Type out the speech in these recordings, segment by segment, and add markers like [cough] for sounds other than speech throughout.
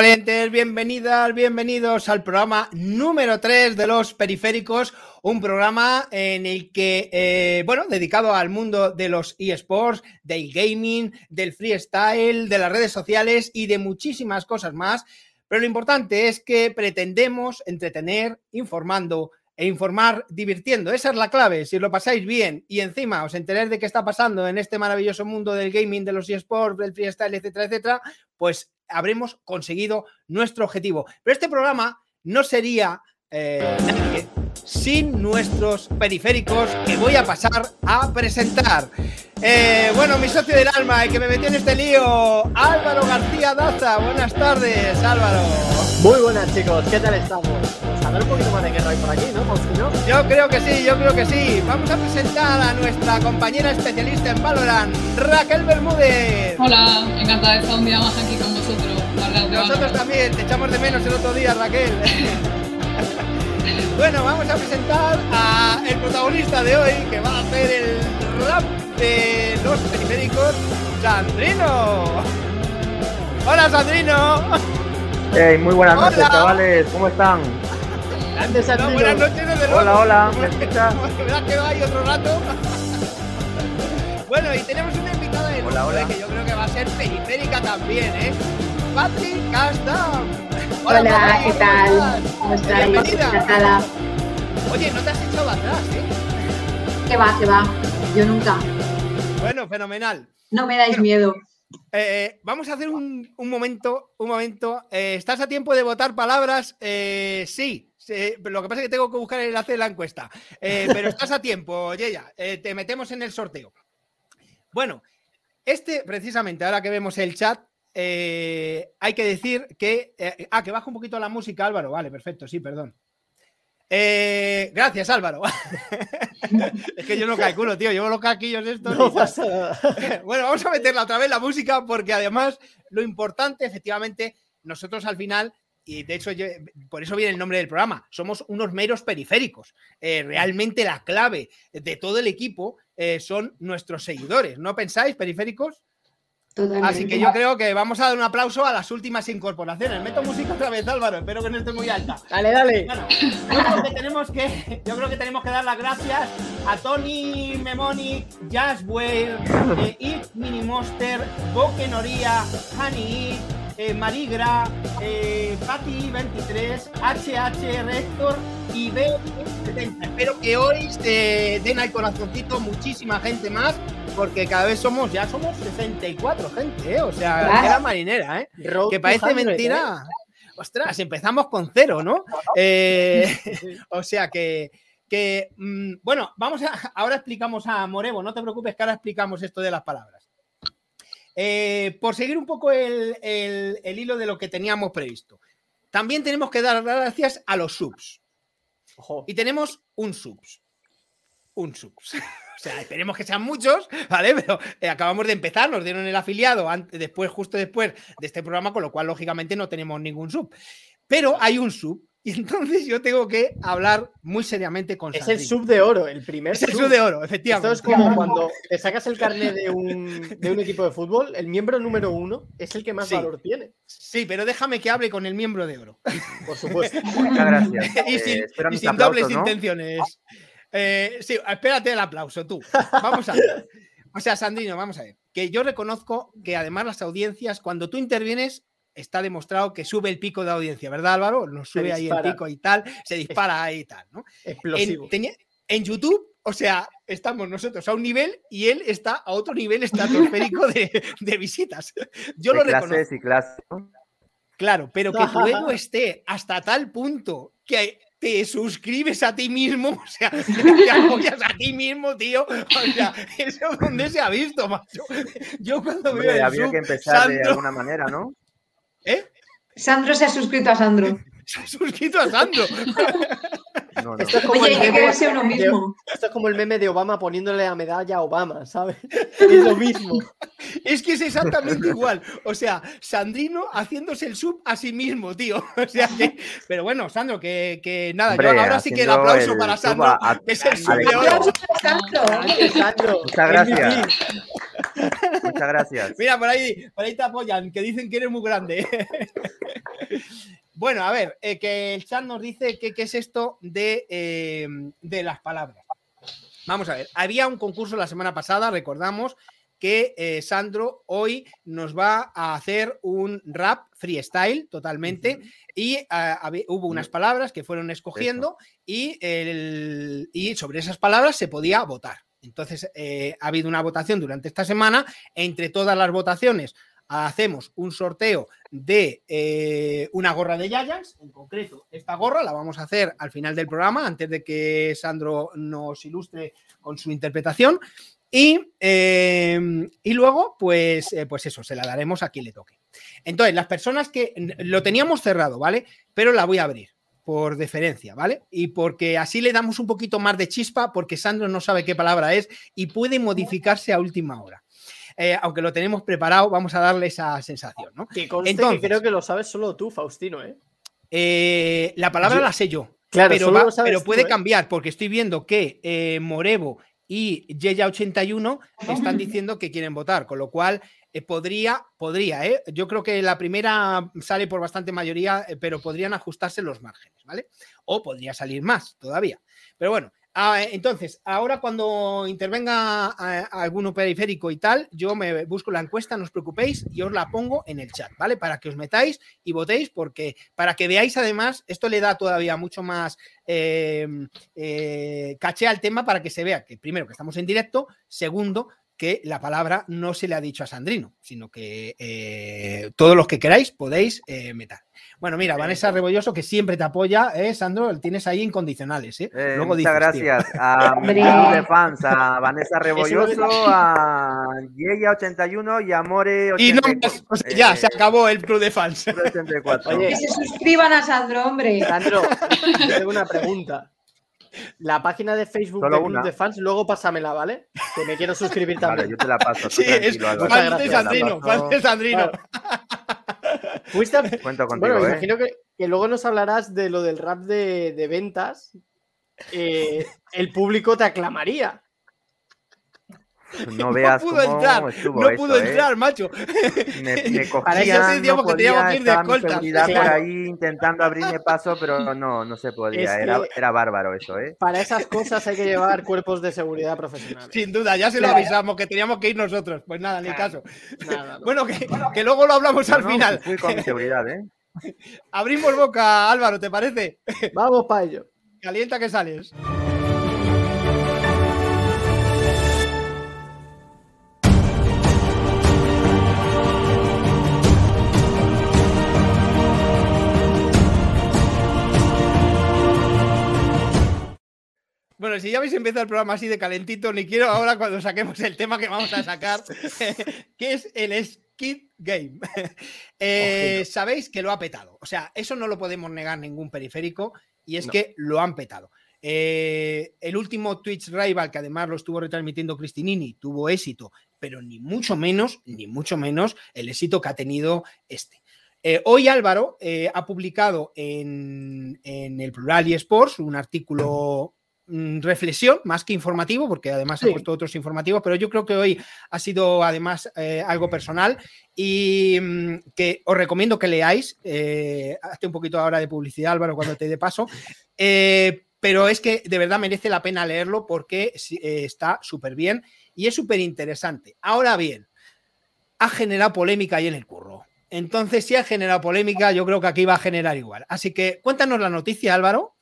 valientes, bienvenidas, bienvenidos al programa número 3 de los periféricos, un programa en el que, eh, bueno, dedicado al mundo de los eSports, del gaming, del freestyle, de las redes sociales y de muchísimas cosas más. Pero lo importante es que pretendemos entretener informando e informar divirtiendo. Esa es la clave. Si lo pasáis bien y encima os enteréis de qué está pasando en este maravilloso mundo del gaming, de los eSports, del freestyle, etcétera, etcétera, pues habremos conseguido nuestro objetivo. Pero este programa no sería eh, sin nuestros periféricos que voy a pasar a presentar. Eh, bueno, mi socio del alma, el que me metió en este lío, Álvaro García Daza. Buenas tardes, Álvaro. Muy buenas, chicos. ¿Qué tal estamos? Pues a ver un poquito más de guerra hay por aquí, ¿no? Yo creo que sí, yo creo que sí. Vamos a presentar a nuestra compañera especialista en Valorant, Raquel Bermúdez. Hola, encantada de estar un día más aquí con vosotros. Nosotros también, te echamos de menos el otro día, Raquel. [laughs] Bueno, vamos a presentar a el protagonista de hoy que va a hacer el rap de los periféricos, Sandrino. Hola, Sandrino. Hey, muy buenas noches, chavales. ¿Cómo están? No, buenas noches, desde Hola, hola. ¿Me escuchas? [laughs] ¿Verdad que va ahí otro rato? bueno, y tenemos una invitada de hola, hola. que yo creo que va a ser periférica también, ¿eh? Patrick Castam. Hola, Hola ¿qué tal? ¿Cómo estáis? Encantada. Oye, no te has echado atrás, ¿eh? Que va, que va. Yo nunca. Bueno, fenomenal. No me dais miedo. Eh, vamos a hacer un, un, momento, un momento. Eh, ¿Estás a tiempo de votar palabras? Eh, sí. lo que pasa es que tengo que buscar el enlace de la encuesta. pero [laughs] estás a tiempo, Yeya. te metemos en el sorteo. Bueno, este, precisamente, ahora que vemos el chat, eh, hay que decir que. Eh, ah, que baja un poquito la música, Álvaro. Vale, perfecto, sí, perdón. Eh, gracias, Álvaro. [laughs] es que yo no calculo, tío. Llevo los caquillos estos. No pasa [laughs] bueno, vamos a meterla otra vez la música porque además lo importante, efectivamente, nosotros al final, y de hecho por eso viene el nombre del programa, somos unos meros periféricos. realmente la clave de todo el equipo son nuestros seguidores. ¿No pensáis, periféricos? Así que yo creo que vamos a dar un aplauso a las últimas incorporaciones. Meto música otra vez, Álvaro, espero que no esté muy alta. Dale, dale. yo, creo que tenemos que, yo creo que tenemos que dar las gracias a Tony Memoni, Jazz Whale, eh, Mini Monster, Boque Noria, Honey eh, Marigra, eh, Pati23, HH Rector y B70. Espero que hoy se den al corazoncito muchísima gente más, porque cada vez somos, ya somos 64 gente, ¿eh? o sea, era marinera, ¿eh? que parece mentira. Ostras, empezamos con cero, ¿no? [laughs] o sea que que, mm, bueno, vamos a, ahora explicamos a Morevo, no te preocupes que ahora explicamos esto de las palabras. Eh, por seguir un poco el, el- el hilo de lo que teníamos previsto, también tenemos que dar gracias a los subs. Ojo. Y tenemos un subs. Un subs. [laughs] O sea, esperemos que sean muchos, ¿vale? Pero eh, acabamos de empezar, nos dieron el afiliado antes, después, justo después de este programa, con lo cual, lógicamente, no tenemos ningún sub. Pero hay un sub. [laughs] Y entonces yo tengo que hablar muy seriamente con Es el sub de oro, el primer Es el sub de oro, efectivamente. Esto es como cuando te sacas el carnet de un, de un equipo de fútbol, el miembro número uno es el que más Sí. valor tiene, Sí, pero déjame que hable con el miembro de oro. por supuesto. [laughs] Muchas gracias. [laughs] y Eh, sin, espero y mis sin aplausos, dobles ¿no? intenciones. Eh, sí, espérate el aplauso, tú. Vamos a ver. O sea, Sandrino, vamos a ver. Que yo reconozco que además las audiencias, cuando tú intervienes, está demostrado que sube el pico de audiencia, ¿verdad, Álvaro? Nos sube ahí el pico y tal, se dispara ahí y tal, ¿no? Explosivo. En, tenía- en YouTube, o sea, estamos nosotros a un nivel y él está a otro nivel estratosférico de, de visitas. Yo De lo reconozco. clases y clases. Claro, pero que tu ego [laughs] esté hasta tal punto que te suscribes a ti mismo, [laughs] o sea, te apoyas a ti mismo, tío. O sea, eso donde se ha visto, macho. Yo cuando veo el había sub, que empezar de alguna manera, ¿no? ¿Eh? Sandro se ha suscrito a Sandro. Se ha suscrito a Sandro. [laughs] No, no. Esto es como Oye, el que meme uno de- mismo. Esto es como el meme de Obama poniéndole la medalla a Obama, ¿sabes? [laughs] Es lo mismo. Es que es exactamente igual. O sea, Sandrino haciéndose el sub a sí mismo, tío. [laughs] O sea que, pero bueno, Sandro, que, que nada, Hombre, yo ahora sí que el aplauso el para Sandro, a- a- que es el sub de para Sandro. Gracias, Sandro. Muchas gracias. Muchas gracias. Mira, por ahí, por ahí te apoyan, que dicen que eres muy grande. [laughs] bueno, a ver, eh, que el chat nos dice qué es esto de, eh, de las palabras. Vamos a ver, había un concurso la semana pasada, recordamos que eh, Sandro hoy nos va a hacer un rap freestyle totalmente y ah, hubo unas palabras que fueron escogiendo y, el- y sobre esas palabras se podía votar. Entonces, eh, ha habido una votación durante esta semana. Entre todas las votaciones, hacemos un sorteo de eh, una gorra de Giants. En concreto, esta gorra la vamos a hacer al final del programa, antes de que Sandro nos ilustre con su interpretación. Y, eh, y luego, pues, eh, pues eso, se la daremos a quien le toque. Entonces, las personas que lo teníamos cerrado, ¿vale? Pero la voy a abrir por deferencia, ¿vale? Y porque así le damos un poquito más de chispa, porque Sandro no sabe qué palabra es y puede modificarse a última hora. Eh, aunque lo tenemos preparado, vamos a darle esa sensación, ¿no? Que conste Entonces- que creo que lo sabes solo tú, Faustino, ¿eh? Eh, la palabra Yo- la sé yo, Claro, pero, va- pero tú, puede ¿eh? cambiar, porque estoy viendo que eh, Morevo y Yeya81 están diciendo que quieren votar, con lo cual eh, podría, podría, ¿eh? yo creo que la primera sale por bastante mayoría, eh, pero podrían ajustarse los márgenes, ¿vale? O podría salir más todavía. Pero bueno, ah, entonces, ahora cuando intervenga ah, alguno periférico y tal, yo me busco la encuesta, no os preocupéis, y os la pongo en el chat, ¿vale? Para que os metáis y votéis, porque para que veáis además, esto le da todavía mucho más eh, eh, caché al tema para que se vea que primero que estamos en directo, segundo que la palabra no se le ha dicho a Sandrino, sino que eh, todos los que queráis podéis eh, meter. Bueno, mira, Vanessa Rebolloso, que siempre te apoya, ¿eh, Sandro? Tienes ahí incondicionales, ¿eh? Eh, Luego muchas dices, tío. gracias a [laughs] mi club de fans, a Vanessa [laughs] Rebolloso, a Yeya81 y a More84. Y no más, o sea, ya, se acabó el club de fans. 84. Oye, Que se suscriban a Sandro, hombre. Sandro, yo tengo una pregunta. La página de Facebook Solo de Club una. de Fans, luego pásamela, ¿vale? Que me quiero suscribir Vale, también. yo te la paso. Sí, es fan de Sandrino, fan de Sandrino. Fuiste a- Cuento contigo, Bueno, me ¿eh? imagino que, que luego nos hablarás de lo del rap de, de ventas. Eh, el público te aclamaría. No veas pudo cómo entrar, estuvo no eso, pudo ¿eh? entrar, macho. Me, [laughs] me Para eso cogían, sí decíamos no que teníamos podía, que ir de estaba mi escolta. seguridad por Claro. ahí intentando abrirme paso, pero no, no se podía. Es Era, que- era bárbaro eso, ¿eh? Para esas cosas hay que llevar cuerpos de seguridad profesionales. Sin duda, ya se lo Claro. avisamos que teníamos que ir nosotros. Pues nada, ni Claro. caso. Nada, no. [laughs] Bueno, que, que luego lo hablamos al No, no, final. Fui con mi seguridad, ¿eh? [laughs] Abrimos boca, Álvaro, ¿te parece? Vamos para ello. Calienta que sales. Bueno, si ya habéis empezado el programa así de calentito, ni quiero ahora cuando saquemos el tema que vamos a sacar, [laughs] que es el Skid Game. [laughs] Eh, Sabéis que lo ha petado. O sea, eso no lo podemos negar ningún periférico y es No. que lo han petado. Eh, el último Twitch Rival, que además lo estuvo retransmitiendo Cristinini, tuvo éxito, pero ni mucho menos, ni mucho menos el éxito que ha tenido este. Eh, hoy Álvaro eh, ha publicado en, en el Plural y Sports un artículo reflexión más que informativo, porque además ha Sí. puesto otros informativos, pero yo creo que hoy ha sido además eh, algo personal y mm, que os recomiendo que leáis. Eh, hazte un poquito ahora de publicidad, Álvaro, cuando te dé paso. Eh, pero es que de verdad merece la pena leerlo porque eh, está súper bien y es súper interesante. Ahora bien, ha generado polémica ahí en el curro. Entonces, si ha generado polémica, yo creo que aquí va a generar igual. Así que cuéntanos la noticia, Álvaro,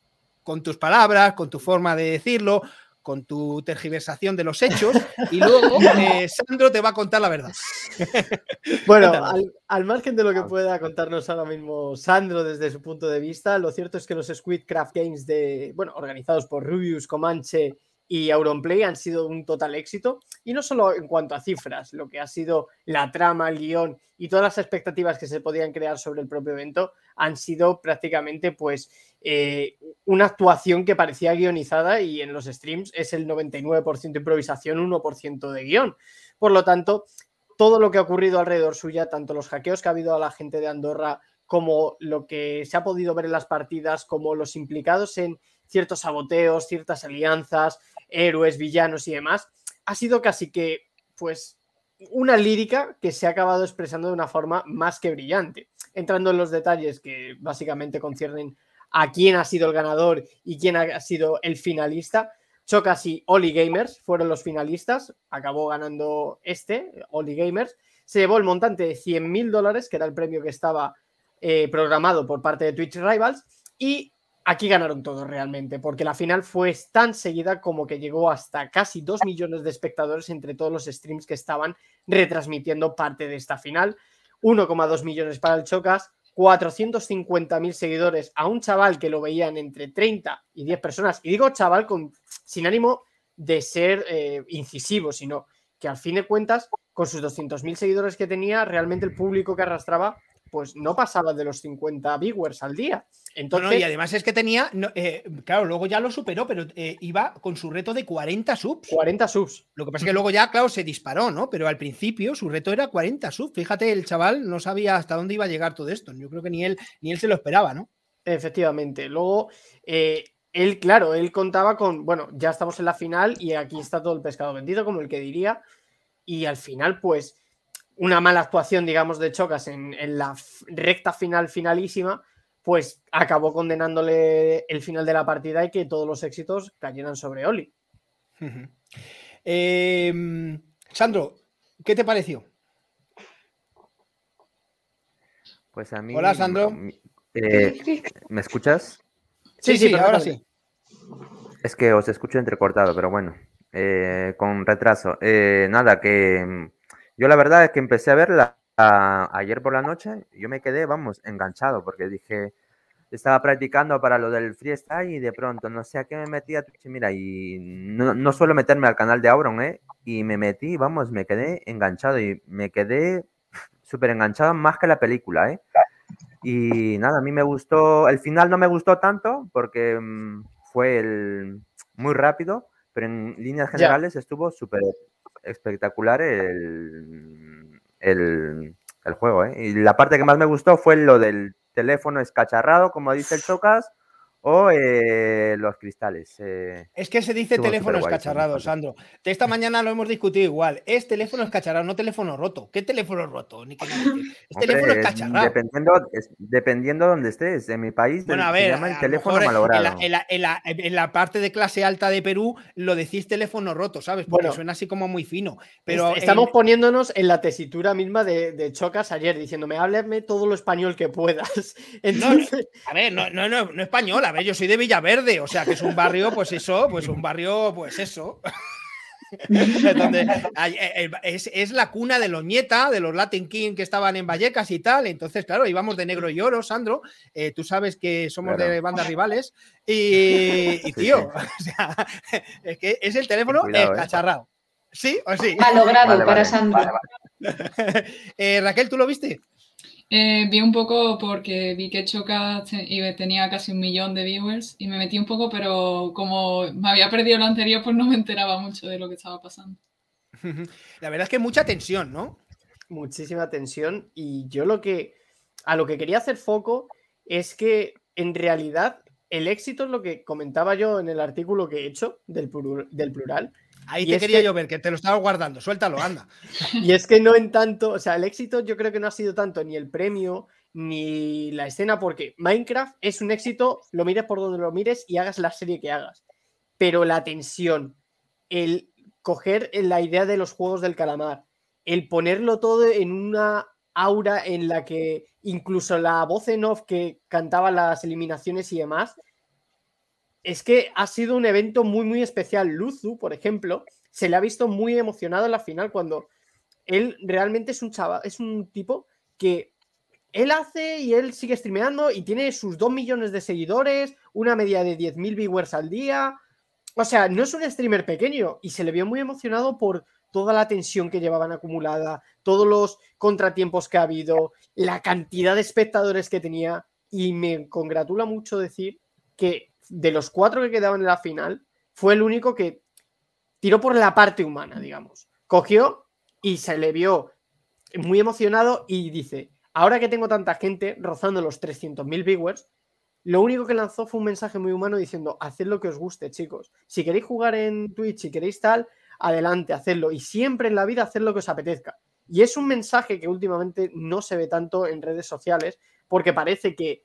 con tus palabras, con tu forma de decirlo, con tu tergiversación de los hechos, y luego [laughs] eh, Sandro te va a contar la verdad. [laughs] Bueno, al, al margen de lo que pueda contarnos ahora mismo Sandro desde su punto de vista, lo cierto es que los Squidcraft Games de, bueno, organizados por Rubius, Comanche y Auronplay han sido un total éxito. Y no solo en cuanto a cifras, lo que ha sido la trama, el guion y todas las expectativas que se podían crear sobre el propio evento han sido prácticamente pues eh, una actuación que parecía guionizada y en los streams es el 99% improvisación, 1% de guion. Por lo tanto, todo lo que ha ocurrido alrededor suya, tanto los hackeos que ha habido a la gente de Andorra, como lo que se ha podido ver en las partidas, como los implicados en ciertos saboteos, ciertas alianzas, héroes, villanos y demás, ha sido casi que, pues, una lírica que se ha acabado expresando de una forma más que brillante. Entrando en los detalles que básicamente conciernen a quién ha sido el ganador y quién ha sido el finalista, Chocas y Oli Gamers fueron los finalistas. Acabó ganando este, Oli Gamers. Se llevó el montante de 100 mil dólares, que era el premio que estaba eh, programado por parte de Twitch Rivals. Y aquí ganaron todos realmente, porque la final fue tan seguida como que llegó hasta casi 2 millones de espectadores entre todos los streams que estaban retransmitiendo parte de esta final. 1,2 millones para el Chocas, 450.000 seguidores a un chaval que lo veían entre 30 y 10 personas. Y digo chaval con, sin ánimo de ser eh, incisivo, sino que al fin de cuentas, con sus 200.000 seguidores que tenía, realmente el público que arrastraba, pues no pasaba de los 50 viewers al día. No, Entonces, no, y además es que tenía, no, eh, claro, luego ya lo superó, pero eh, iba con su reto de 40 subs. 40 subs. Lo que pasa es que luego ya, claro, se disparó, ¿no? Pero al principio su reto era 40 subs. Fíjate, el chaval no sabía hasta dónde iba a llegar todo esto. Yo creo que ni él, ni él se lo esperaba, ¿no? Efectivamente. Luego, eh, él, claro, él contaba con, bueno, ya estamos en la final y aquí está todo el pescado vendido, como el que diría. Y al final, pues, una mala actuación, digamos, de Chocas en, en la recta final finalísima, pues acabó condenándole el final de la partida y que todos los éxitos cayeran sobre Oli. Eh, Sandro, ¿qué te pareció? Pues a mí. Hola, Sandro. eh, ¿Me escuchas? Sí, sí, ahora perfectamente. sí. Es que os escucho entrecortado, pero bueno, eh, con retraso. Eh, nada, que yo la verdad es que empecé a verla a- ayer por la noche, yo me quedé, vamos, enganchado, porque dije, estaba practicando para lo del freestyle y de pronto, no sé a qué me metí a Twitch, mira, y no, no suelo meterme al canal de Auron, ¿eh? Y me metí, vamos, me quedé enganchado y me quedé súper enganchado más que la película, ¿eh? Y nada, a mí me gustó, el final no me gustó tanto porque mm, fue el, muy rápido, pero en líneas generales estuvo súper espectacular el, el, el juego. ¿eh? Y la parte que más me gustó fue lo del teléfono escacharrado, como dice el Chocas, o eh, los cristales. eh. Es que se dice Estuvo teléfono superguay, escacharrado, Sandro. De esta mañana lo hemos discutido igual. Es teléfono escacharrado, no teléfono roto. ¿Qué teléfono roto? Ni. Es Hombre, teléfono es escacharrado. dependiendo, es- dependiendo de donde estés. En mi país Bueno, se a ver, llama a el teléfono mejor en la, malogrado. en, la, en, la, en la parte de clase alta de Perú lo decís teléfono roto, ¿sabes? Porque Bueno. suena así como muy fino. Pero Est- Estamos en- poniéndonos en la tesitura misma de, de Chocas ayer, diciéndome, háblame todo lo español que puedas. Entonces, A ver, no, no, no, no español, a ver, yo soy de Villaverde, o sea que es un barrio, pues eso, pues un barrio, pues eso. [laughs] Donde hay- eh, eh, es, es la cuna de los nieta, de los Latin King que estaban en Vallecas y tal. Entonces, claro, íbamos de negro y oro, Sandro. Eh, tú sabes que somos Claro. de bandas rivales. Y, [laughs] y, Sí, tío, [laughs] o sea, es que es el teléfono cuidado, ¿eh? cacharrado. ¿Sí o sí? Malogrado Vale, para vale. Sandro. Eh, Raquel, ¿tú lo viste? Eh, vi un poco porque vi que Choca tenía casi un millón de viewers y me metí un poco, pero como me había perdido lo anterior, pues no me enteraba mucho de lo que estaba pasando. [laughs] La verdad es que mucha tensión, ¿no? muchísima tensión y yo lo que a lo que quería hacer foco es que en realidad el éxito es lo que comentaba yo en el artículo que he hecho del, plur- del plural Ahí Y te quería que- yo ver, que te lo estaba guardando. Suéltalo, anda. [laughs] y es que no en tanto, o sea, el éxito yo creo que no ha sido tanto ni el premio ni la escena porque Minecraft es un éxito, lo mires por donde lo mires y hagas la serie que hagas, pero la tensión, el coger la idea de los juegos del calamar, el ponerlo todo en una aura en la que incluso la voz en off que cantaba las eliminaciones y demás, es que ha sido un evento muy, muy especial. Luzu, por ejemplo, se le ha visto muy emocionado en la final cuando él realmente es un chaval, es un tipo que él hace y él sigue streameando y tiene sus 2 millones de seguidores, una media de 10.000 viewers al día. O sea, no es un streamer pequeño y se le vio muy emocionado por toda la tensión que llevaban acumulada, todos los contratiempos que ha habido, la cantidad de espectadores que tenía y me congratula mucho decir que de los cuatro que quedaban en la final fue el único que tiró por la parte humana, digamos. Cogió y se le vio muy emocionado y dice, ahora que tengo tanta gente rozando los 300.000 viewers, lo único que lanzó fue un mensaje muy humano diciendo, haced lo que os guste, chicos. Si queréis jugar en Twitch, si queréis tal, adelante, hacedlo. Y siempre en la vida, haced lo que os apetezca. Y es un mensaje que últimamente no se ve tanto en redes sociales, porque parece que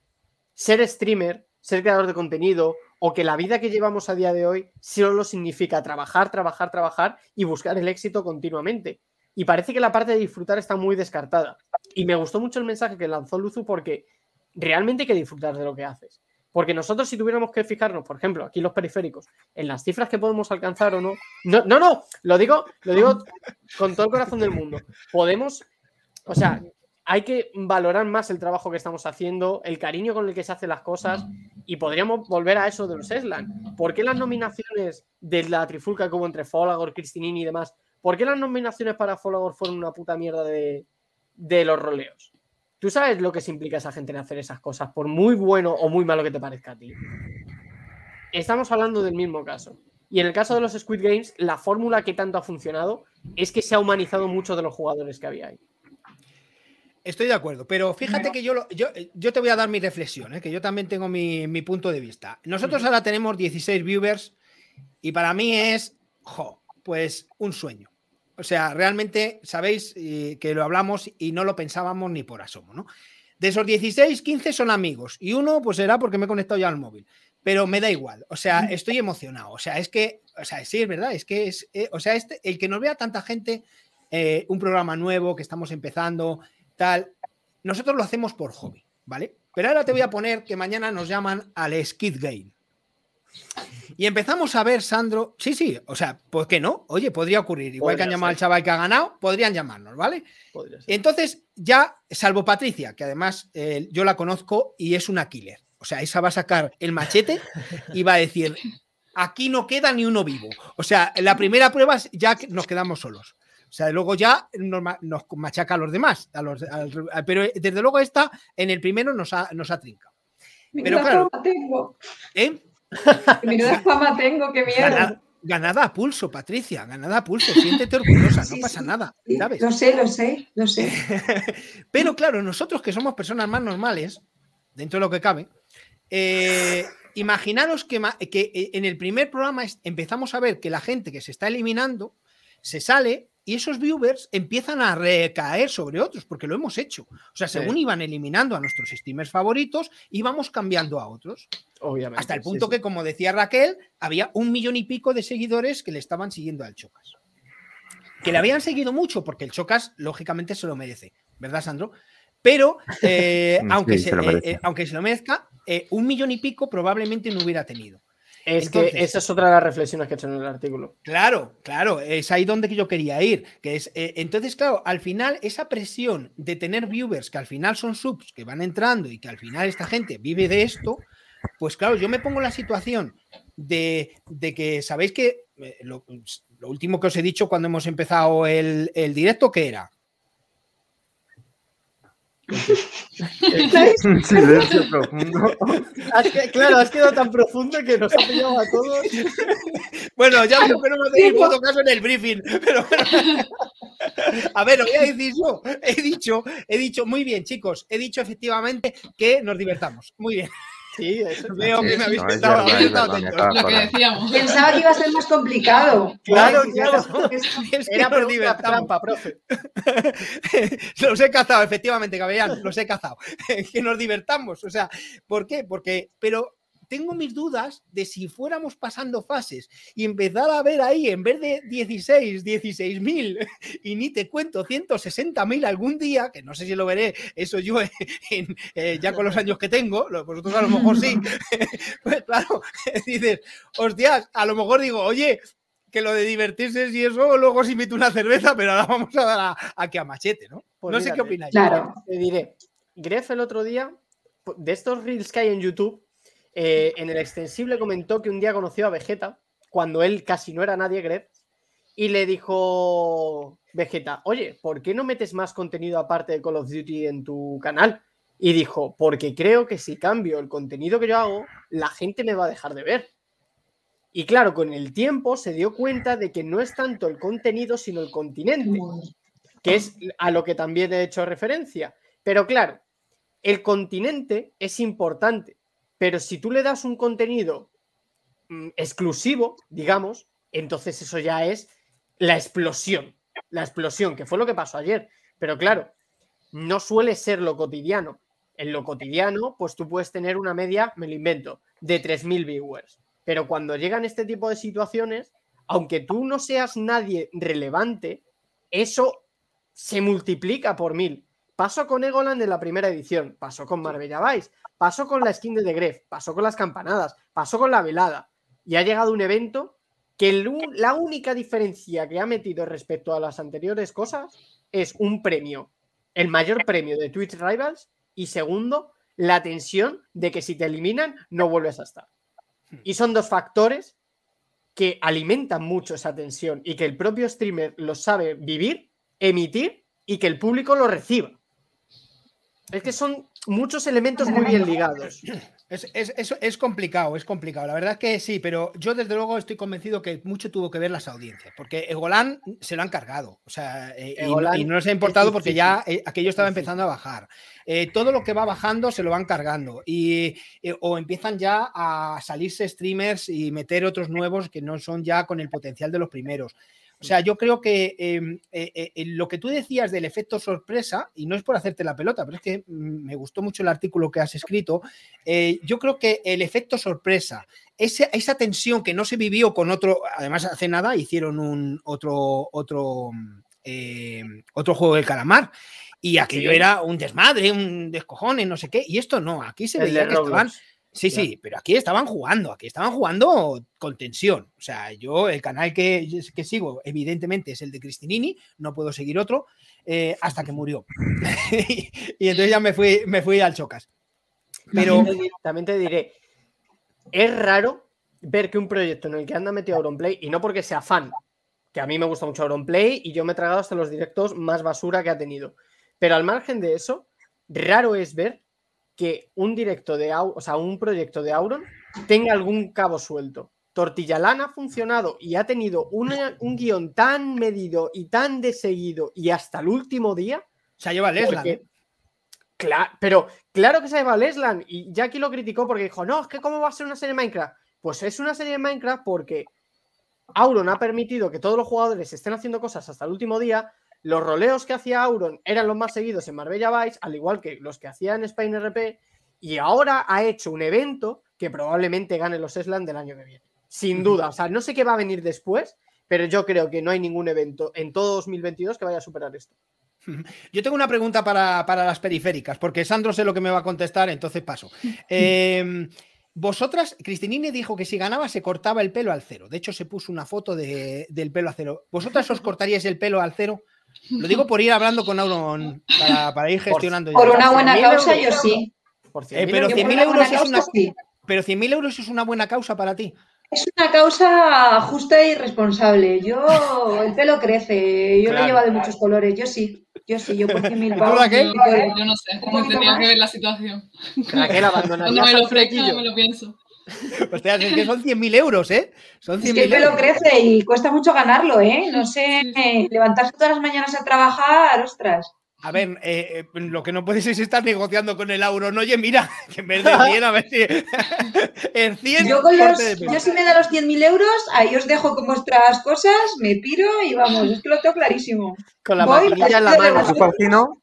ser streamer, ser creador de contenido, o que la vida que llevamos a día de hoy solo significa trabajar, trabajar, trabajar y buscar el éxito continuamente. Y parece que la parte de disfrutar está muy descartada. Y me gustó mucho el mensaje que lanzó Luzu porque realmente hay que disfrutar de lo que haces. Porque nosotros si tuviéramos que fijarnos, por ejemplo, aquí los periféricos, en las cifras que podemos alcanzar o no, no, no, no, lo digo, lo digo con todo el corazón del mundo. Podemos, o sea, hay que valorar más el trabajo que estamos haciendo, el cariño con el que se hacen las cosas y podríamos volver a eso de los Eslan. ¿Por qué las nominaciones de la trifulca hubo entre Folagor, Cristinini y demás, por qué las nominaciones para Folagor fueron una puta mierda de, de los roleos? ¿Tú sabes lo que se implica esa gente en hacer esas cosas, por muy bueno o muy malo que te parezca a ti? Estamos hablando del mismo caso. Y en el caso de los Squid Games, la fórmula que tanto ha funcionado es que se ha humanizado mucho de los jugadores que había ahí. Estoy de acuerdo, pero fíjate que yo, lo- yo, yo te voy a dar mi reflexión, ¿eh? que yo también tengo mi, mi punto de vista. Nosotros ahora tenemos 16 viewers y para mí es, jo, pues un sueño. O sea, realmente sabéis eh, que lo hablamos y no lo pensábamos ni por asomo, ¿no? De esos 16, 15 son amigos y uno pues será porque me he conectado ya al móvil. Pero me da igual, o sea, estoy emocionado. O sea, es que, o sea, sí, es verdad, es que es, eh, o sea, este, el que nos vea tanta gente, eh, un programa nuevo que estamos empezando, tal, nosotros lo hacemos por hobby, ¿vale? Pero ahora te voy a poner que mañana nos llaman al Skid Game. Y empezamos a ver, Sandro, sí, sí, o sea, ¿por qué no? Oye, podría ocurrir, igual que han llamado ser. al chaval que ha ganado, podrían llamarnos, ¿vale? Podría. Entonces, ya, salvo Patricia, que además eh, yo la conozco y es una killer. O sea, esa va a sacar el machete y va a decir, aquí no queda ni uno vivo. O sea, en la primera prueba ya que nos quedamos solos. O sea, luego ya nos, ma- nos machaca a los demás. a los- pero desde luego esta, en el primero nos ha, nos ha trincado. Pero claro. fama tengo. ¿Eh? [laughs] Menuda fama tengo, qué mierda. Ganada, ganada a pulso, Patricia, ganada a pulso. Siéntete orgullosa, no pasa sí. nada, ¿sabes? Lo sé, lo sé, lo sé. [laughs] Pero claro, nosotros que somos personas más normales, dentro de lo que cabe, eh, imaginaros que, que, eh, en el primer programa empezamos a ver que la gente que se está eliminando se sale y esos viewers empiezan a recaer sobre otros, porque lo hemos hecho. O sea, Sí. según iban eliminando a nuestros streamers favoritos, íbamos cambiando a otros. Obviamente. Hasta el punto sí. que, como decía Raquel, había un millón y pico de seguidores que le estaban siguiendo al Chocas. Que le habían seguido mucho, porque el Chocas, lógicamente, se lo merece, ¿verdad, Sandro? Pero, eh, [laughs] Sí, aunque, se eh, eh, aunque se lo merezca, eh, un millón y pico probablemente no hubiera tenido. Es Entonces- que esa es otra de las reflexiones que he hecho en el artículo. Claro, claro, es ahí donde yo quería ir. Que es, eh, entonces, claro, al final, esa presión de tener viewers que al final son subs que van entrando y que al final esta gente vive de esto, pues claro, yo me pongo en la situación de, de que sabéis que eh, lo, lo último que os he dicho cuando hemos empezado el, el directo, ¿qué era? [laughs] Un silencio profundo. Has que- claro, has quedado tan profundo que nos ha pillado a todos. Bueno, ya veo que no me puto caso en el briefing, pero bueno. [laughs] A ver, lo voy a decir yo. He dicho, he dicho, muy bien, chicos, he dicho efectivamente que nos divertamos. Muy bien. Sí, eso es- Veo que me habéis de Lo que decíamos. Pensaba que iba a ser más complicado. Claro, Ay, claro. [laughs] Es que Era pregunta divertamos. trampa, profe. [laughs] los he cazado, efectivamente, Cabellán, los he cazado. [laughs] que nos divertamos. O sea, ¿por qué? Porque, pero tengo mis dudas de si fuéramos pasando fases y empezar a ver ahí, en vez de 16, 16 mil, [laughs] y ni te cuento 160 mil algún día, que no sé si lo veré, eso yo en- eh, ya con los años que tengo, vosotros a lo mejor sí, [laughs] pues claro, [laughs] dices, hostias, a lo mejor digo, oye, que lo de divertirse y eso, luego os invito una cerveza, pero ahora vamos a dar a, a que a machete, ¿no? Pues no sé qué opináis. Claro. Te diré, Gref el otro día, de estos reels que hay en YouTube, eh, en el extensible comentó que un día conoció a Vegeta, cuando él casi no era nadie, Gref, y le dijo Vegeta, oye, ¿por qué no metes más contenido aparte de Call of Duty en tu canal? Y dijo, porque creo que si cambio el contenido que yo hago, la gente me va a dejar de ver. Y claro, con el tiempo se dio cuenta de que no es tanto el contenido, sino el continente que es a lo que también he hecho referencia. Pero claro, el continente es importante, pero si tú le das un contenido mm, exclusivo, digamos, entonces eso ya es la explosión, la explosión, que fue lo que pasó ayer. Pero claro, no suele ser lo cotidiano. En lo cotidiano, pues tú puedes tener una media, me lo invento, de 3.000 viewers. Pero cuando llegan este tipo de situaciones, aunque tú no seas nadie relevante, eso se multiplica por mil. Pasó con Egoland en la primera edición, pasó con Marbella Vice, pasó con la skin de The Gref, pasó con las campanadas, pasó con la velada. Y ha llegado un evento que la única diferencia que ha metido respecto a las anteriores cosas es un premio, el mayor premio de Twitch Rivals, y segundo, la tensión de que si te eliminan no vuelves a estar. Y son dos factores que alimentan mucho esa tensión y que el propio streamer lo sabe vivir, emitir y que el público lo reciba. Es que son muchos elementos muy bien ligados. Es, es- es- es complicado, es complicado. La verdad es que sí, pero yo desde luego estoy convencido que mucho tuvo que ver las audiencias, porque Egolán se lo han cargado. O sea, eh, y, y no les ha importado porque ya eh, aquello estaba empezando a bajar. Eh, todo lo que va bajando se lo van cargando. Y, eh, o empiezan ya a salirse streamers y meter otros nuevos que no son ya con el potencial de los primeros. O sea, yo creo que eh, eh, eh, lo que tú decías del efecto sorpresa, y no es por hacerte la pelota, pero es que mm, me gustó mucho el artículo que has escrito, yo creo que el efecto sorpresa, esa tensión que no se vivió con otro, además hace nada hicieron un otro, otro, eh, otro juego del calamar. Y aquello Sí. era un desmadre, un descojone, no sé qué. Y esto no, aquí se El veía que estaban. Sí, Claro. sí, pero aquí estaban jugando, aquí estaban jugando con tensión. O sea, yo, el canal que, que sigo, evidentemente, es el de Cristinini, no puedo seguir otro, eh, hasta que murió. [laughs] y entonces ya me fui, me fui al chocas. Pero También te diré- también te diré, es raro ver que un proyecto en el que anda metido Auronplay, y no porque sea fan, que a mí me gusta mucho Auronplay y yo me he tragado hasta los directos más basura que ha tenido. Pero al margen de eso, raro es ver que un directo de o sea, un proyecto de Auron tenga algún cabo suelto. Tortillalán ha funcionado y ha tenido una- un guion tan medido y tan de seguido y hasta el último día se lleva Leslan. ¿eh? Cla- pero claro que se lleva Leslan y Jackie lo criticó porque dijo, no, es que cómo va a ser una serie de Minecraft. Pues es una serie de Minecraft porque Auron ha permitido que todos los jugadores estén haciendo cosas hasta el último día. Los roleos que hacía Auron eran los más seguidos en Marbella Vice, al igual que los que hacía en Spain RP. Y ahora ha hecho un evento que probablemente gane los Eslan del año que viene. Sin duda. O sea, no sé qué va a venir después, pero yo creo que no hay ningún evento en todo 2022 que vaya a superar esto. [laughs] Yo tengo una pregunta para, para las periféricas, porque Sandro sé lo que me va a contestar, entonces paso. [laughs] Eh, Vosotras, Cristinini dijo que si ganaba se cortaba el pelo al cero. De hecho, se puso una foto de- del pelo al cero. ¿Vosotras os [laughs] cortaríais el pelo al cero? Lo digo por ir hablando con Auron para, para ir gestionando. Por ya. una buena 100.000 causa, yo euros. sí. Por Eh, 100.000 pero Yo 100.000 por una euros es una- sí. Pero 100.000 euros es una buena causa para ti. Es una causa justa y responsable. Yo, el pelo crece, yo Claro. lo llevo de muchos colores. Yo sí, yo sí, yo por 100.000 ¿Y tú, pavos. Raquel? Yo, yo- yo no sé, más. que ver la situación. Raquel, Cuando abandonarías me lo al ofrezca, flequillo. me lo pienso. Hostia, es que son 100.000 euros, ¿eh? Son Es que 100.000 el pelo euros. crece y cuesta mucho ganarlo, ¿eh? No sé, eh, levantarse todas las mañanas a trabajar, ostras. A ver, eh, eh, lo que no puedes es estar negociando con el Auron. Oye, mira, que en vez de 100, a ver si. [laughs] en 100. Yo, con los, yo si me da los 100.000 euros, ahí os dejo con vuestras cosas, me piro y vamos, es que lo tengo clarísimo. Con la Voy, maquinilla en la mano. [laughs]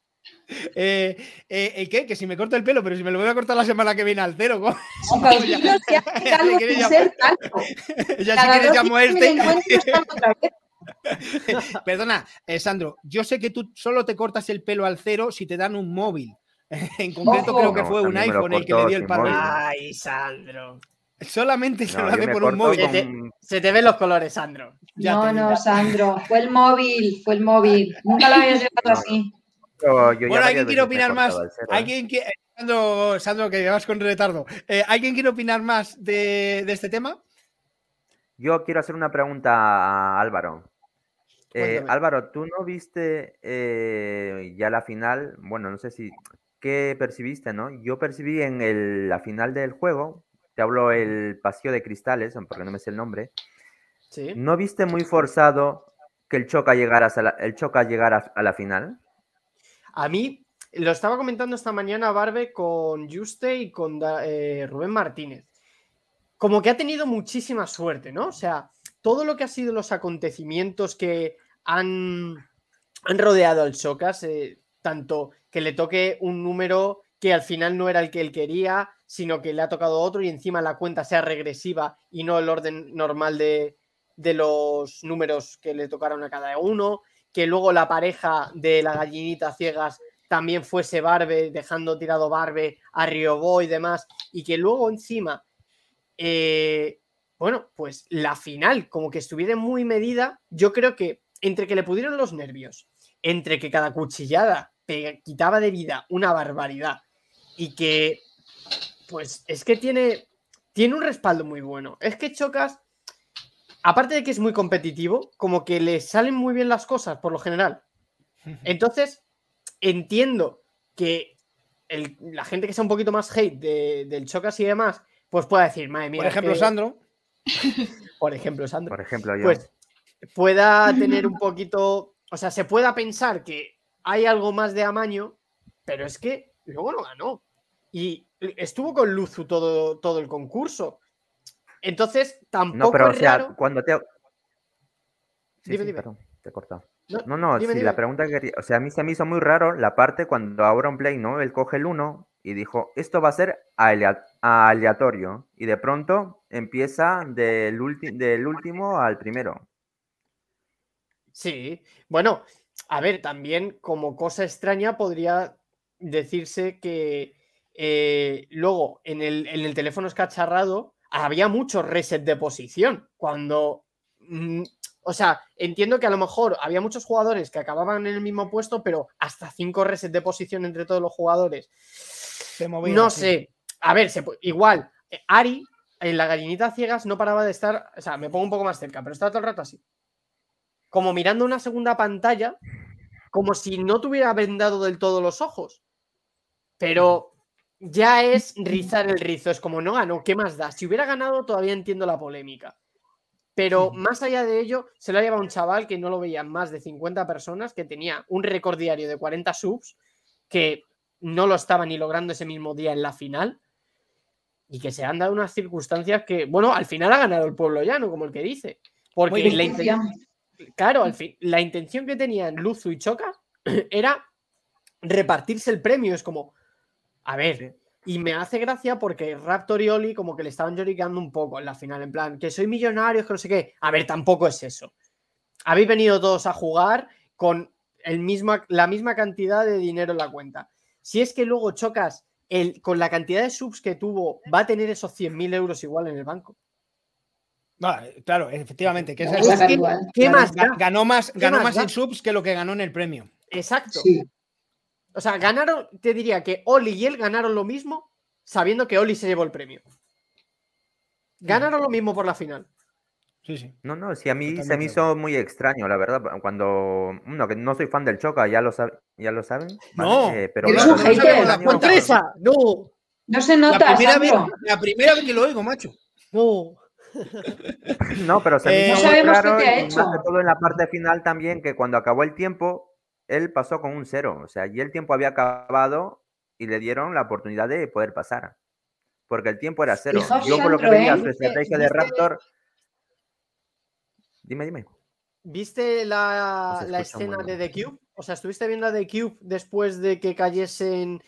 [laughs] Eh, eh, ¿el qué? Que si me corto el pelo, pero si me lo voy a cortar la semana que viene al cero. ¿cómo? Quieres [laughs] ya si [laughs] quieres dos llamo a días me este. Perdona, eh, Sandro, yo sé que tú solo te cortas el pelo al cero si te dan un móvil. En concreto Ojo. creo que No, fue un iPhone el que le dio el móvil. Ay, Sandro. Solamente se No, lo hace por un móvil. Se te- con- Se te ven los colores, Sandro. Ya no, no, Sandro, fue el móvil, fue el móvil. Nunca lo habías llevado No. así. Yo- yo ya Bueno, ¿alguien quiere opinar más? ¿eh? ¿Alguien quiere... Sandro, Sandro, que vas con retardo. Eh, ¿Alguien quiere opinar más de, de este tema? Yo quiero hacer una pregunta a Álvaro. Eh. Álvaro, ¿tú no viste eh, ya la final? Bueno, no sé si... ¿Qué percibiste, no? Yo percibí en el- la final del juego, te hablo el pasillo de cristales, porque no me sé el nombre, Sí. ¿no viste muy forzado que el Choca llegara a la, el Choca llegara a la final? A mí, lo estaba comentando esta mañana Barbe con Juste y con eh, Rubén Martínez. Como que ha tenido muchísima suerte, ¿no? O sea, todo lo que ha sido los acontecimientos que han, han rodeado al Chocas, eh, tanto que le toque un número que al final no era el que él quería, sino que le ha tocado otro y encima la cuenta sea regresiva y no el orden normal de, de los números que le tocaron a cada uno, que luego la pareja de la gallinita ciegas también fuese Barbe, dejando tirado Barbe a Riobó y demás, y que luego encima, eh, bueno, pues la final, como que estuviera muy medida, yo creo que entre que le pudieron los nervios, entre que cada cuchillada pe- quitaba de vida una barbaridad y que, pues es que tiene, tiene un respaldo muy bueno. Es que Chocas, aparte de que es muy competitivo, como que le salen muy bien las cosas por lo general. Entonces, entiendo que el- la gente que sea un poquito más hate de- del Chocas y demás, pues pueda decir, madre mía, Por ejemplo, que-". Sandro. [laughs] Por ejemplo, Sandro. Por ejemplo, yo. Pues pueda tener un poquito, o sea, se pueda pensar que hay algo más de amaño, pero es que luego no ganó. Y estuvo con Luzu todo, todo el concurso. Entonces, tampoco no, pero o sea, raro. cuando te... Sí, Dime, sí, dime. perdón, te he cortado. No, No, no, dime, sí, la pregunta que quería, o sea, a mí se me hizo muy raro la parte cuando Auron Play, ¿no? Él coge el 1 y dijo, esto va a ser alea- aleatorio. Y de pronto empieza del último al primero. Sí, bueno, a ver, también como cosa extraña podría decirse que eh, luego en el, en el teléfono escacharrado había mucho reset de posición. Cuando, mm, o sea, entiendo que a lo mejor había muchos jugadores que acababan en el mismo puesto, pero hasta cinco resets de posición entre todos los jugadores. Se movía, No sí. sé. A ver, se igual, eh, Ari en la gallinita ciegas no paraba de estar, o sea, me pongo un poco más cerca, pero estaba todo el rato así. Como mirando una segunda pantalla, como si no tuviera vendado del todo los ojos. Pero ya es rizar el rizo, es como no ganó, ¿qué más da? Si hubiera ganado, todavía entiendo la polémica. Pero más allá de ello, se lo ha llevado un chaval que no lo veían más de 50 personas, que tenía un récord diario de 40 subs, que no lo estaba ni logrando ese mismo día en la final, y que se han dado unas circunstancias que, bueno, al final ha ganado el pueblo llano, como el que dice. Porque la inten- claro, al fin, la intención que tenían Luzu y Choca [clears throat] era repartirse el premio. Es como, a ver, y me hace gracia porque Raptor y Oli como que le estaban lloriqueando un poco en la final, en plan, que soy millonario, que no sé qué. A ver, tampoco es eso. Habéis venido todos a jugar con el misma, la misma cantidad de dinero en la cuenta. Si es que luego chocas el, con la cantidad de subs que tuvo, va a tener esos 100.000 euros igual en el banco. Ah, claro, efectivamente. Que ¿Qué, más ganó más, ¿Qué ganó más más da? en subs que lo que ganó en el premio. Exacto. Sí. O sea, ganaron, te diría que Oli y él ganaron lo mismo sabiendo que Oli se llevó el premio. Ganaron lo mismo por la final. Sí, sí. No, no, sí, a mí se me de hizo muy extraño, la verdad, cuando, no, que no soy fan del Choca, ya lo, sab- ya lo saben, ¿vale? No, Eh, pero eres claro, un no hater. la. ¡No! No se La nota, primera, vez, la primera vez que lo oigo, macho. ¡No! [laughs] No, pero se me Eh, hizo No muy sabemos qué raro te ha y más hecho. que todo en la parte final también, que cuando acabó el tiempo, él pasó con un cero, o sea, y el tiempo había acabado y le dieron la oportunidad de poder pasar, porque el tiempo era cero. Yo por lo que veía su estrategia de Raptor... Dime, dime. ¿Viste la, la escena de. The Cube? O sea, ¿estuviste viendo The Cube después de que cayesen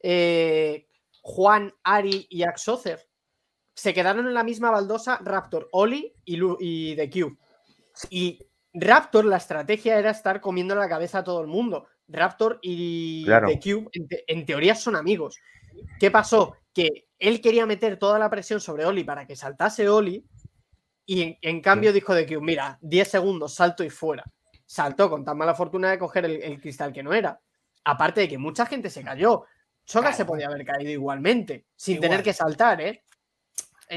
eh, Juan, Ari y Axocer? Se quedaron en la misma baldosa Raptor, Oli y, Lu- y The Cube. Y Raptor, la estrategia era estar comiendo la cabeza a todo el mundo. Raptor y Claro. The Cube, en, te- en teoría, son amigos. ¿Qué pasó? Que él quería meter toda la presión sobre Oli para que saltase Oli. Y en, en cambio dijo The Cube, mira, 10 segundos, salto y fuera. Saltó con tan mala fortuna de coger el, el cristal que no era. Aparte de que mucha gente se cayó. Choca Claro. se podía haber caído igualmente, sin Igual. tener que saltar, ¿eh?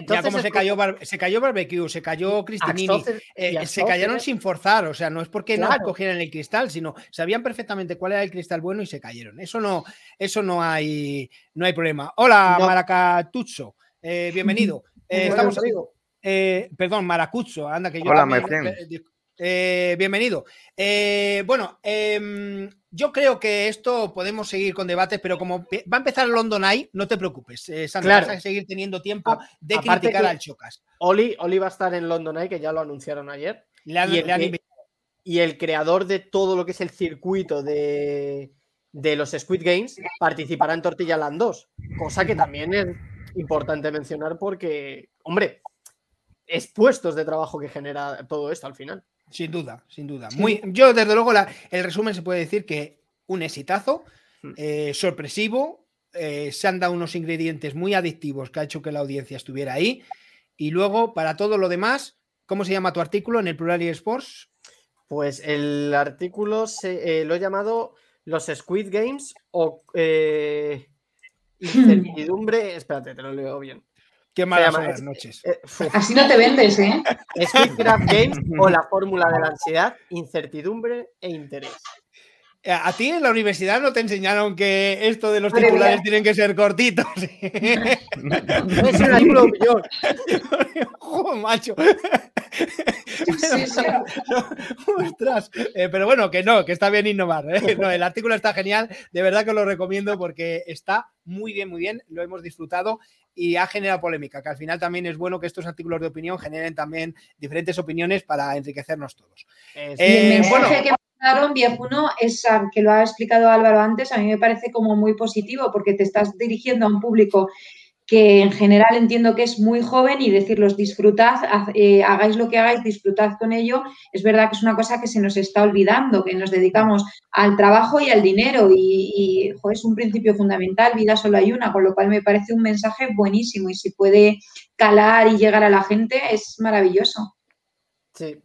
Ya como se cayó, Bar- se cayó Barbecue, se cayó Cristinini, eh, se cayeron sin forzar, o sea, no es porque no Claro. cogieran el cristal, sino sabían perfectamente cuál era el cristal bueno y se cayeron. Eso no, eso no hay, no hay problema. Hola, No. Maracatuzzo, eh, bienvenido. [laughs] Eh, estamos, amigo. eh, perdón, Maracucho, anda que yo Hola, también-. Eh, bienvenido. Eh, bueno, em, yo creo que esto podemos seguir con debates, pero como va a empezar el London Eye, no te preocupes, eh, Sandra, Claro. vas a seguir teniendo tiempo de criticar al Chocas. Oli, Oli va a estar en London Eye, que ya lo anunciaron ayer. Le han- y el le han que- invitado. Y el creador de todo lo que es el circuito de, de los Squid Games participará en Tortilla Land 2. Cosa que también es importante mencionar porque, hombre, es puestos de trabajo que genera todo esto al final. Sin duda, sin duda. Muy, yo, desde luego, la- el resumen se puede decir que un exitazo, Hmm. eh, sorpresivo, eh, se han dado unos ingredientes muy adictivos que ha hecho que la audiencia estuviera ahí. Y luego, para todo lo demás, ¿cómo se llama tu artículo en el Plural y Sports? Pues el artículo se, eh, lo he llamado Los Squid Games o [laughs] Incertidumbre. Espérate, te lo leo bien. Qué malas llama- son las noches. Eh, [laughs] Así no te vendes, ¿eh? Squidcraft Games o la fórmula de la ansiedad, incertidumbre e interés. Eh, A ti en la universidad no te enseñaron que esto de los Madre titulares mía. tienen que ser cortitos. Es un artículo de opinión. [laughs] Joder, macho. Sí, sí. [laughs] Ostras. Eh, pero bueno, que no, que está bien innovar. ¿eh? No, el artículo está genial. De verdad que lo recomiendo porque está muy bien, muy bien. Lo hemos disfrutado y ha generado polémica. Que al final también es bueno que estos artículos de opinión generen también diferentes opiniones para enriquecernos todos. Y el Eh, mensaje bueno. que mandaron Viejuno es ah, que lo ha explicado Álvaro antes, a mí me parece como muy positivo porque te estás dirigiendo a un público que en general entiendo que es muy joven y decirlos disfrutad, eh, hagáis lo que hagáis, disfrutad con ello. Es verdad que es una cosa que se nos está olvidando, que nos dedicamos al trabajo y al dinero y, es un principio fundamental, vida solo hay una, con lo cual me parece un mensaje buenísimo y si puede calar y llegar a la gente es maravilloso. sí,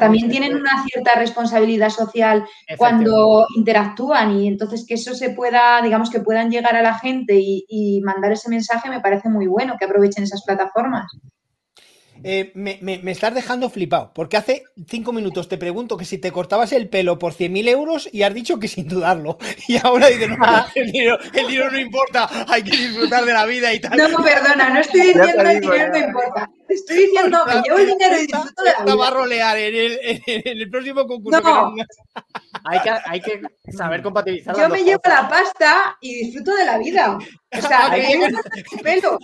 También tienen una cierta responsabilidad social cuando interactúan y entonces que eso se pueda, digamos, que puedan llegar a la gente y, y mandar ese mensaje me parece muy bueno, que aprovechen esas plataformas. Eh, me, me- me estás dejando flipado, porque hace cinco minutos te pregunto que si te cortabas el pelo por 100.000 euros y has dicho que sin dudarlo. [laughs] Y ahora dices, no, el dinero, el dinero no importa, hay que disfrutar de la vida y tal. No, perdona, no estoy diciendo el digo, dinero no ya. Estoy diciendo que llevo el dinero y disfruto de la Esta va a vida. rolear en el, en el- el próximo concurso. No. que Hay que, hay que saber compatibilizar. Yo me llevo cosas. la pasta y disfruto de la vida. O sea, Hay que- el pelo.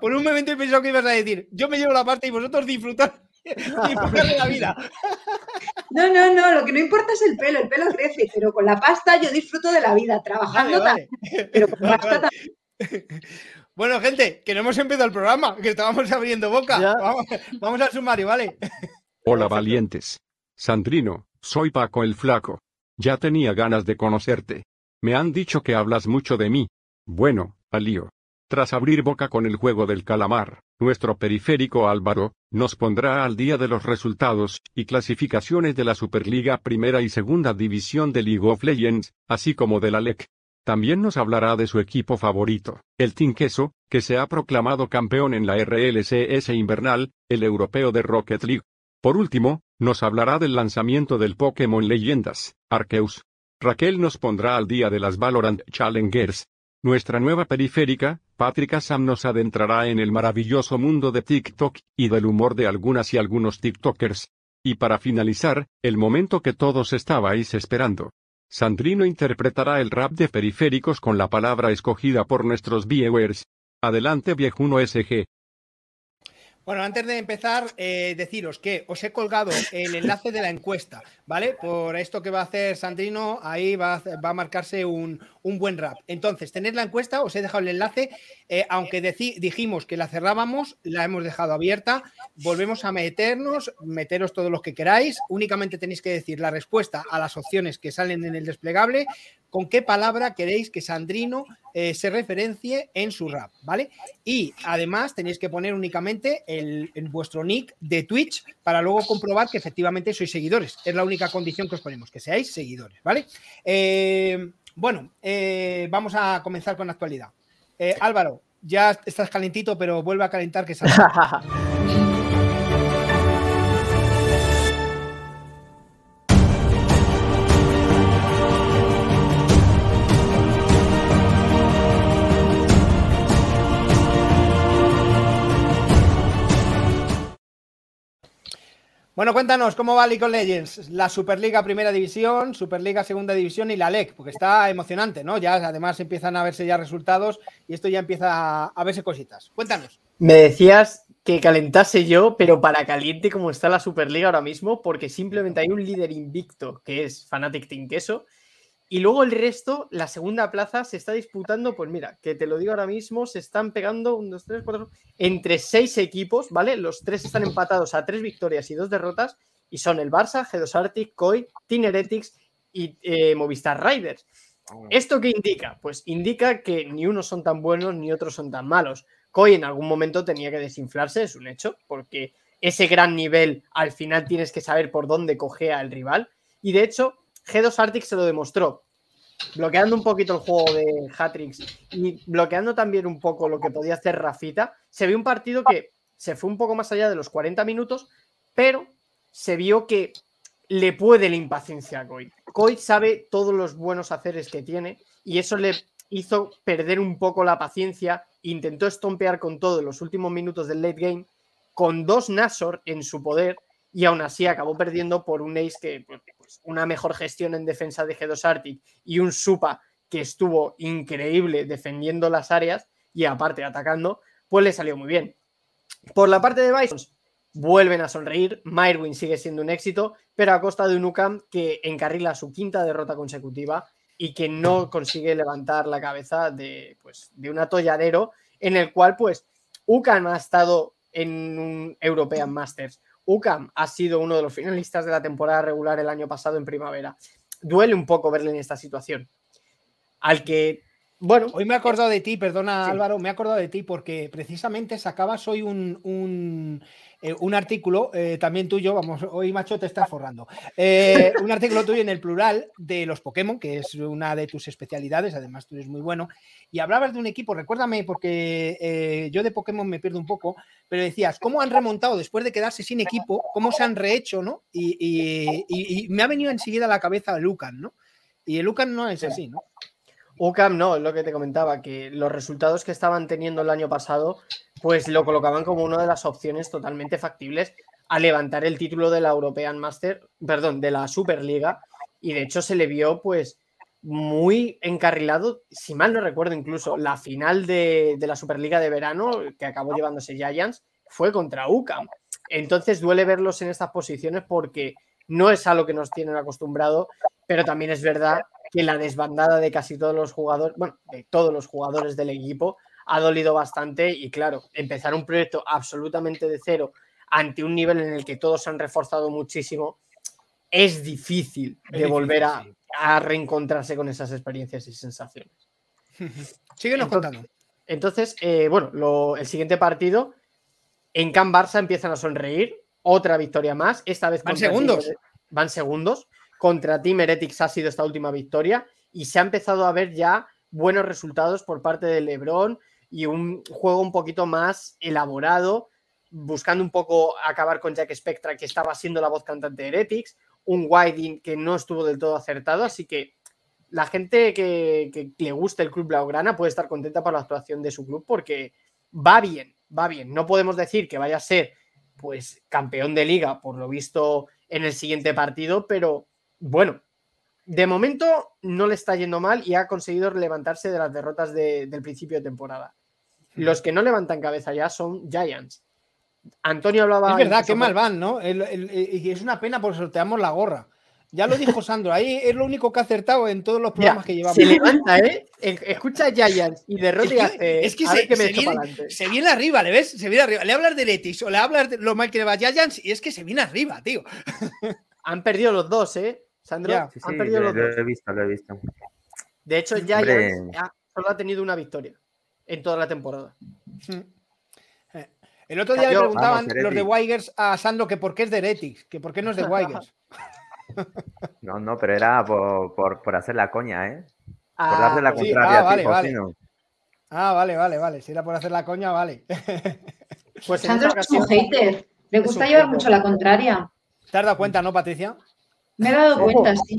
Por un momento he pensado que ibas a decir, yo me llevo la parte y vosotros disfrutar, disfrutar de la vida. No, no, no, lo que no importa es el pelo, el pelo crece, pero con la pasta yo disfruto de la vida, trabajando vale. también, pero con Vale, pasta vale. también. Bueno, gente, que no hemos empezado el programa, que estábamos abriendo boca. Vamos, vamos al sumario, ¿vale? Hola valientes. Sandrino, soy Paco el Flaco. Ya tenía ganas de conocerte. Me han dicho que hablas mucho de mí. Bueno, al lío. Tras abrir boca con el juego del calamar, nuestro periférico Álvaro, nos pondrá al día de los resultados y clasificaciones de la Superliga Primera y Segunda División de League of Legends, así como de la LEC. También nos hablará de su equipo favorito, el Team Queso, que se ha proclamado campeón en la RLCS invernal, el europeo de Rocket League. Por último, nos hablará del lanzamiento del Pokémon Leyendas, Arceus. Raquel nos pondrá al día de las Valorant Challengers, nuestra nueva periférica, Patrick Sam nos adentrará en el maravilloso mundo de TikTok y del humor de algunas y algunos TikTokers. Y para finalizar, el momento que todos estabais esperando. Sandrino interpretará el rap de periféricos con la palabra escogida por nuestros viewers. Adelante viejuno SG. Bueno, antes de empezar, eh, deciros que os he colgado el enlace de la encuesta, ¿vale? Por esto que va a hacer Sandrino, ahí va a, marcarse un, un, buen rap. Entonces, tenéis la encuesta, os he dejado el enlace, eh, aunque dijimos que la cerrábamos, la hemos dejado abierta, volvemos a meternos, meteros todos los que queráis, únicamente tenéis que decir la respuesta a las opciones que salen en el desplegable, con qué palabra queréis que Sandrino eh, se referencie en su rap, ¿vale? Y además tenéis que poner únicamente el, vuestro nick de Twitch para luego comprobar que efectivamente sois seguidores. Es la única condición que os ponemos, que seáis seguidores, ¿vale? Eh, bueno, eh, vamos a comenzar con la actualidad. Álvaro, ya estás calentito, pero vuelve a calentar que salga. [laughs] Bueno, cuéntanos cómo va League of Legends, la Superliga Primera División, Superliga Segunda División y la LEC, porque está emocionante, ¿no? Ya además empiezan a verse ya resultados y esto ya empieza a verse cositas. Cuéntanos. Me decías que calentase yo, pero para caliente como está la Superliga ahora mismo, porque simplemente hay un líder invicto que es Fnatic Team Queso y luego el resto, la segunda plaza, se está disputando, pues mira, que te lo digo ahora mismo, se están pegando un, dos, tres, cuatro, entre seis equipos, ¿vale? Los tres están empatados a tres victorias y dos derrotas, y son el Barça, G2 Arctic, COI, Team Heretics y eh, Movistar Riders. ¿Esto qué indica? Pues indica que ni unos son tan buenos ni otros son tan malos. COI en algún momento tenía que desinflarse, es un hecho, porque ese gran nivel al final tienes que saber por dónde cogea el rival. Y de hecho, G2 Arctic se lo demostró, bloqueando un poquito el juego de Hatrix y bloqueando también un poco lo que podía hacer Rafita, se vio un partido que se fue un poco más allá de los 40 minutos, pero se vio que le puede la impaciencia a Koi. Koi sabe todos los buenos haceres que tiene y eso le hizo perder un poco la paciencia, intentó estompear con todo en los últimos minutos del late game, con dos Nashor en su poder y aún así acabó perdiendo por un ace que una mejor gestión en defensa de G2 Arctic y un Supa que estuvo increíble defendiendo las áreas y aparte atacando, pues le salió muy bien. Por la parte de Bison, vuelven a sonreír, Myrwin sigue siendo un éxito, pero a costa de un UCAM que encarrila su quinta derrota consecutiva y que no consigue levantar la cabeza de, pues, de un atolladero en el cual pues UCAM ha estado en un European Masters, UCAM ha sido uno de los finalistas de la temporada regular el año pasado en primavera. Duele un poco verle en esta situación. Al que, bueno. Hoy me he acordado de ti, perdona Álvaro, me he acordado de ti porque precisamente sacabas hoy un, eh, un artículo, eh, también tuyo, vamos, hoy macho te estás forrando, eh, un artículo tuyo en el plural de los Pokémon, que es una de tus especialidades, además tú eres muy bueno, y hablabas de un equipo, recuérdame, porque yo de Pokémon me pierdo un poco, pero decías, ¿cómo han remontado después de quedarse sin equipo? ¿Cómo se han rehecho, no? Y, me ha venido enseguida a la cabeza Lucan, ¿no? Y el Lucan no es así, ¿no? UCAM no, es lo que te comentaba, que los resultados que estaban teniendo el año pasado, pues lo colocaban como una de las opciones totalmente factibles a levantar el título de la European Master, perdón, de la Superliga, y de hecho se le vio pues muy encarrilado, si mal no recuerdo incluso, la final de, de la Superliga de verano que acabó llevándose Giants fue contra UCAM. Entonces duele verlos en estas posiciones porque no es a lo que nos tienen acostumbrado, pero también es verdad que la desbandada de casi todos los jugadores, bueno, de todos los jugadores del equipo ha dolido bastante y claro, empezar un proyecto absolutamente de cero ante un nivel en el que todos se han reforzado muchísimo, es difícil de volver a, reencontrarse con esas experiencias y sensaciones. [laughs] Síguenos contando. Entonces, eh, bueno, el siguiente partido, en Can Barça empiezan a sonreír, otra victoria más, esta vez van segundos. van segundos. Contra Team Heretics ha sido esta última victoria y se ha empezado a ver ya buenos resultados por parte de LeBron y un juego un poquito más elaborado, buscando un poco acabar con Jack Spectra, que estaba siendo la voz cantante de Heretics, un Whiting que no estuvo del todo acertado, así que la gente que, le guste el club Blaugrana puede estar contenta por la actuación de su club porque va bien, va bien. No podemos decir que vaya a ser pues campeón de liga por lo visto en el siguiente partido, pero bueno, de momento no le está yendo mal y ha conseguido levantarse de las derrotas del principio de temporada. Los que no levantan cabeza ya son Giants. Antonio hablaba. Es verdad, qué mal van, ¿no? Y es una pena porque sorteamos la gorra. Ya lo dijo [laughs] Sandro, ahí es lo único que ha acertado en todos los programas que llevamos. Se levanta, ¿eh? Escucha a Giants y derrota y hace. Es que, se, viene, arriba, ¿le ves? Se viene arriba. Le hablas de Letis o le hablas de lo mal que le va a Giants y es que se viene arriba, tío. Han perdido los dos, ¿eh? Sandro, han perdido los dos. Lo he visto, lo he visto. De hecho, Giants solo ha tenido una victoria en toda la temporada. Eh, el otro día le preguntaban los de Wigers a Sandro que por qué es de Heretics, que por qué no es de Wigers. [laughs] No, no, pero era por, hacer la coña, ¿eh? por ah, darle la contraria. Ah, vale, vale. Ah, vale, vale, vale. Si era por hacer la coña, vale. [laughs] pues Sandro es un hater. Le gusta llevar mucho la contraria. ¿Te has dado cuenta, no, Patricia? Me he dado cuenta, sí.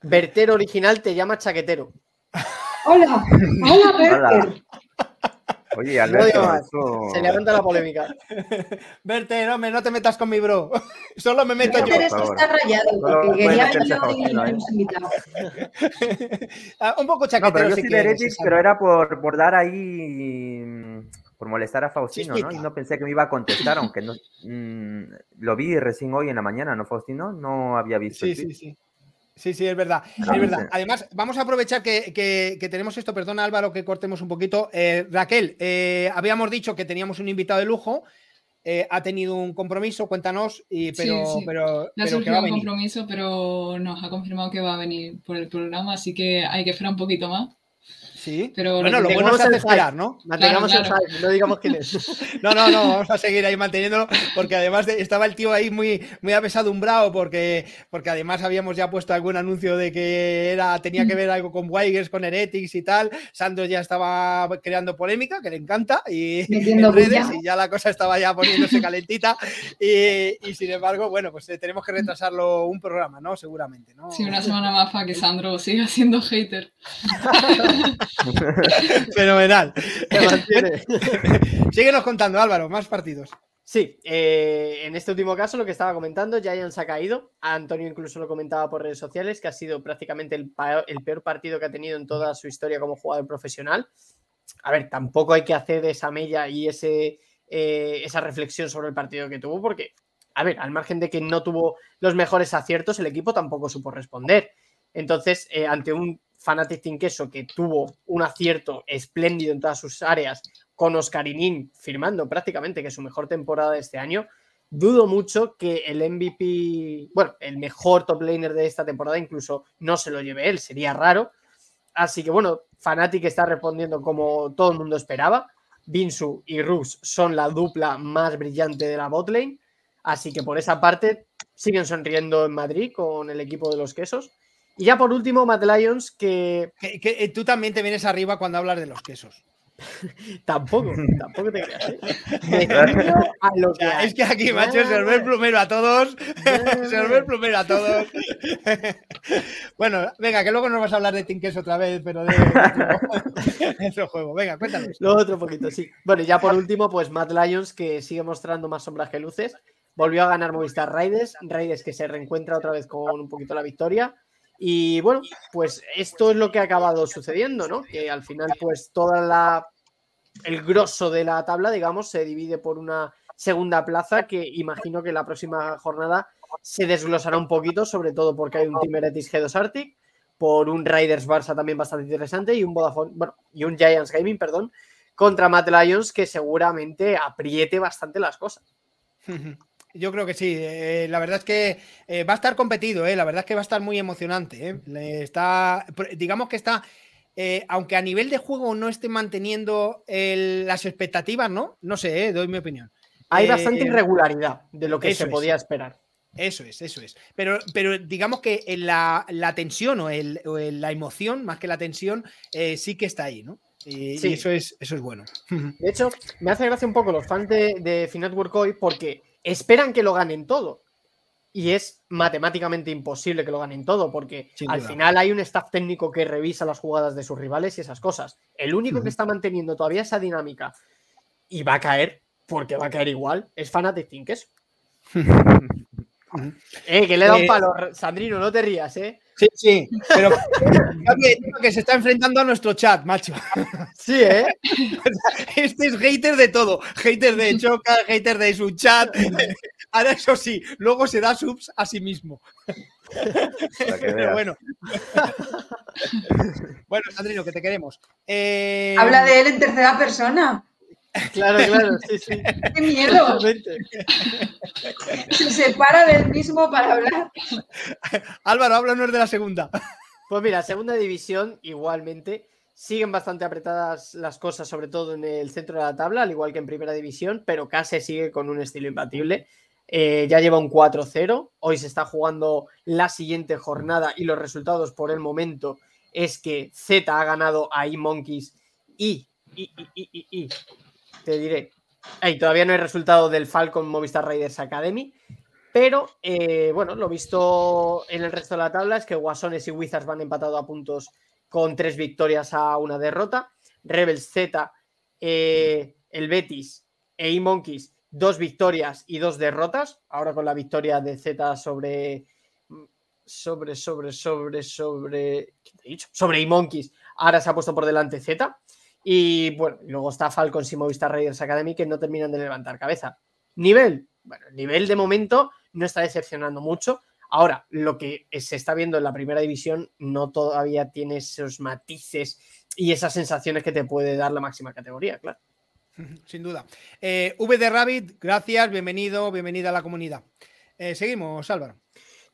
Vertero original te llama chaquetero. Hola, hola, Verter. Oye, Alberto, se levanta la polémica. [laughs] Verte, no, no te metas con mi bro. [laughs] Solo me meto yo. Está rayado, porque quería yo y no hemos invitado. [laughs] Ah, un poco chaquetero. No, pero yo sí de pero era por, por dar ahí por molestar a Faustino, ¿no? Y no pensé que me iba a contestar, aunque no mm, lo vi recién hoy en la mañana, ¿no, Faustino? No había visto. Sí, sí, sí. Sí, sí, es verdad. es verdad. Además, vamos a aprovechar que, tenemos esto. Perdona, Álvaro, que cortemos un poquito. Eh, Raquel, eh, habíamos dicho que teníamos un invitado de lujo. Eh, ha tenido un compromiso, cuéntanos, y, pero, sí, sí. pero, ha surgido un compromiso, pero nos ha confirmado que va a venir por el programa, así que hay que esperar un poquito más. Sí, pero bueno, lo bueno es esperar, ¿no? Mantengamos el no digamos quién es. [laughs] no, no, no, vamos a seguir ahí manteniéndolo, porque además estaba el tío ahí muy, muy apesadumbrado, porque, porque además habíamos ya puesto algún anuncio de que era, tenía que ver algo con Weigers, con Heretics y tal. Sandro ya estaba creando polémica, que le encanta, y [laughs] en redes, y ya la cosa estaba ya poniéndose calentita. Y, y, sin embargo, bueno, pues eh, tenemos que retrasarlo un programa, ¿no? Seguramente, ¿no? Sí, una semana más para que Sandro siga siendo hater. [laughs] [laughs] Fenomenal. [laughs] Síguenos contando, Álvaro, más partidos. Sí, eh, en este último caso lo que estaba comentando, Giants ha caído. Antonio incluso lo comentaba por redes sociales, que ha sido prácticamente el, peor partido que ha tenido en toda su historia como jugador profesional. A ver, tampoco hay que hacer esa mella y ese, eh, esa reflexión sobre el partido que tuvo, porque, a ver, al margen de que no tuvo los mejores aciertos, el equipo tampoco supo responder. Entonces, eh, ante un Fanatic Team Queso, que tuvo un acierto espléndido en todas sus áreas, con Oscarinin firmando prácticamente que es su mejor temporada de este año, dudo mucho que el MVP, bueno, el mejor top laner de esta temporada incluso no se lo lleve él, sería raro. Así que bueno, Fnatic está respondiendo como todo el mundo esperaba. Binsu y Rux son la dupla más brillante de la botlane. Así que por esa parte siguen sonriendo en Madrid con el equipo de los quesos. Y ya por último, Matt Lyons, que... que, eh, tú también te vienes arriba cuando hablas de los quesos. [laughs] tampoco, tampoco te creas. ¿eh? [laughs] es que aquí, macho, se os [laughs] ve el plumero a todos. se os ve el plumero a todos. bueno, venga, que luego nos vas a hablar de Tinques otra vez, pero de, otro juego. Venga, cuéntanos. Lo otro poquito, sí. Bueno, y ya por último, pues Matt Lyons, que sigue mostrando más sombras que luces. Volvió a ganar Movistar Raiders. Raiders que se reencuentra otra vez con un poquito la victoria. Y bueno, pues esto es lo que ha acabado sucediendo, ¿no? Que al final, pues toda la el grosso de la tabla, digamos, se divide por una segunda plaza que imagino que la próxima jornada se desglosará un poquito, sobre todo porque hay un Team Eretis G2 Arctic, por un Riders Barça también bastante interesante y un Vodafone, bueno, y un Giants Gaming, perdón, contra Matt Lions que seguramente apriete bastante las cosas. Yo creo que sí. Eh, la verdad es que eh, va a estar competido, eh. la verdad es que va a estar muy emocionante. Está, digamos que está eh, aunque a nivel de juego no esté manteniendo las expectativas, ¿no? No sé, eh, doy mi opinión. Hay bastante irregularidad de lo que se podía esperar. Eso es, eso es. Pero, pero digamos que la, la tensión o, el, la emoción, más que la tensión, sí que está ahí, ¿no? Y, sí. eso, es, eso es bueno. [laughs] De hecho, me hace gracia un poco los fans de, de Finetwork hoy porque esperan que lo ganen todo. Y es matemáticamente imposible que lo ganen todo, porque al final hay un staff técnico que revisa las jugadas de sus rivales y esas cosas. El único que está manteniendo todavía esa dinámica y va a caer, porque va a caer igual, es Fanatic Thinkers. [laughs] eh, que le da un eh, palo, Sandrino, no te rías, ¿eh? Sí, sí, pero [laughs] que, se está enfrentando a nuestro chat, macho. Sí, ¿eh? [laughs] Este es hater de todo. Hater de Choca, hater de su chat. Ahora, eso sí, luego se da subs a sí mismo. Pero [laughs] bueno. bueno, Sandrino, que te queremos. Eh, Habla de él en tercera persona. [laughs] Claro, claro, sí, sí. ¡Qué miedo! Se separa del mismo para hablar. Álvaro, háblanos de la segunda. Pues mira, segunda división, igualmente, siguen bastante apretadas las cosas, sobre todo en el centro de la tabla, al igual que en primera división, pero Case sigue con un estilo imbatible. Eh, ya lleva un 4-0. Hoy se está jugando la siguiente jornada y los resultados por el momento es que Z ha ganado a E-Monkeys y, y, y, y, te diré. Ahí todavía no hay resultado del Falcon Movistar Raiders Academy, pero eh, bueno, lo visto en el resto de la tabla es que Guasones y Wizards van empatado a puntos con tres victorias a una derrota. Rebels Z, eh, el Betis e E-Monkeys, dos victorias y dos derrotas. Ahora con la victoria de Z sobre. Sobre, sobre, sobre, sobre. ¿Qué te dicho? Sobre E-Monkeys. Ahora se ha puesto por delante Z. Y bueno, luego está Falcons y Movistar Raiders Academy que no terminan de levantar cabeza. Nivel, bueno, el nivel de momento no está decepcionando mucho. Ahora, lo que se está viendo en la primera división no todavía tiene esos matices y esas sensaciones que te puede dar la máxima categoría, claro. [laughs] Sin duda. Eh, v de Rabbit, gracias, bienvenido, bienvenida a la comunidad. Eh, seguimos, Álvaro.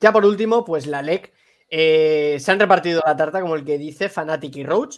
Ya por último, pues la LEC. Eh, se han repartido la tarta, como el que dice, Fanatic y Roach.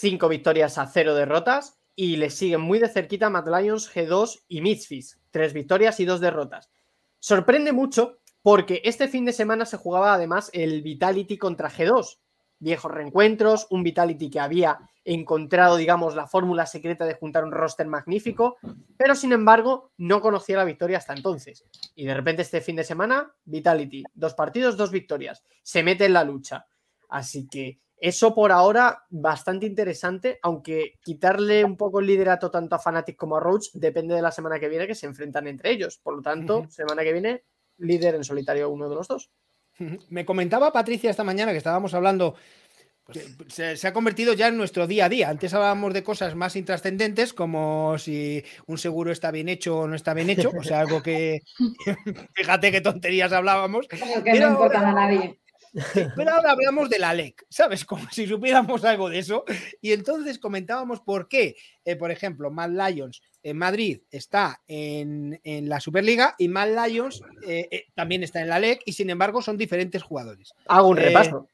Cinco victorias a cero derrotas y le siguen muy de cerquita Mad Lions, G2 y Misfits, tres victorias y dos derrotas. Sorprende mucho porque este fin de semana se jugaba además el Vitality contra G2, viejos reencuentros, un Vitality que había encontrado, digamos, la fórmula secreta de juntar un roster magnífico, pero sin embargo no conocía la victoria hasta entonces. Y de repente este fin de semana, Vitality, dos partidos, dos victorias, se mete en la lucha. Así que eso por ahora bastante interesante, aunque quitarle un poco el liderato tanto a Fnatic como a Roach depende de la semana que viene que se enfrentan entre ellos. Por lo tanto, semana que viene, líder en solitario uno de los dos. Me comentaba Patricia esta mañana que estábamos hablando, pues, se, ha convertido ya en nuestro día a día. Antes hablábamos de cosas más intrascendentes, como si un seguro está bien hecho o no está bien hecho, o sea, algo que, [laughs] fíjate qué tonterías hablábamos. que no importa a nadie. Pero ahora hablamos de la LEC, ¿sabes? Como si supiéramos algo de eso. Y entonces comentábamos por qué, eh, por ejemplo, Mad Lions en Madrid está en, la Superliga y Mad Lions eh, eh, también está en la LEC y sin embargo son diferentes jugadores. Hago un repaso.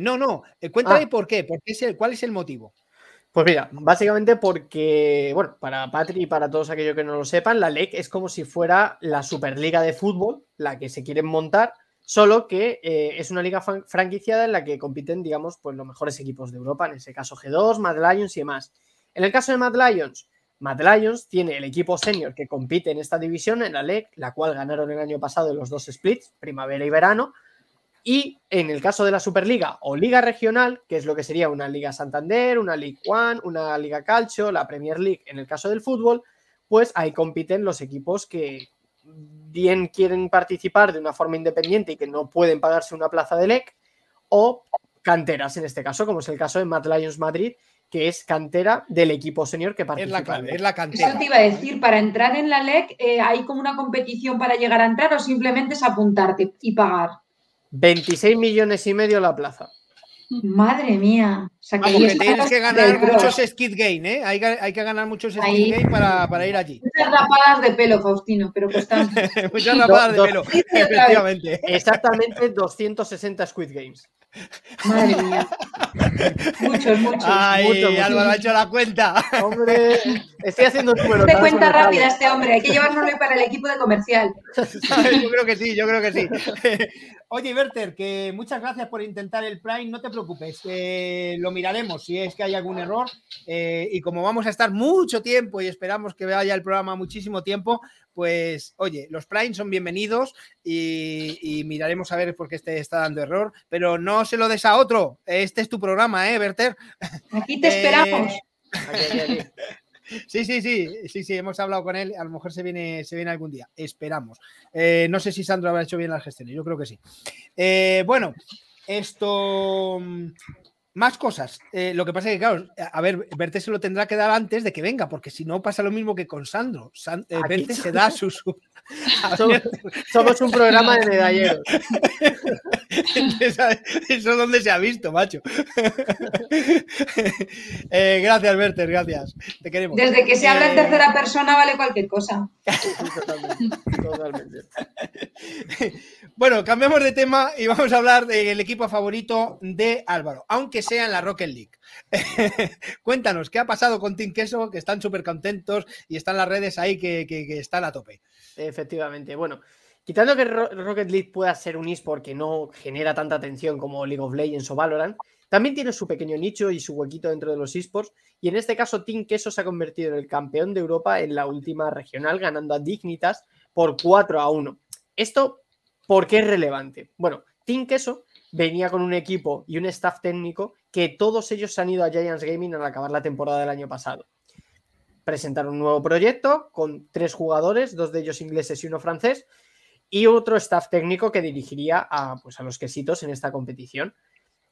no, no, cuéntame ah. por qué, cuál es el motivo. Pues mira, básicamente porque, bueno, para Patri y para todos aquellos que no lo sepan, la LEC es como si fuera la Superliga de fútbol, la que se quieren montar Solo que eh, es una liga franquiciada en la que compiten, digamos, pues los mejores equipos de Europa, en ese caso G2, Mad Lions y demás. En el caso de Mad Lions, Mad Lions tiene el equipo senior que compite en esta división, en la LEC, la cual ganaron el año pasado los dos splits, primavera y verano. Y en el caso de la Superliga o Liga Regional, que es lo que sería una Liga Santander, una League One, una Liga Calcio, la Premier League en el caso del fútbol, pues ahí compiten los equipos que, bien quieren participar de una forma independiente y que no pueden pagarse una plaza de LEC, o canteras en este caso, como es el caso de Mad Lions Madrid, que es cantera del equipo senior que participa. Es la clave, es la cantera. Eso te iba a decir, para entrar en la LEC, eh, ¿hay como una competición para llegar a entrar o simplemente es apuntarte y pagar? 26 millones y medio la plaza. Madre mía. O sea, que tienes que ganar muchos skid game, ¿eh? Hay, hay, que ganar muchos skid game para, para, ir allí. Muchas rapadas de pelo, Faustino, pero costan. [laughs] muchas rapadas de pelo, [laughs] efectivamente. Exactamente 260 Squid Games. Madre [laughs] mía. Muchos, muchos. Ay, muchos, muchos. Álvaro ha hecho la cuenta. Hombre, estoy haciendo [laughs] números. De nada cuenta rápida este hombre. Hay que llevárnoslo para el equipo de comercial. yo creo que sí, yo creo que sí. [laughs] Oye, Werther, que muchas gracias por intentar el Prime. No te preocupes, eh, lo miraremos si es que hay algún error. eh, y como vamos a estar mucho tiempo y esperamos que vaya el programa muchísimo tiempo, pues oye, los Prime son bienvenidos y, y miraremos a ver por qué este está dando error. Pero no se lo des a otro. Este es tu programa, ¿eh, Werther? Aquí te esperamos. Aquí, aquí, aquí. [laughs] Sí, sí, sí, sí, sí, hemos hablado con él. A lo mejor se viene, se viene algún día. Esperamos. Eh, no sé si Sandro habrá hecho bien las gestiones. Yo creo que sí. Eh, bueno, esto. Más cosas. Eh, lo que pasa es que, claro, a ver, Verte se lo tendrá que dar antes de que venga, porque si no pasa lo mismo que con Sandro. San- eh, Verte se da sus. [laughs] a Somos, un programa de medalleros. [laughs] Eso es donde se ha visto, macho. [laughs] Eh, gracias, Werther, gracias. Te queremos. Desde que se habla en tercera persona vale cualquier cosa. Totalmente. Bueno, cambiamos de tema y vamos a hablar del equipo favorito de Álvaro, aunque sea en la Rocket League. [laughs] Cuéntanos, ¿qué ha pasado con Team Queso? Que están súper contentos y están las redes ahí que, que- están a tope. Efectivamente. Bueno, quitando que Ro- Rocket League pueda ser un eSport que no genera tanta atención como League of Legends o Valorant, también tiene su pequeño nicho y su huequito dentro de los eSports. Y en este caso, Team Queso se ha convertido en el campeón de Europa en la última regional, ganando a Dignitas por 4 a 1. Esto, ¿por qué es relevante? Bueno, Team Queso venía con un equipo y un staff técnico que todos ellos se han ido a Giants Gaming al acabar la temporada del año pasado. Presentaron un nuevo proyecto con tres jugadores, dos de ellos ingleses y uno francés, y otro staff técnico que dirigiría a, pues, a los quesitos en esta competición.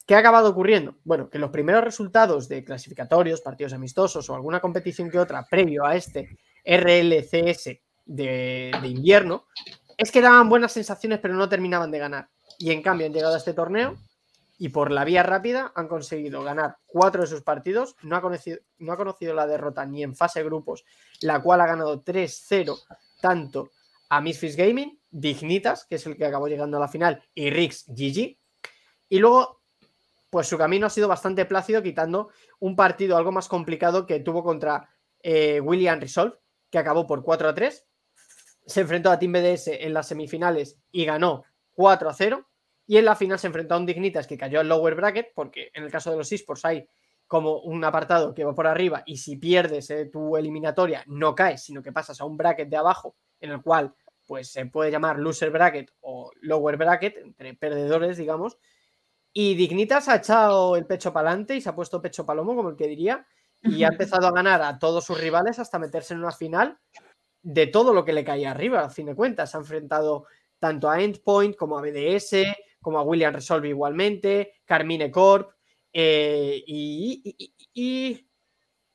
¿Qué ha acabado ocurriendo? Bueno, que los primeros resultados de clasificatorios, partidos amistosos o alguna competición que otra previo a este RLCS de, de invierno es que daban buenas sensaciones pero no terminaban de ganar. Y en cambio han llegado a este torneo y por la vía rápida han conseguido ganar cuatro de sus partidos. No ha conocido, no ha conocido la derrota ni en fase grupos, la cual ha ganado 3-0 tanto a Misfits Gaming, Dignitas, que es el que acabó llegando a la final, y Rix GG. Y luego, pues su camino ha sido bastante plácido, quitando un partido algo más complicado que tuvo contra eh, William Resolve, que acabó por 4 a 3. Se enfrentó a Team BDS en las semifinales y ganó 4 a 0. Y en la final se enfrentó a un Dignitas que cayó al lower bracket, porque en el caso de los esports hay como un apartado que va por arriba y si pierdes eh, tu eliminatoria no caes, sino que pasas a un bracket de abajo en el cual pues se puede llamar loser bracket o lower bracket, entre perdedores, digamos. Y Dignitas ha echado el pecho para adelante y se ha puesto pecho palomo, como el que diría, y ha empezado a ganar a todos sus rivales hasta meterse en una final de todo lo que le caía arriba, a fin de cuentas. Se ha enfrentado tanto a Endpoint como a BDS, como a William Resolve igualmente, Carmine Corp eh, y, y,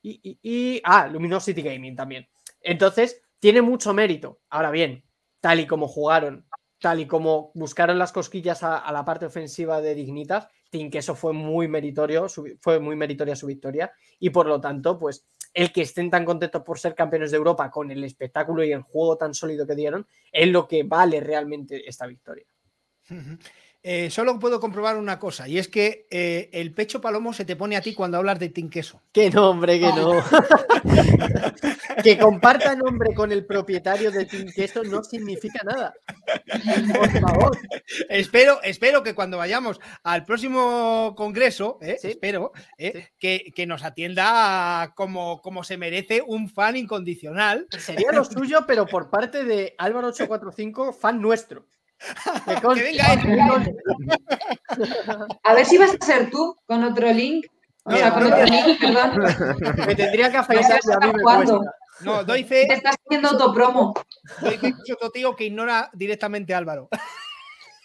y, ah, Luminosity Gaming también. Entonces, tiene mucho mérito. Ahora bien, tal y como jugaron, tal y como buscaron las cosquillas a, la parte ofensiva de Dignitas, Team Queso fue muy meritorio, fue muy meritoria su victoria y por lo tanto, pues el que estén tan contentos por ser campeones de Europa con el espectáculo y el juego tan sólido que dieron es lo que vale realmente esta victoria. Eh, solo puedo comprobar una cosa, y es que eh, el pecho palomo se te pone a ti cuando hablas de Team Queso. Que no, hombre, que no. [laughs] que comparta nombre con el propietario de Team Queso no significa nada. Por favor. Espero, espero que cuando vayamos al próximo congreso, ¿eh? Sí. espero ¿eh? Sí. que, que nos atienda como, como se merece un fan incondicional. Sería lo suyo, pero por parte de Álvaro 845, fan nuestro. Que venga él. A ver si vas a ser tú con otro link. O sea, con otro link, perdón. Me tendría que afeitar a mí me ¿Cuándo? cuesta. No, doy fe, Te estás haciendo autopromo. doy fe que es otro tío que ignora directamente a Álvaro.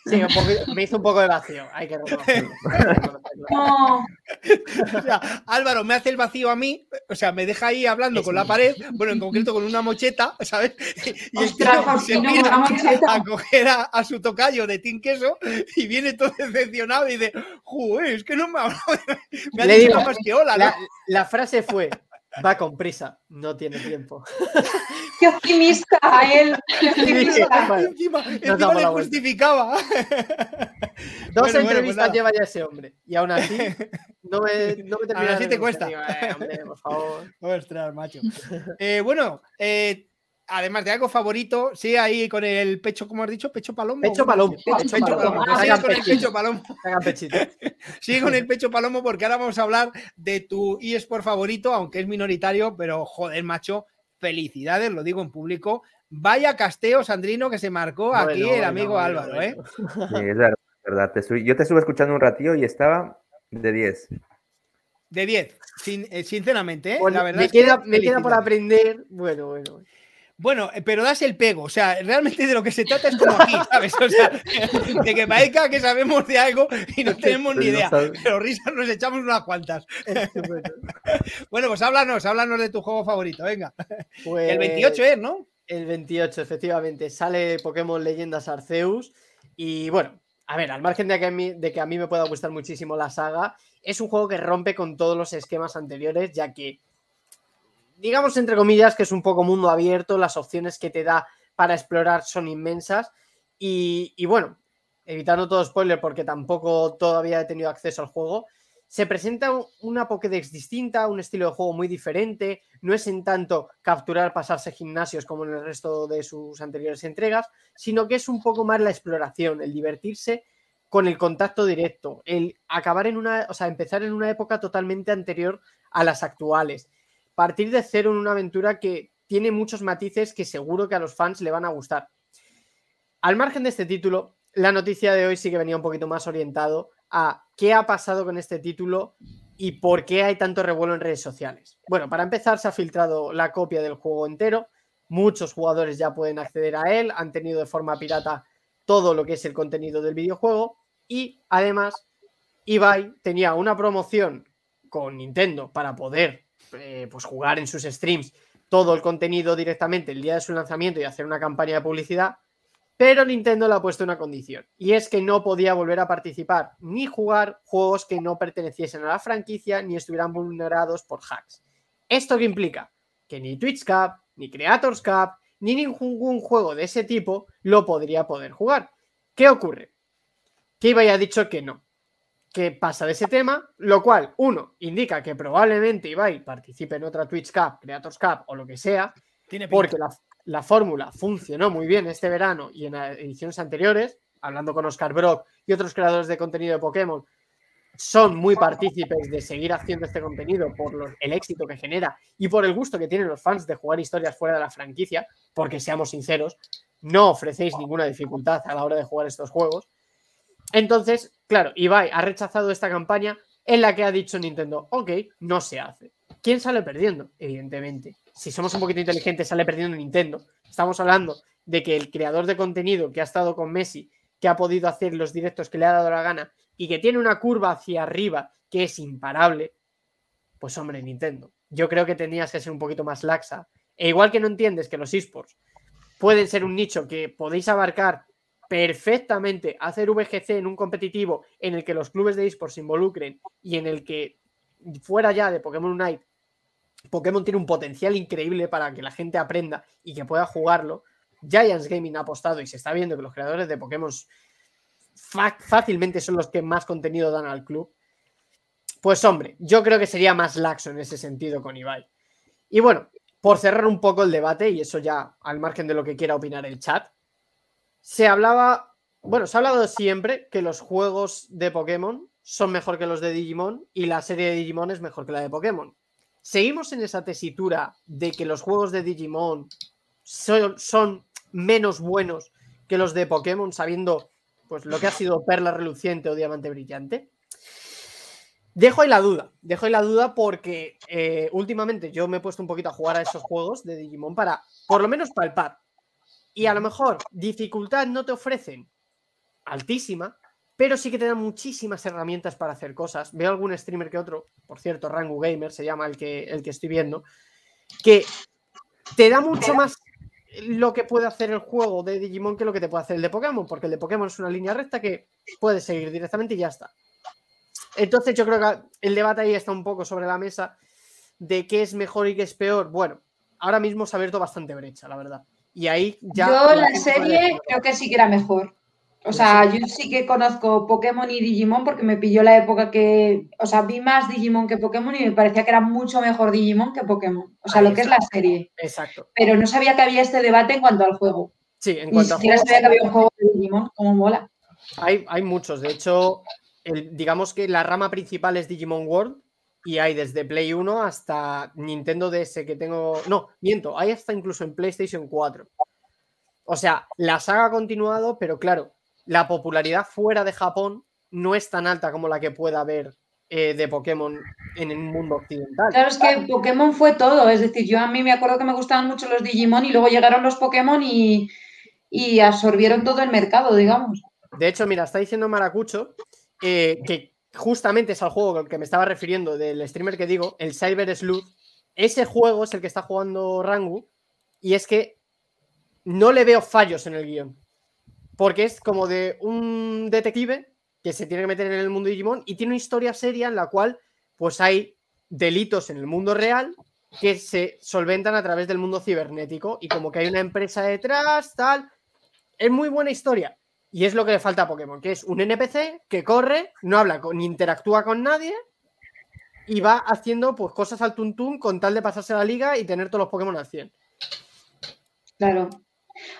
Sí, un poco- me hizo un poco de vacío. Hay que reconocerlo. [laughs] No, O sea, Álvaro me hace el vacío a mí, o sea, me deja ahí hablando con la pared, bueno, en concreto con una mocheta, ¿sabes? Y el Ostras, se con mira a coger a, a su tocayo de Team Queso y viene todo decepcionado y dice, joder, es que no me ha hablado, me ha Le dicho digo, más que hola, ¿no? La, la frase fue: va con prisa, no tiene tiempo. [laughs] qué optimista él. [laughs] Qué optimista. Encima, le justificaba. [laughs] Dos Bueno, bueno, entrevistas pues nada. lleva ya ese hombre. Y aún así, no me, no me termina así te cuesta. Digo, "Eh, hombre, por favor. [laughs] Ostras, macho. Eh, bueno, eh, además de algo favorito, sigue ahí con el pecho, como has dicho, pecho palomo. Pecho palomo. Pecho, Pecho palomo. palomo. Ah, Sigue con el pecho palomo. Sigue con el pecho palomo porque ahora vamos a hablar de tu eSport favorito, aunque es minoritario, pero joder, macho, felicidades, lo digo en público. Vaya casteo, Sandrino, que se marcó aquí el amigo bueno, Álvaro, ¿eh? Sí, es verdad. es verdad. Te estuve- yo te estuve escuchando un ratillo y estaba de 10. De 10, sin- eh, sinceramente, ¿eh? Bueno, La verdad me, es que queda, me queda por aprender. Bueno, bueno. Bueno, eh, pero das el pego, o sea, realmente de lo que se trata es como aquí, ¿sabes? O sea, [laughs] de que parezca que sabemos de algo y no tenemos ni idea, pero risas nos echamos unas cuantas. Bueno, [laughs] Bueno, pues háblanos, háblanos de tu juego favorito, venga. pues, El 28 es, ¿no? El 28, efectivamente. Sale Pokémon Leyendas Arceus. Y bueno, a ver, al margen de que, a mí, de que a mí me pueda gustar muchísimo la saga, es un juego que rompe con todos los esquemas anteriores, ya que, digamos entre comillas, que es un poco mundo abierto, las opciones que te da para explorar son inmensas. Y, bueno, evitando todo spoiler porque tampoco todavía he tenido acceso al juego, se presenta un- una Pokédex distinta, un estilo de juego muy diferente, no es en tanto capturar, pasarse gimnasios como en el resto de sus anteriores entregas, sino que es un poco más la exploración, el divertirse con el contacto directo, el acabar en una, o sea, empezar en una época totalmente anterior a las actuales, partir de cero en una aventura que tiene muchos matices que seguro que a los fans le van a gustar. Al margen de este título, la noticia de hoy sí que venía un poquito más orientado a qué ha pasado con este título y por qué hay tanto revuelo en redes sociales. Bueno, para empezar, se ha filtrado la copia del juego entero. Muchos jugadores ya pueden acceder a él, han tenido de forma pirata todo lo que es el contenido del videojuego y además Ibai tenía una promoción con Nintendo para poder eh, pues jugar en sus streams todo el contenido directamente el día de su lanzamiento y hacer una campaña de publicidad, pero Nintendo le ha puesto una condición y es que no podía volver a participar ni jugar juegos que no perteneciesen a la franquicia ni estuvieran vulnerados por hacks. ¿Esto qué implica? Que ni Twitch Cup, ni Creators Cup, ni ningún juego de ese tipo lo podría poder jugar. ¿Qué ocurre? Que Ibai ha dicho que no, que pasa de ese tema, lo cual, uno, indica que probablemente Ibai participe en otra Twitch Cup, Creators Cup o lo que sea, Tiene porque la, la fórmula funcionó muy bien este verano y en ediciones anteriores, hablando con Oscar Brock y otros creadores de contenido de Pokémon, son muy partícipes de seguir haciendo este contenido por los- el éxito que genera y por el gusto que tienen los fans de jugar historias fuera de la franquicia, porque seamos sinceros, no ofrecéis ninguna dificultad a la hora de jugar estos juegos. Entonces, claro, Ibai ha rechazado esta campaña en la que ha dicho Nintendo, ok, no se hace. ¿Quién sale perdiendo? Evidentemente. Si somos un poquito inteligentes, sale perdiendo Nintendo. Estamos hablando de que el creador de contenido que ha estado con Messi, que ha podido hacer los directos que le ha dado la gana y que tiene una curva hacia arriba que es imparable, pues hombre, Nintendo. Yo creo que tenías que ser un poquito más laxa. E igual que no entiendes que los esports pueden ser un nicho que podéis abarcar perfectamente, hacer VGC en un competitivo en el que los clubes de esports se involucren y en el que fuera ya de Pokémon Unite, Pokémon tiene un potencial increíble para que la gente aprenda y que pueda jugarlo. Giants Gaming ha apostado y se está viendo que los creadores de Pokémon fácilmente son los que más contenido dan al club. Pues hombre, yo creo que sería más laxo en ese sentido con Ibai. Y bueno, por cerrar un poco el debate, y eso ya al margen de lo que quiera opinar el chat, se hablaba, bueno, se ha hablado siempre que los juegos de Pokémon son mejor que los de Digimon y la serie de Digimon es mejor que la de Pokémon. ¿Seguimos en esa tesitura de que los juegos de Digimon son, son menos buenos que los de Pokémon, sabiendo pues lo que ha sido Perla Reluciente o Diamante Brillante? Dejo ahí la duda, dejo ahí la duda porque eh, últimamente yo me he puesto un poquito a jugar a esos juegos de Digimon para, por lo menos, palpar. Y a lo mejor dificultad no te ofrecen altísima, pero sí que te dan muchísimas herramientas para hacer cosas. Veo algún streamer que otro, por cierto, Rangu Gamer se llama el que, el que estoy viendo, que te da mucho más lo que puede hacer el juego de Digimon que lo que te puede hacer el de Pokémon, porque el de Pokémon es una línea recta que puedes seguir directamente y ya está. Entonces yo creo que el debate ahí está un poco sobre la mesa de qué es mejor y qué es peor. Bueno, ahora mismo se ha abierto bastante brecha, la verdad. Y ahí ya... Yo la serie creo que sí que era mejor. O sea, yo sí que conozco Pokémon y Digimon porque me pilló la época que, o sea, vi más Digimon que Pokémon y me parecía que era mucho mejor Digimon que Pokémon. O sea, Ahí lo que es la serie. Exacto. Pero no sabía que había este debate en cuanto al juego. Sí, en Ni cuanto a siquiera sabía que había un juego de Digimon, como mola. hay, hay muchos. De hecho, el- digamos que la rama principal es Digimon World y hay desde Play 1 hasta Nintendo DS que tengo... No, miento, hay hasta incluso en PlayStation 4. O sea, la saga ha continuado, pero claro, la popularidad fuera de Japón no es tan alta como la que pueda haber eh, de Pokémon en el mundo occidental. Claro, es que Pokémon fue todo. Es decir, yo a mí me acuerdo que me gustaban mucho los Digimon y luego llegaron los Pokémon y, y absorbieron todo el mercado, digamos. De hecho, mira, está diciendo Maracucho eh, que justamente es al juego al que me estaba refiriendo del streamer que digo, el Cyber Sleuth. Ese juego es el que está jugando Rangu y es que no le veo fallos en el guion. Porque es como de un detective que se tiene que meter en el mundo de Digimon y tiene una historia seria en la cual pues hay delitos en el mundo real que se solventan a través del mundo cibernético y como que hay una empresa detrás, tal. Es muy buena historia. Y es lo que le falta a Pokémon, que es un NPC que corre, no habla con, ni interactúa con nadie y va haciendo pues cosas al tuntún con tal de pasarse la liga y tener todos los Pokémon al 100. Claro.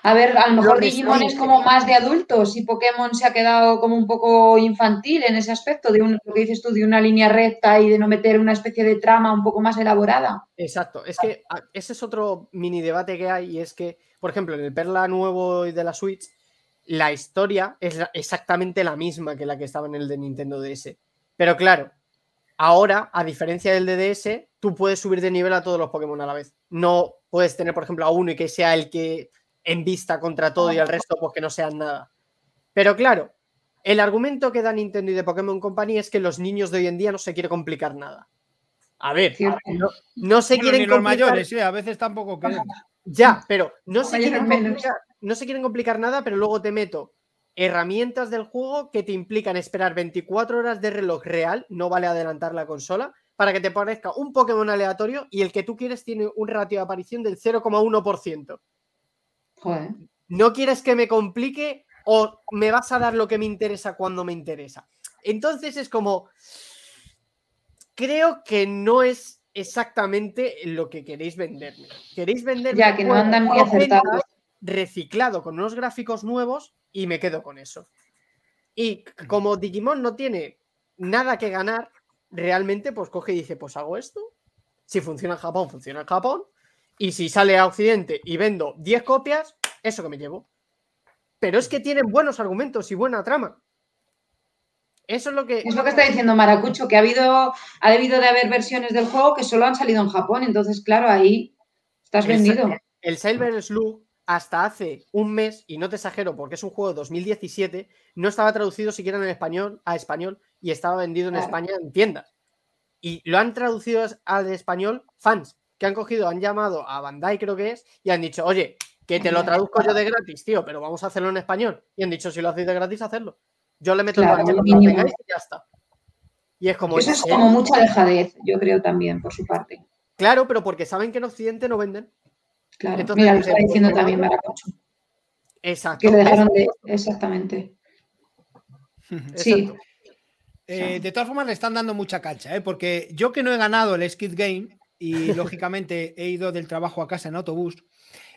A ver, a lo mejor Lo Digimon es como más de adultos y Pokémon se ha quedado como un poco infantil en ese aspecto, de un, lo que dices tú, de una línea recta y de no meter una especie de trama un poco más elaborada. Exacto, es que ese es otro mini debate que hay y es que, por ejemplo, en el Perla nuevo de la Switch, la historia es exactamente la misma que la que estaba en el de Nintendo DS. Pero claro, ahora, a diferencia del DDS, tú puedes subir de nivel a todos los Pokémon a la vez. No puedes tener, por ejemplo, a uno y que sea el que en vista contra todo y al resto, pues que no sean nada. Pero claro, el argumento que da Nintendo y de Pokémon Company es que los niños de hoy en día no se quiere complicar nada. A ver, no, no se Bueno, quieren ni los complicar- mayores, eh, a veces tampoco queremos. ya, pero no se, quieren menos. complicar, no se quieren complicar nada, pero luego te meto herramientas del juego que te implican esperar 24 horas de reloj real, no vale adelantar la consola, para que te parezca un Pokémon aleatorio y el que tú quieres tiene un ratio de aparición del 0,1%. Joder. ¿No quieres que me complique o me vas a dar lo que me interesa cuando me interesa? Entonces es como, creo que no es exactamente lo que queréis venderme. Queréis venderme Ya, que no andan muy acertados. Reciclado con unos gráficos nuevos y me quedo con eso. Y como Digimon no tiene nada que ganar, realmente pues coge y dice, pues hago esto. Si funciona en Japón, funciona en Japón. Y si sale a Occidente y vendo 10 copias, eso que me llevo. Pero es que tienen buenos argumentos y buena trama. Eso es lo que... Es lo que está diciendo Maracucho, que ha habido, ha debido de haber versiones del juego que solo han salido en Japón, entonces, claro, ahí estás El vendido. Sa- El Silver Slug, hasta hace un mes, y no te exagero porque es un juego de 2017, no estaba traducido siquiera en español, a español y estaba vendido en Claro. España en tiendas. Y lo han traducido al español fans, que han cogido, han llamado a Bandai, creo que es, y han dicho, oye, que te lo traduzco yo de gratis, tío, pero vamos a hacerlo en español. Y han dicho, si lo hacéis de gratis, hacerlo. Yo le meto Claro, el lo tengáis y ya está. Y es como, Eso ¿en es como mucha dejadez, yo creo también, por su parte. Claro, pero porque saben que en Occidente no venden. Claro. Entonces, Mira, lo está diciendo pues, también Maracucho, Exacto. que dejaron de... Exactamente. [laughs] Sí. Eh, de todas formas, le están dando mucha cancha, ¿eh? porque yo que no he ganado el Skid Game y [laughs] lógicamente he ido del trabajo a casa en autobús,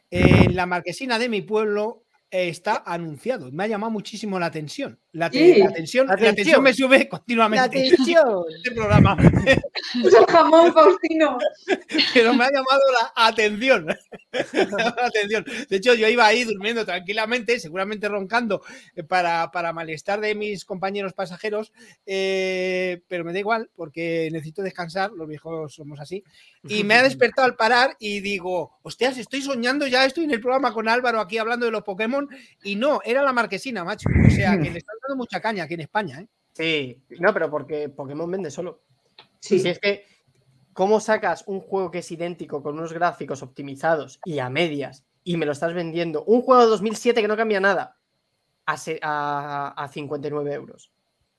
en la marquesina de mi pueblo eh, está anunciado. Me ha llamado muchísimo la atención. La, te- Sí. la tensión, la Atención. tensión me sube La continuamente. atención. [laughs] Este programa, el jamón, Faustino. [laughs] pero me ha llamado la atención. [laughs] Me ha llamado la atención. De hecho, yo iba ahí durmiendo tranquilamente, seguramente roncando eh, para, para malestar de mis compañeros pasajeros, eh, pero me da igual porque necesito descansar, los viejos somos así. Y me ha despertado al parar y digo, hostias, estoy soñando ya, estoy en el programa con Álvaro aquí hablando de los Pokémon y no, era la marquesina, macho. O sea, que le [laughs] están dando mucha caña aquí en España, ¿eh? Sí, no, pero porque Pokémon vende solo. Sí. Si es que, ¿cómo sacas un juego que es idéntico con unos gráficos optimizados y a medias y me lo estás vendiendo? Un juego de 2007 que no cambia nada a, se- a, a 59 euros.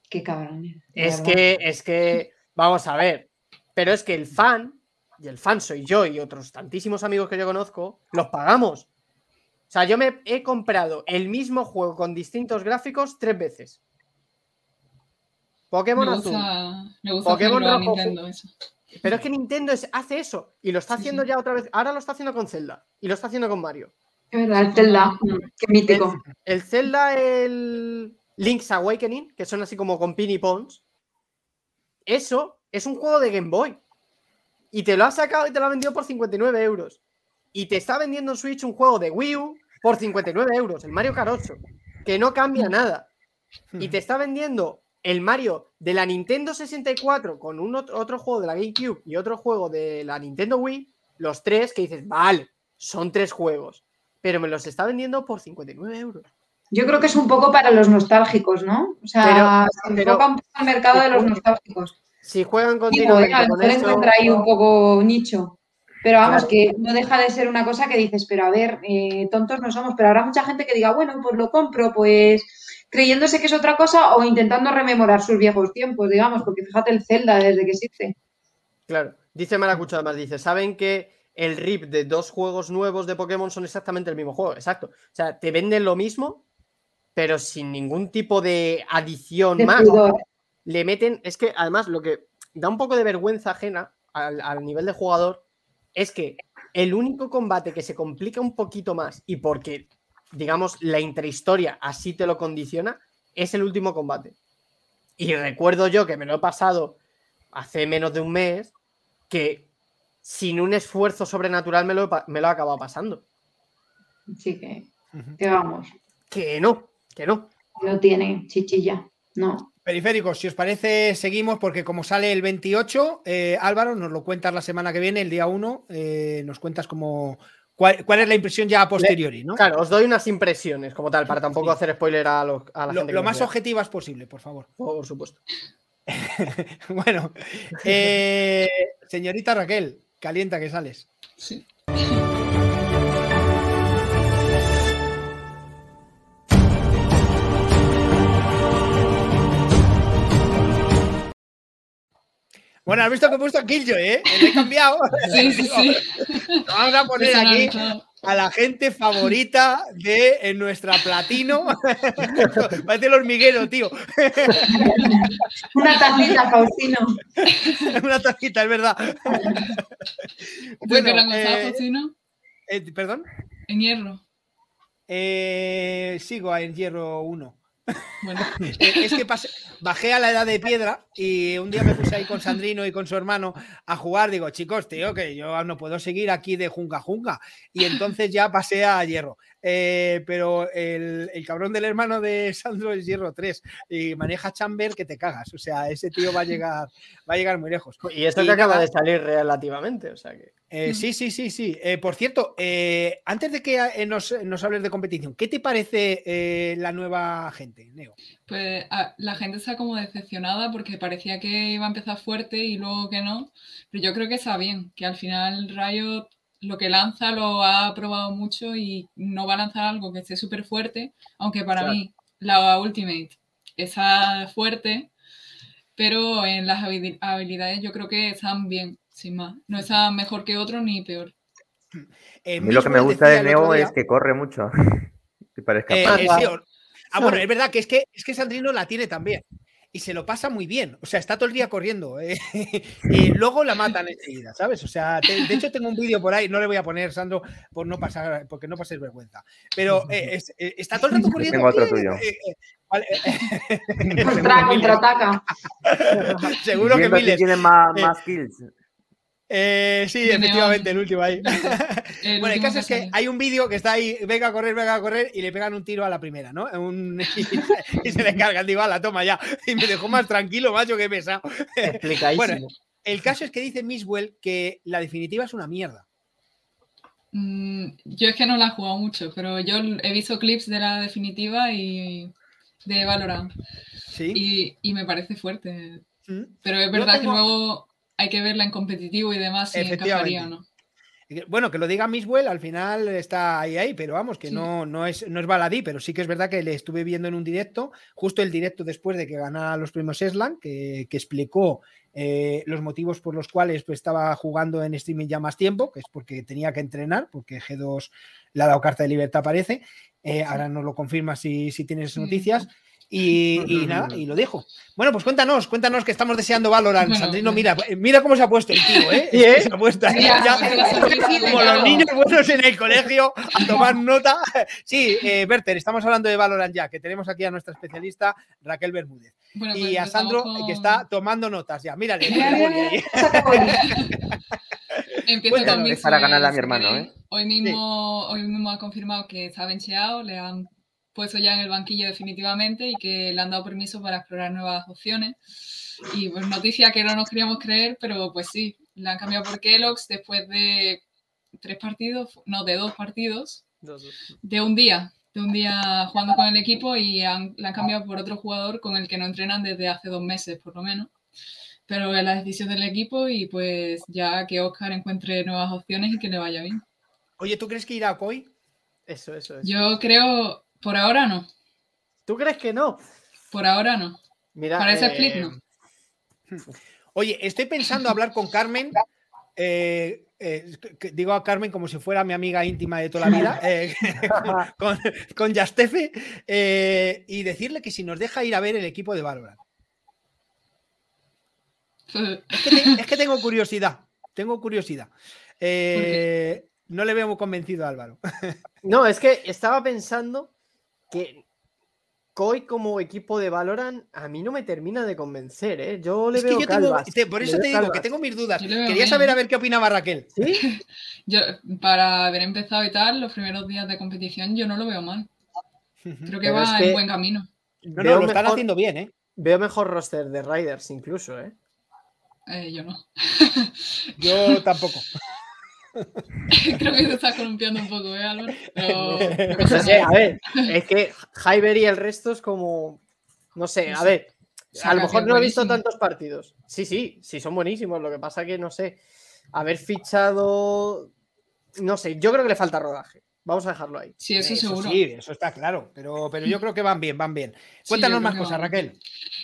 Qué cabrón. de Es que, es que, vamos a ver, pero es que el fan, y el fan soy yo y otros tantísimos amigos que yo conozco, los pagamos. Sea, yo me he comprado el mismo juego con distintos gráficos tres veces. Pokémon Me Azul. gusta, me gusta Pokémon rojo. Nintendo eso. Pero es que Nintendo es- hace eso y lo está Sí, haciendo sí. ya otra vez. Ahora lo está haciendo con Zelda y lo está haciendo con Mario. Es verdad, el Zelda, mm, qué mítico. El Zelda, el Link's Awakening, que son así como con pin y pons, eso es un juego de Game Boy. Y te lo ha sacado y te lo ha vendido por 59 euros. Y te está vendiendo en Switch un juego de Wii U por 59 euros, el Mario 8, que no cambia nada. Y te está vendiendo el Mario de la Nintendo 64 con un ot- otro juego de la GameCube y otro juego de la Nintendo Wii, los tres que dices, vale, son tres juegos, pero me los está vendiendo por 59 euros. Yo creo que es un poco para los nostálgicos, ¿no? O sea, Pero- se enfoca un poco al mercado de los nostálgicos. Si juegan Digo, continuamente a lo con encuentra ahí un poco nicho. Pero vamos, que no deja de ser una cosa que dices, pero a ver, eh, tontos no somos, pero habrá mucha gente que diga, bueno, pues lo compro, pues creyéndose que es otra cosa o intentando rememorar sus viejos tiempos, digamos, porque fíjate el Zelda desde que existe. Claro, dice Maracucho además, dice, ¿saben que el RIP de dos juegos nuevos de Pokémon son exactamente el mismo juego? Exacto. O sea, te venden lo mismo, pero sin ningún tipo de adición De más. pudor. Le meten, es que además lo que da un poco de vergüenza ajena al, al nivel de jugador es que el único combate que se complica un poquito más y porque, digamos, la intrahistoria así te lo condiciona, es el último combate. Y recuerdo yo que me lo he pasado hace menos de un mes, que sin un esfuerzo sobrenatural me lo, me lo he acabado pasando. Así que, que vamos, Que no, que no. no tiene chichilla, no. Periféricos, si os parece, seguimos porque como sale el 28, eh, Álvaro, nos lo cuentas la semana que viene, el día 1, eh, nos cuentas como cuál, cuál es la impresión ya a posteriori, ¿no? Claro, os doy unas impresiones como tal, para tampoco Sí. hacer spoiler a, los- a la Lo, gente. que lo más vea. objetivas posible, por favor. Por supuesto. [laughs] bueno, eh, señorita Raquel, calienta que sales. Sí. Bueno, has visto que he puesto Killjoy, ¿eh? Lo he cambiado. Sí, sí, sí. [laughs] Vamos a poner aquí a la gente favorita de en nuestra platino. [laughs] Parece el hormiguero, tío. [laughs] Una tacita, Faustino. Una tacita, es verdad. ¿Tú en qué rango eh, Faustino? eh, ¿Perdón? En hierro. Eh, sigo en hierro 1. Bueno, [laughs] es que pasé- bajé a la edad de piedra y un día me puse ahí con Sandrino y con su hermano a jugar. Digo, chicos, tío, que yo no puedo seguir aquí de junga junga. Y entonces ya pasé a hierro. Eh, pero el, el cabrón del hermano de Sandro es hierro 3 y maneja chamber que te cagas. O sea, ese tío va a llegar, va a llegar muy lejos. Y esto Y que acaba nada. de salir relativamente, o sea que. Eh, sí, sí, sí, sí. Eh, por cierto, eh, antes de que eh, nos, nos hables de competición, ¿qué te parece eh, la nueva gente, Neo? pues a- la gente está como decepcionada porque parecía que iba a empezar fuerte y luego que no. Pero yo creo que está bien, que al final Riot lo que lanza lo ha probado mucho y no va a lanzar algo que esté súper fuerte, aunque para Claro. mí la Ultimate está fuerte, pero en las habili- habilidades yo creo que están bien, sin más. No están mejor que otros ni peor. [clears throat] Eh, A mí lo que me gusta de otro Neo día- es que corre mucho. [laughs] Que parezca Eh, fácil. eh, sí, o- ah, bueno, es verdad que es que, es que Sandrino la tiene también. Y se lo pasa muy bien. O sea, está todo el día corriendo. eh, [laughs] y luego la matan enseguida, ¿sabes? O sea, te- de hecho tengo un vídeo por ahí, no le voy a poner, Sandro, por no pasar, porque no pases vergüenza. Pero [laughs] eh, es- eh, está todo el rato corriendo. Tengo otro tuyo. vale, [laughs] Contra, contraataca. Seguro que miles. tiene más, más kills. Eh, sí, De efectivamente, el último ahí. [laughs] [laughs] El Bueno, el caso es que hay un vídeo que está ahí, venga a correr, venga a correr, y le pegan un tiro a la primera, ¿no? Un- [laughs] y se le cargan, digo, la toma ya. Y me dejó más tranquilo, macho, que pesado. Explicadísimo. Bueno, el caso es que dice Miswell que la definitiva es una mierda. Mm, yo es que no la he jugado mucho, pero yo he visto clips de la definitiva y de Valorant Sí. y, y me parece fuerte. Mm. Pero es verdad tengo- que luego hay que verla en competitivo y demás si encajaría o no. Bueno, que lo diga Miswell, al final está ahí, ahí, pero vamos, que no, no, es, no es baladí, pero sí que es verdad que le estuve viendo en un directo, justo el directo después de que ganara los premios Eslan, que, que explicó eh, los motivos por los cuales pues, estaba jugando en streaming ya más tiempo, que es porque tenía que entrenar, porque G2 le ha dado carta de libertad, parece. Eh, ahora nos lo confirma si, si tienes noticias. Y, nada, y lo dijo. Bueno, pues cuéntanos, cuéntanos que estamos deseando Valorant. Sandrino, mira, mira cómo se ha puesto el tío, ¿eh? [laughs] ¿Sí, Se ha puesto como los niños buenos en el colegio a tomar nota. [laughs] Sí, eh, Berter, estamos hablando de Valorant ya, que tenemos aquí a nuestra especialista Raquel Bermúdez. y pues a Sandro, que está tomando notas ya. Mírale. Empiezo con para ganar a mi hermano, ¿eh? Hoy mismo, hoy mismo ha confirmado que está bencheado, le han puesto ya en el banquillo definitivamente y que le han dado permiso para explorar nuevas opciones. Y pues noticia que no nos queríamos creer, pero pues sí, le han cambiado por Kellogg's después de tres partidos, no, de dos partidos, de un día, de un día jugando con el equipo y le han cambiado por otro jugador con el que no entrenan desde hace dos meses por lo menos. Pero es la decisión del equipo y pues ya que Oscar encuentre nuevas opciones y que le vaya bien. Oye, ¿tú crees que irá a Koi? Eso, eso, eso. Yo creo, por ahora no. ¿Tú crees que no? Por ahora no. Mira, Para ese split no. [laughs] Oye, estoy pensando hablar con Carmen. Eh, eh, digo a Carmen como si fuera mi amiga íntima de toda la vida, [laughs] eh, [laughs] con, con Yastefe, y decirle que si nos deja ir a ver el equipo de Valorant. Es que, tengo curiosidad, tengo curiosidad. no le veo muy convencido a Álvaro. No, es que estaba pensando que Koi como equipo de Valorant a mí no me termina de convencer, ¿eh? Yo le veo por eso te digo que tengo mis dudas. Quería saber a ver qué opinaba Raquel. ¿Sí? [laughs] yo, para haber empezado y tal, los primeros días de competición, yo no lo veo mal. Creo que va en buen camino. No, no, lo están haciendo bien, ¿eh? Veo mejor roster de Riders incluso, ¿eh? eh yo no. yo [laughs] tampoco. [laughs] Creo que se está columpiando un poco, ¿eh, Álvaro? [laughs] a ver, es que Hyber y el resto es como. No sé, a ver. A lo mejor no he visto tantos partidos. Sí, sí, sí, son buenísimos. Lo que pasa que no sé. Haber fichado. No sé, yo creo que le falta rodaje. Vamos a dejarlo ahí. Sí, eso, seguro. Sí, eso está claro. Pero, pero yo creo que van bien, van bien. Cuéntanos más cosas, Raquel.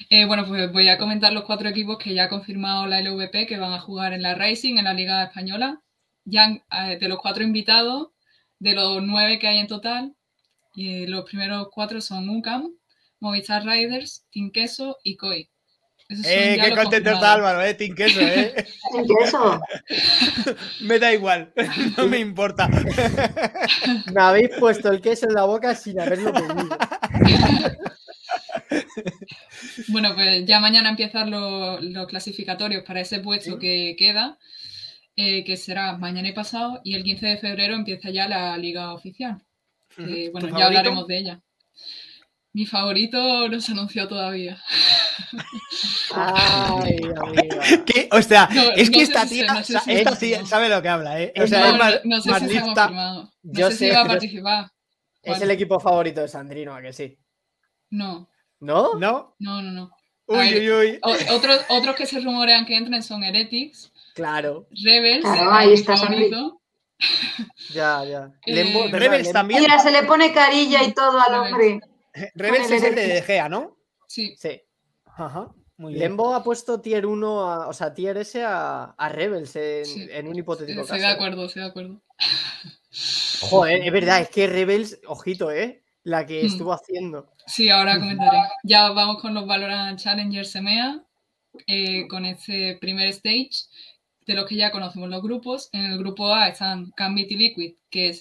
Eh, bueno, pues voy a comentar los cuatro equipos que ya ha confirmado la LVP que van a jugar en la Racing, en la Liga Española ya eh, de los cuatro invitados, de los nueve que hay en total, y los primeros cuatro son UCAM, Movistar Riders, Team Queso y COI. Eh, qué contento está Álvaro, eh, Team Queso, eh. [laughs] Queso? [laughs] me da igual, [laughs] no me importa. me habéis puesto el queso en la boca sin haberlo pedido. bueno, pues ya mañana empiezan los, clasificatorios para ese puesto que queda. Eh, que será mañana y pasado, y el 15 de febrero empieza ya la liga oficial. bueno, ya hablaremos de ella. Mi favorito no se anunció todavía. Ay, [laughs] amiga. O sea, es que esta tía, sabe lo que habla, ¿eh? O sea, no, es no sé si se ha confirmado. No Yo sé, si va a participar. Es el equipo favorito de Sandrino, ¿a que sí? No. ¿No? No. No, no, no. Uy, uy, uy. Otros, otros que se rumorean que entren son Heretics, Claro. Rebels. Claro, ahí está Ya, ya. [laughs] Eh, Rebels también. Mira, se le pone carilla y todo al hombre. [laughs] Rebels es el de Gea, ¿no? Sí. Sí. Ajá. Muy bien. Lembo ha puesto tier 1, o sea, tier S a, a Rebels en, un hipotético caso. Estoy de acuerdo, estoy de acuerdo. [laughs] Joder, es verdad, es que Rebels, ojito, ¿eh? La que hmm. estuvo haciendo. Sí, ahora comentaré. Ya vamos con los Valorant Challengers EMEA, eh, con este primer stage de los que ya conocemos los grupos. En el grupo A están Gambit y Liquid, que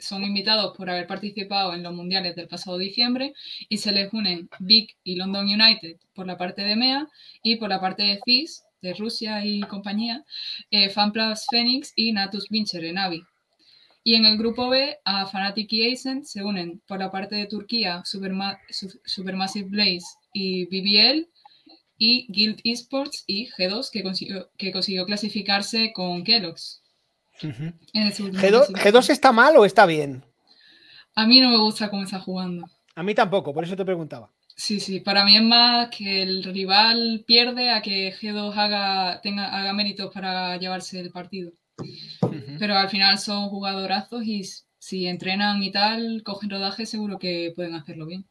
son invitados por haber participado en los mundiales del pasado diciembre, y se les unen Big y London United por la parte de MEA y por la parte de FIS, de Rusia y compañía, eh, FanPlus Phoenix y Natus Vincer en. Y en el grupo B, a Fnatic y Ascent se unen por la parte de Turquía Supermassive Blaze y BBL y Guild Esports y G2 que consiguió, que consiguió clasificarse con Kellogg's. G2, está mal o está bien? A mí no me gusta cómo está jugando. A mí tampoco, por eso te preguntaba. Sí, sí, para mí es más que el rival pierde a que G2 haga, tenga, haga méritos para llevarse el partido. Pero pero al final son jugadorazos y si entrenan y tal, cogen rodaje, seguro que pueden hacerlo bien.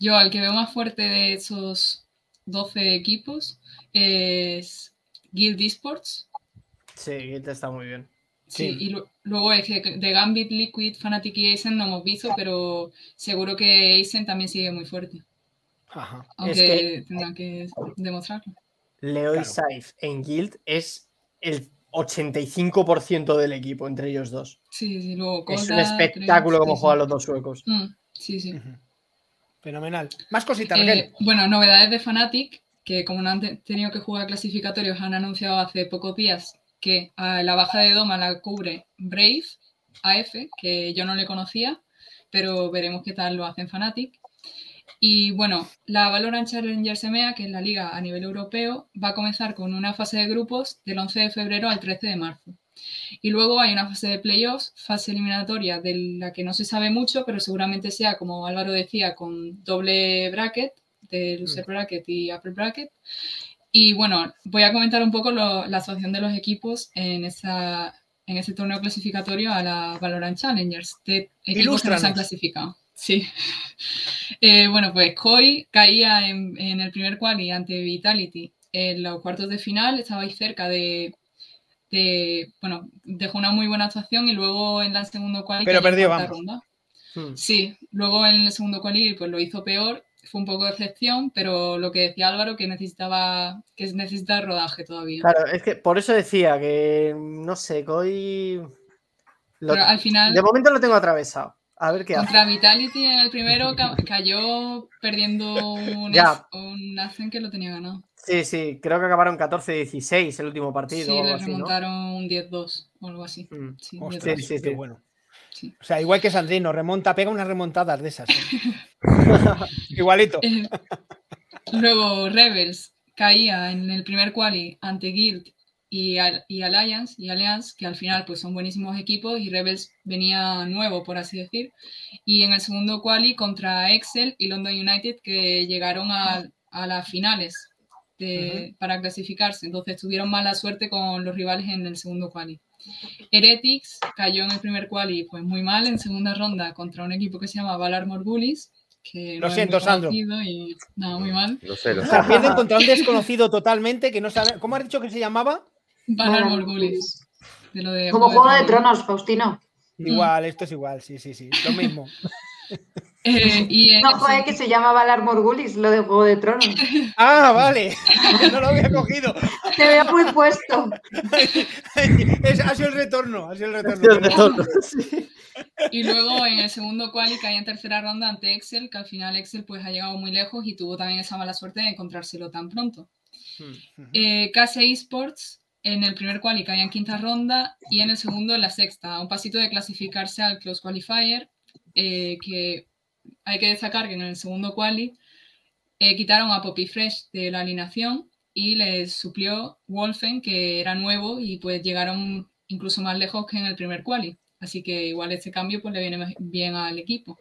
Yo al que veo más fuerte de esos 12 equipos es Guild Esports. Sí, Guild está muy bien. Sí, Sí. y lu- luego es que de Gambit, Liquid, Fnatic y Aizen no hemos visto, pero seguro que Aizen también sigue muy fuerte. Ajá. Aunque que- tendrán que demostrarlo. Leo y Claro. Saif en Guild es el 85% del equipo entre ellos dos. Sí, sí, luego Es un espectáculo Trace, como sí, sí. juegan los dos suecos. Mm, sí, sí. Fenomenal. Más cositas, Eh, bueno, novedades de Fnatic, que como no han te- tenido que jugar clasificatorios, han anunciado hace pocos días que a la baja de Doma la cubre Brave AF, que yo no le conocía, pero veremos qué tal lo hacen Fnatic. Y bueno, la Valorant Challengers EMEA, que es la liga a nivel europeo, va a comenzar con una fase de grupos del 11 de febrero al 13 de marzo. Y luego hay una fase de playoffs, fase eliminatoria de la que no se sabe mucho, pero seguramente sea, como Álvaro decía, con doble bracket, de loser bracket y upper bracket. Y bueno, voy a comentar un poco lo- la situación de los equipos en, esa, en ese torneo clasificatorio a la Valorant Challengers, de equipos que no se han clasificado. Sí. [laughs] Eh, bueno, pues Koi caía en, en el primer quali ante Vitality en los cuartos de final, estaba ahí cerca de, de- bueno, dejó una muy buena actuación y luego en la segundo quali Pero perdió, vamos. ronda. Hmm. Sí, luego en el segundo quali pues lo hizo peor, fue un poco de excepción, pero lo que decía Álvaro que necesitaba, que necesita rodaje todavía. Claro, es que por eso decía que no sé, Koi. lo- Pero al final, De momento lo tengo atravesado. A ver qué hace. contra Vitality en el primero ca- cayó perdiendo un, Ya. un Ascen que lo tenía ganado. Sí, sí, creo que acabaron 14-16 el último partido. Sí, o algo le así, ¿no? remontaron un 10-2 o algo así. Mm. Sí, Ostras, 10-2. sí, sí, qué sí. bueno. Sí. O sea, igual que Sandrino, remonta, pega unas remontadas de esas. ¿eh? [laughs] Igualito. Eh, Luego Rebels caía en el primer quali ante Guild y, Al- y Alliance, y Alliance, que al final pues son buenísimos equipos y Rebels venía nuevo, por así decir. Y en el segundo quali contra Excel y London United que llegaron a, a las finales de- para clasificarse. Entonces tuvieron mala suerte con los rivales en el segundo quali. Heretics cayó en el primer quali pues muy mal en segunda ronda contra un equipo que se llama Valar Morgulis. Que Lo no siento, Sandro. Y nada, muy mal. Lo sé, lo O sé. sea, pierden contra un desconocido totalmente que no sabe. ¿Cómo has dicho que se llamaba? Valar Valar Morgulis. De lo de Como Juego de Tronos, Faustino. Igual, esto es igual, sí, sí, sí. Lo mismo. [laughs] Eh, y No, el joder, que se llama Valar Morgulis, lo de Juego de Tronos. [laughs] Ah, vale. [laughs] No lo había cogido. Te veo muy puesto. [laughs] Es- ha sido el retorno. Ha sido el retorno. el retorno, sí. Y luego en el segundo quali caía en tercera ronda ante Excel, que al final Excel pues ha llegado muy lejos y tuvo también esa mala suerte de encontrárselo tan pronto. Eh, KS Esports en el primer quali caía en quinta ronda y en el segundo en la sexta, a un pasito de clasificarse al Close Qualifier, eh, que hay que destacar que en el segundo quali eh, quitaron a Poppy Fresh de la alineación y les suplió Wolfen, que era nuevo y pues llegaron incluso más lejos que en el primer quali. Así que igual este cambio pues le viene bien al equipo.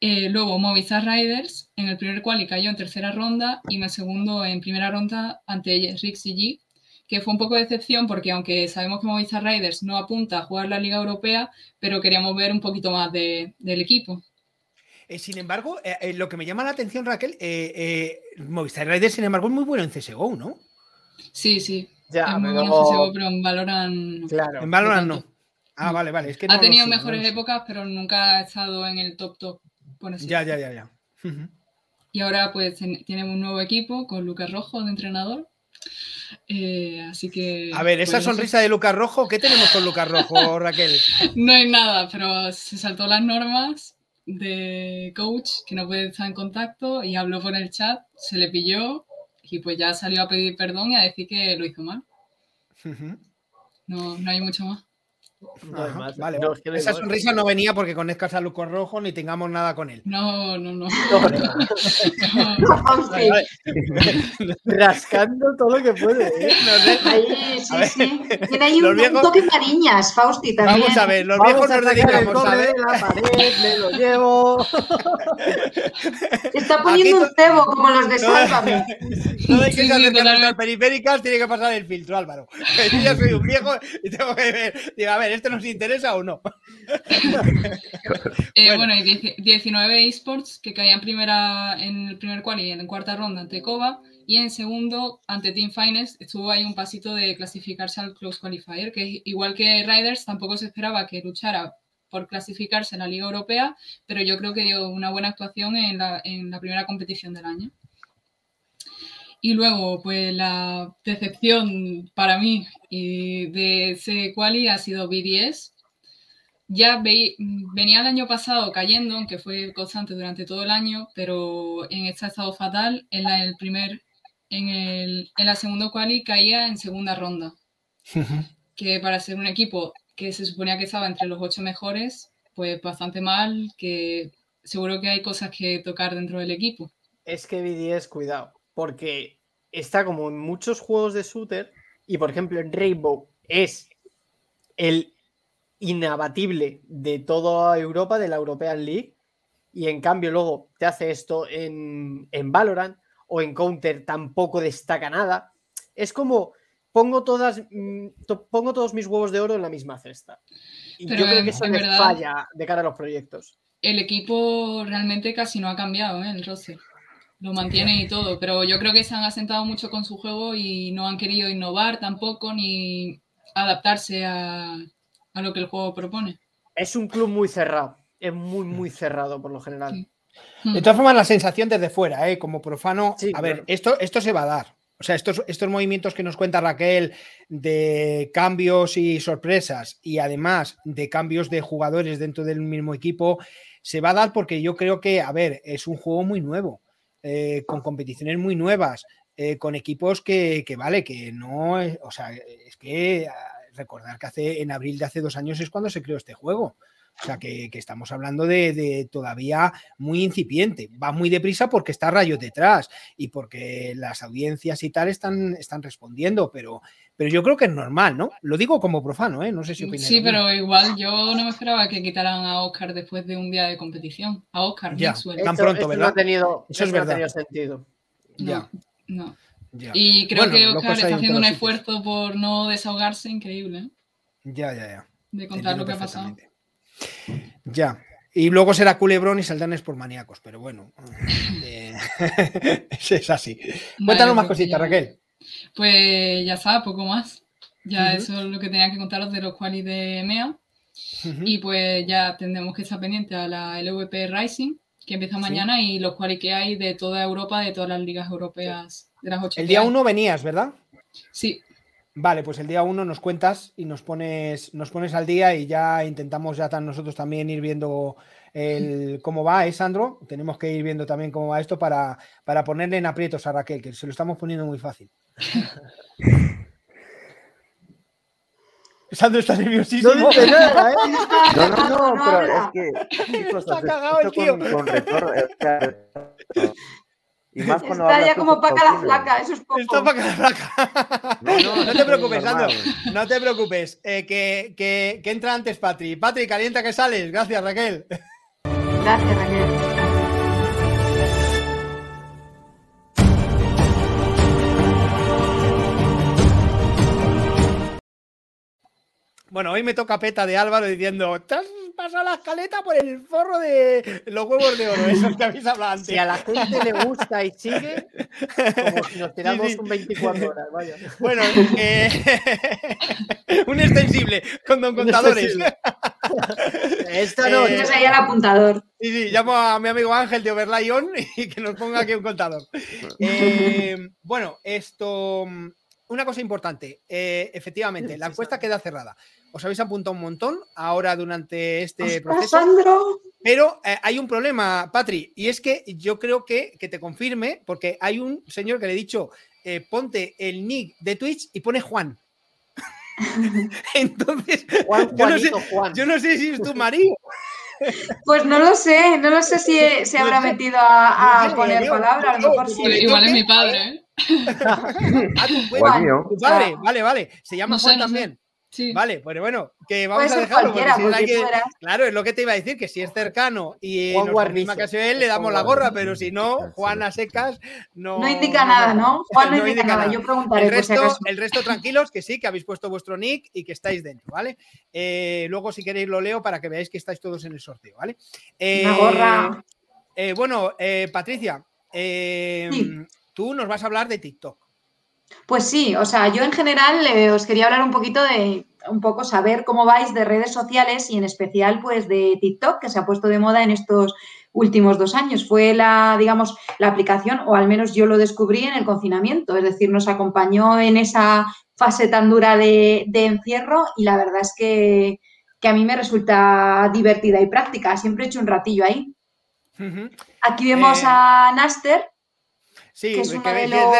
Eh, luego Movistar Riders en el primer quali cayó en tercera ronda y en el segundo en primera ronda ante Rix G, que fue un poco de decepción porque aunque sabemos que Movistar Riders no apunta a jugar la Liga Europea, pero queríamos ver un poquito más de- del equipo. Eh, sin embargo, eh, eh, lo que me llama la atención, Raquel, eh, eh, Movistar Riders, sin embargo, es muy bueno en CSGO, ¿no? Sí, sí. Ya, es muy pero- bueno CSGO, pero en Valorant no. Claro. En Valorant no. Ah, vale, vale. Es que ha no tenido no mejores épocas, pero nunca ha estado en el top top. por así Ya, ya, ya, ya. Y ahora pues tienen un nuevo equipo con Lucas Rojo de entrenador. Eh, así que... A ver, esa pues, sonrisa de Lucas Rojo, ¿qué tenemos con Lucas Rojo, Raquel? [laughs] No hay nada, pero se saltó las normas de coach, que no puede estar en contacto, y habló por el chat, se le pilló, y pues ya salió a pedir perdón y a decir que lo hizo mal. No, no hay mucho más. No hay Ajá, más. vale, No, vale. es que no hay Esa sonrisa no venía porque conozcas a Lucas Rojo ni tengamos nada con él. No, no, no. [laughs] No, no. No. [laughs] Fausti. [laughs] Rascando todo lo que puede. ¿eh? No. Ahí, sí, ver, sí. Tiene ahí un, viejos- un toque mariñas, Fausti, también. Vamos a ver, los Vamos viejos nos dedicamos a ver. de la pared, me lo llevo. Está poniendo Aquí un cebo como los de No, Sálvame. Todo el que Sí, se sí, acerca a totalmente. nuestras periféricas tiene que pasar el filtro, Álvaro. Yo ya soy un viejo y tengo que ver. Digo, a ver, ¿esto nos interesa o no? [laughs] Eh, Bueno. bueno, y 10 19 esports que caían primera en el primer quali y en cuarta ronda ante Cova y en segundo ante Team Finest estuvo ahí un pasito de clasificarse al Close Qualifier, que igual que Riders tampoco se esperaba que luchara por clasificarse en la Liga Europea, pero yo creo que dio una buena actuación en la, en la primera competición del año. Y luego, pues la decepción para mí y de ese quali ha sido BDS, ya venía el año pasado cayendo, aunque fue constante durante todo el año, pero en este estado fatal, en la, el primer, en, el, en la segunda quali caía en segunda ronda, que para ser un equipo que se suponía que estaba entre los ocho mejores, pues bastante mal, que seguro que hay cosas que tocar dentro del equipo. Es que BDS, cuidado, porque está como en muchos juegos de shooter y, por ejemplo, en Rainbow es el inabatible de toda Europa, de la European League, y en cambio luego te hace esto en, en Valorant o en Counter tampoco destaca nada. Es como pongo todas mm, to- pongo todos mis huevos de oro en la misma cesta. Y Pero yo creo que eso en le verdad- falla de cara a los proyectos. El equipo realmente casi no ha cambiado, ¿eh? el roster. Lo mantiene y todo, pero yo creo que se han asentado mucho con su juego y no han querido innovar tampoco ni adaptarse a, a lo que el juego propone. Es un club muy cerrado. Es muy, muy cerrado por lo general. Sí. De todas formas, la sensación desde fuera, ¿eh? como profano, Sí, a ver, claro. esto, esto se va a dar. O sea, estos, estos movimientos que nos cuenta Raquel de cambios y sorpresas y además de cambios de jugadores dentro del mismo equipo, se va a dar porque yo creo que, a ver, es un juego muy nuevo, eh, con competiciones muy nuevas, eh, con equipos que, que, vale, que no, o sea, es que ah, recordar que hace en abril de hace dos años es cuando se creó este juego. O sea, que, que estamos hablando de, de todavía muy incipiente. Va muy deprisa porque está Rayo detrás y porque las audiencias y tal están, están respondiendo, pero, pero yo creo que es normal, ¿no? Lo digo como profano, ¿eh? No sé si opinas. Sí, pero igual yo no me esperaba que quitaran a Oscar después de un día de competición. A Oscar Ya. Maxwell. Tan pronto, esto ¿verdad? No ha tenido, Eso es no ha verdad. tenido sentido. Ya, No, no. ya. Y creo Bueno, que Oscar está en haciendo un esfuerzo por no desahogarse increíble, ¿eh? Ya, ya, ya. de contar lo que ha pasado. Ya. Y luego será culebrón y saldrán es por maníacos, pero bueno. eh, [laughs] [laughs] es así. Cuéntanos Vale, más pues cositas, ya- Raquel. Pues ya está, poco más. Ya eso es lo que tenía que contaros de los qualis de EMEA. Ujú. Y pues ya tendremos que estar pendientes a la LVP Rising, que empieza Sí. mañana, y los qualis que hay de toda Europa, de todas las ligas europeas, de las ocho El día uno venías, ¿verdad? Sí, Vale, pues el día uno nos cuentas y nos pones, nos pones al día y ya intentamos ya tan nosotros también ir viendo el, cómo va, ¿eh, Sandro? Tenemos que ir viendo también cómo va esto para, para ponerle en aprietos a Raquel, que se lo estamos poniendo muy fácil. [laughs] Sandro está nerviosísimo. No dice nada, ¿eh? No, no, pero es que. chicos, [laughs] Está cagado el tío. Con, con retorno, o sea, y más cuando Está ya como paca la flaca, eso es poco. Está para cada placa. No, no, [laughs] No es te preocupes. Sandro. No te preocupes. Eh, que, que- que entra antes Patri. Patri, calienta que sales. Gracias, Raquel. Gracias, Raquel. Bueno, hoy me toca peta de Álvaro diciendo: Te has pasado la escaleta por el forro de los huevos de oro. Eso que habéis hablado antes. Si a la gente le gusta y sigue, como si nos tiramos Sí, sí. un 24 horas, vaya. Bueno, eh, [laughs] un extensible con don contadores. [laughs] Esta Eh, no, Tienes ahí al apuntador. Sí, sí, llamo a mi amigo Ángel de Overlion y que nos ponga aquí un contador. Eh, bueno, esto. Una cosa importante. eh, efectivamente, la encuesta queda cerrada. Os habéis apuntado un montón ahora durante este ¡Ostras, proceso. Sandro! Pero eh, hay un problema, Patri, y es que yo creo que, que te confirme, porque hay un señor que le he dicho, eh, ponte el nick de Twitch y pone Juan. [laughs] Entonces, Juan, yo, no sé, Juan. yo no sé si es tu marido. Pues no lo sé, no lo sé si [laughs] se habrá metido a, a No sé, poner yo- palabra, a lo mejor sí. Igual es mi padre, ¿eh? [laughs] Ah, tu, padre, vale, vale. Se llama No sé, Juan no sé. Sí. Vale, pues bueno, que vamos Puede a dejarlo. Porque si porque Claro, es lo que te iba a decir, que si es cercano y Juan nos sido él, le damos la gorra, pero si no, Juan a secas no. No indica nada, ¿no? [laughs] Juan no, indica, nada. Yo preguntaré El resto, el resto tranquilos, que sí, que habéis puesto vuestro nick y que estáis dentro, ¿vale? Eh, luego, si queréis, lo leo para que veáis que estáis todos en el sorteo, ¿vale? Eh, Una gorra. eh, bueno, eh, Patricia, eh, Sí. tú nos vas a hablar de TikTok. Pues sí, o sea, yo en general eh, os quería hablar un poquito de, un poco saber cómo vais de redes sociales y en especial pues de TikTok, que se ha puesto de moda en estos últimos dos años. Fue la, digamos, la aplicación, o al menos yo lo descubrí en el confinamiento, es decir, nos acompañó en esa fase tan dura de, de encierro y la verdad es que, que a mí me resulta divertida y práctica. Siempre he hecho un ratillo ahí. Aquí vemos Eh, a Naster, Sí, Que es el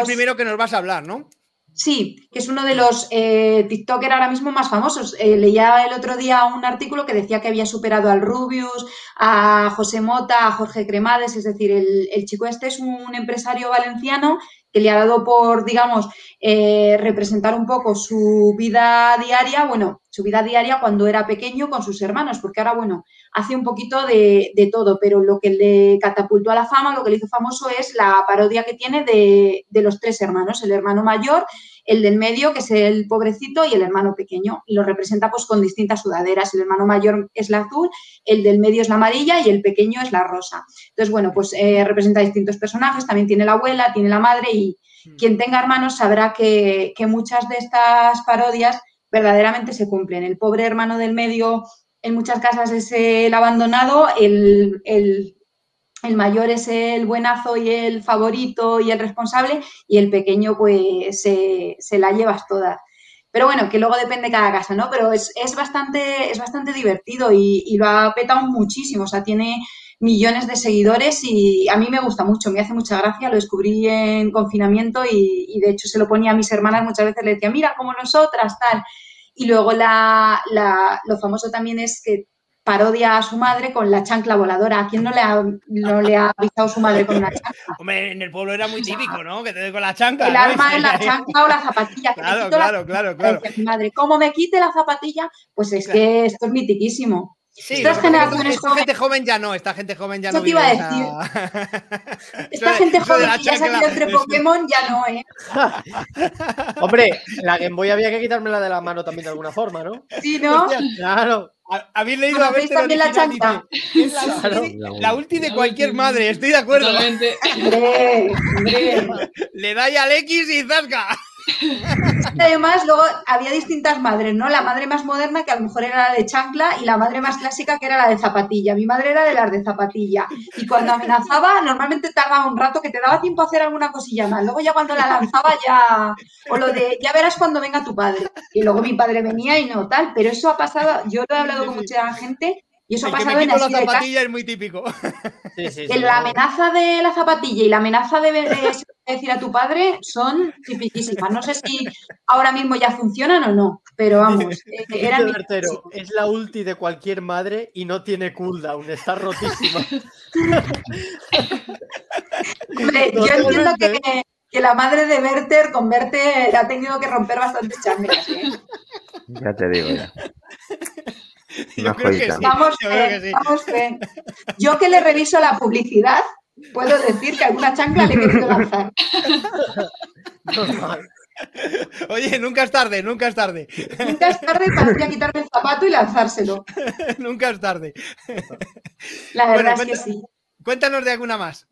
primero que nos vas a hablar, ¿no? Sí, que es uno de los eh, TikToker ahora mismo más famosos. Eh, leía el otro día un artículo que decía que había superado al Rubius, a José Mota, a Jorge Cremades, es decir, el, el chico este es un empresario valenciano que le ha dado por, digamos, eh, representar un poco su vida diaria, bueno, su vida diaria cuando era pequeño con sus hermanos, porque ahora, bueno, hace un poquito de, de todo, pero lo que le catapultó a la fama, lo que le hizo famoso es la parodia que tiene de, de los tres hermanos, el hermano mayor, el del medio, que es el pobrecito, y el hermano pequeño. Y lo representa pues con distintas sudaderas. El hermano mayor es la azul, el del medio es la amarilla y el pequeño es la rosa. Entonces, bueno, pues eh, representa distintos personajes, también tiene la abuela, tiene la madre y quien tenga hermanos sabrá que, que muchas de estas parodias verdaderamente se cumplen. El pobre hermano del medio en muchas casas es el abandonado, el, el- el mayor es el buenazo y el favorito y el responsable, y el pequeño pues se, se la llevas todas. Pero bueno, que luego depende cada casa, ¿no? Pero es, es bastante, es bastante divertido y, y lo ha petado muchísimo. O sea, tiene millones de seguidores y a mí me gusta mucho, me hace mucha gracia. Lo descubrí en confinamiento y, y de hecho se lo ponía a mis hermanas muchas veces, le decía, mira, como nosotras, tal. Y luego la, la- lo famoso también es que parodia a su madre con la chancla voladora. ¿A quién no le ha, no le ha avisado su madre con una chancla? Hombre, en el pueblo era muy típico, ¿no? Que te doy con la chancla. El ¿no? arma es la [laughs] chancla o la zapatilla. que Claro, la claro, claro, claro. Madre, como me quite la zapatilla, pues es que esto es mitiquísimo. Sí, Estas generaciones esta jóvenes- gente joven ya no, esta gente joven ya Eso no te iba a vive esa- [laughs] Esta gente joven que ya se ha quedado entre Pokémon ya no, ¿eh? [laughs] Hombre, la Game Boy había que quitármela de la mano también de alguna forma, ¿no? Sí, ¿no? Hostia, Claro. ¿ha- ¿Habéis leído a ¿Conocéis ver también la chancla? Es la [laughs] Claro. ulti, la ulti de cualquier madre, estoy de acuerdo. Totalmente. Hombre, hombre. Le dais al X y zasca. Además, luego había distintas madres, ¿no? La madre más moderna, que a lo mejor era la de chancla, y la madre más clásica, que era la de zapatilla. Mi madre era de las de zapatilla. Y cuando amenazaba, normalmente tardaba un rato que te daba tiempo a hacer alguna cosilla más. Luego ya cuando la lanzaba ya... O lo de, ya verás cuando venga tu padre. Y luego mi padre venía y no tal. Pero eso ha pasado, yo lo he hablado con mucha gente, y eso ha El que me pasado en la zapatilla es muy típico. [laughs] Sí, sí, sí. El- La amenaza de la zapatilla y la amenaza de, decir a tu padre son tipiquísimas. No sé si ahora mismo ya funcionan o no, pero vamos, eh, [laughs] es la ulti de cualquier madre y no tiene cooldown, está rotísima. [laughs] Hombre, yo entiendo que, que la madre de Werther con Werther ha tenido que romper bastantes changras. ¿eh? Ya te digo ya. Yo creo que sí. Vamos, yo creo que sí. vamos. Yo que le reviso la publicidad, puedo decir que alguna chancla le he querido lanzar. [laughs] Oye, nunca es tarde, nunca es tarde. Nunca es tarde para quitarme el zapato y lanzárselo. [laughs] nunca es tarde. La verdad Bueno, es que sí. Cuéntanos de alguna más.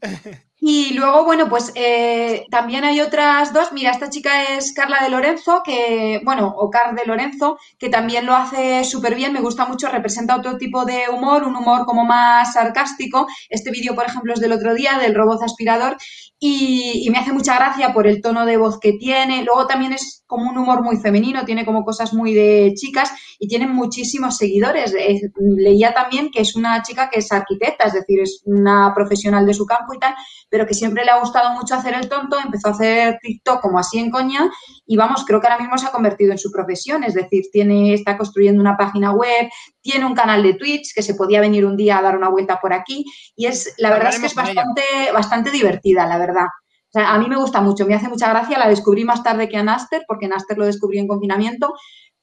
Y luego, bueno, pues eh, también hay otras dos. Mira, esta chica es Carla de Lorenzo, que, bueno, o Car de Lorenzo, que también lo hace súper bien, me gusta mucho, representa otro tipo de humor, un humor como más sarcástico. Este vídeo, por ejemplo, es del otro día, del robot aspirador, y, me hace mucha gracia por el tono de voz que tiene. Luego también es como un humor muy femenino, tiene como cosas muy de chicas y tiene muchísimos seguidores. Leía también que es una chica que es arquitecta, es decir, es una profesional de su campo y tal, pero que siempre le ha gustado mucho hacer el tonto, empezó a hacer TikTok como así en coña y vamos, creo que ahora mismo se ha convertido en su profesión, es decir, tiene, está construyendo una página web, tiene un canal de Twitch que se podía venir un día a dar una vuelta por aquí y es, la verdad es que es bastante, bastante divertida, la verdad. a mí me gusta mucho, me hace mucha gracia, la descubrí más tarde que a Naster, porque Naster lo descubrí en confinamiento,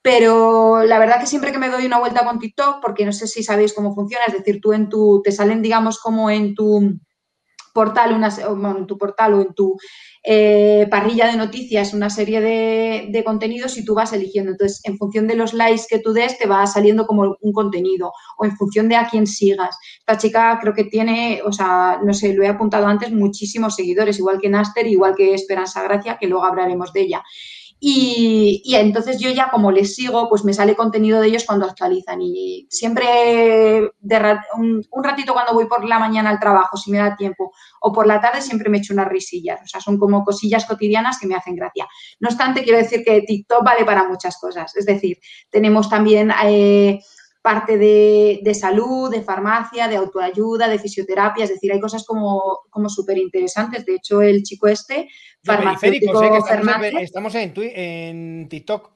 pero la verdad que siempre que me doy una vuelta con TikTok, porque no sé si sabéis cómo funciona, es decir, tú en tu, te salen, digamos, como en tu portal, una, en tu portal o en tu eh, parrilla de noticias una serie de, contenidos y tú vas eligiendo. Entonces, en función de los likes que tú des, te va saliendo como un contenido o en función de a quién sigas. Esta chica creo que tiene, o sea, no sé, lo he apuntado antes, muchísimos seguidores, igual que Naster, igual que Esperanza Gracia, que luego hablaremos de ella. Y, entonces yo ya como les sigo, pues me sale contenido de ellos cuando actualizan. Y siempre de un, ratito cuando voy por la mañana al trabajo, si me da tiempo, o por la tarde siempre me echo unas risillas. O sea, son como cosillas cotidianas que me hacen gracia. No obstante, quiero decir que TikTok vale para muchas cosas. Es decir, tenemos también... Eh, parte de, salud, de farmacia, de autoayuda, de fisioterapia, es decir, hay cosas como, como súper interesantes. De hecho, el chico este, farmacéutico ¿eh? estamos, en, en, TikTok.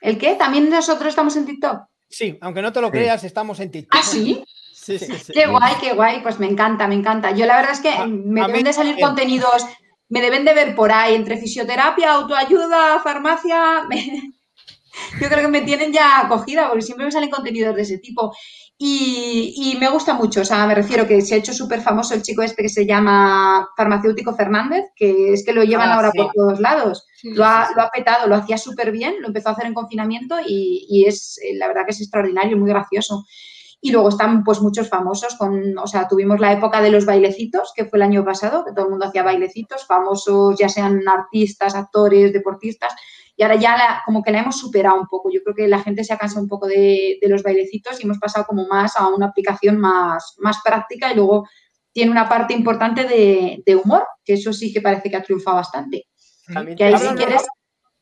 ¿El qué? ¿También nosotros estamos en TikTok? Sí, aunque no te lo creas, estamos en TikTok. ¿Ah, [laughs] sí? Sí, sí, sí. Qué guay, qué guay, pues me encanta, me encanta. Yo la verdad es que me deben de salir contenidos, me deben de ver por ahí entre fisioterapia, autoayuda, farmacia. Yo creo que me tienen ya acogida porque siempre me salen contenidos de ese tipo. Y, me gusta mucho, o sea, me refiero que se ha hecho súper famoso el chico este que se llama Farmacéutico Fernández, que es que lo llevan ah, ahora por todos lados. lo, ha, lo, ha, petado, lo hacía súper bien, lo empezó a hacer en confinamiento y, y, es, eh, la verdad que es extraordinario, muy gracioso. Y luego están pues muchos famosos, con, o sea, tuvimos la época de los bailecitos, que fue el año pasado, que todo el mundo hacía bailecitos, famosos, ya sean artistas, actores, deportistas, y ahora ya como que la hemos superado un poco. Yo creo que la gente se ha cansado un poco de, los bailecitos y hemos pasado como más a una aplicación más, más práctica y luego tiene una parte importante de, humor, que eso sí que parece que ha triunfado bastante. Que ahí, si quieres,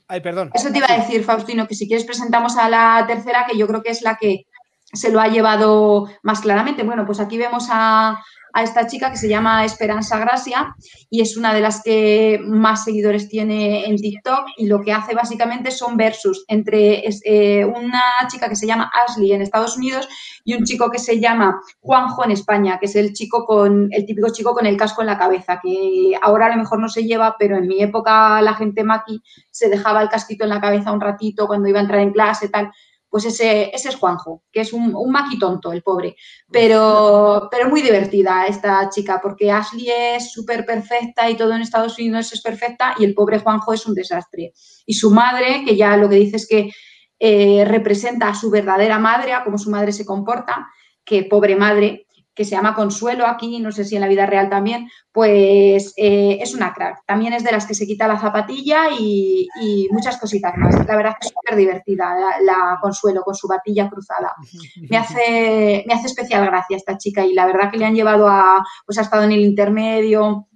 Ay, perdón. Eso te iba a decir, Faustino, que si quieres presentamos a la tercera, que yo creo que es la que se lo ha llevado más claramente. Bueno, pues aquí vemos a, a esta chica que se llama Esperanza Gracia y es una de las que más seguidores tiene en TikTok y lo que hace básicamente son versus entre eh, una chica que se llama Ashley en Estados Unidos y un chico que se llama Juanjo en España, que es el chico con el típico chico con el casco en la cabeza, que ahora a lo mejor no se lleva, pero en mi época la gente maqui se dejaba el casquito en la cabeza un ratito cuando iba a entrar en clase tal pues ese, ese es Juanjo, que es un, un maquitonto, el pobre, pero, pero muy divertida esta chica, porque Ashley es súper perfecta y todo en Estados Unidos es perfecta y el pobre Juanjo es un desastre. Y su madre, que ya lo que dice es que eh, representa a su verdadera madre, a cómo su madre se comporta, que pobre madre, que se llama Consuelo aquí, no sé si en la vida real también, pues eh, es una crack. También es de las que se quita la zapatilla y, muchas cositas más. La verdad es súper divertida la, Consuelo con su batilla cruzada. [laughs] Me hace, me hace especial gracia esta chica y la verdad que le han llevado a, pues ha estado en el intermedio,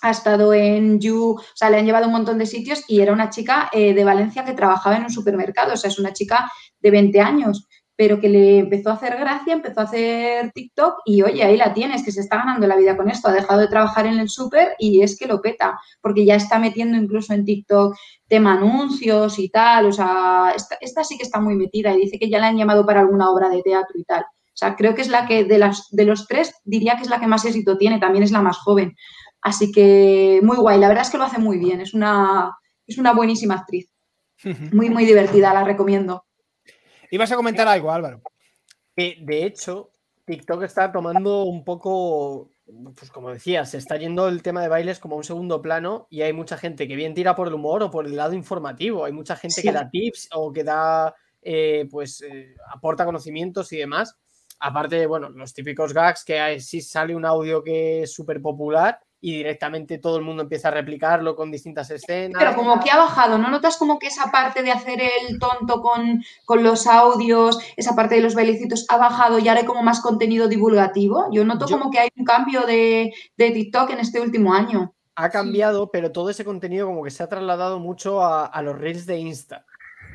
ha estado en You, o sea, le han llevado a un montón de sitios y era una chica eh, de Valencia que trabajaba en un supermercado, o sea, es una chica de 20 años pero que le empezó a hacer gracia, empezó a hacer TikTok y oye, ahí la tienes, que se está ganando la vida con esto, ha dejado de trabajar en el súper y es que lo peta, porque ya está metiendo incluso en TikTok tema anuncios y tal, o sea, esta, sí que está muy metida y dice que ya la han llamado para alguna obra de teatro y tal. O sea, creo que es la que de, las, de los tres diría que es la que más éxito tiene, también es la más joven. Así que muy guay, la verdad es que lo hace muy bien, es una, es una buenísima actriz. Muy, muy divertida, la recomiendo. Ibas a comentar algo, Álvaro. de hecho, TikTok está tomando un poco, pues como decía, se está yendo el tema de bailes como un segundo plano y hay mucha gente que bien tira por el humor o por el lado informativo. Hay mucha gente que da tips o que da, eh, pues, eh, aporta conocimientos y demás. Aparte de, bueno, los típicos gags que si sale un audio que es súper popular y directamente todo el mundo empieza a replicarlo con distintas escenas. Pero como que ha bajado, ¿no notas como que esa parte de hacer el tonto con, los audios, esa parte de los bailecitos ha bajado y ahora hay como más contenido divulgativo? Yo noto como que hay un cambio de, TikTok en este último año. Ha cambiado, pero todo ese contenido como que se ha trasladado mucho a, los reels de Insta.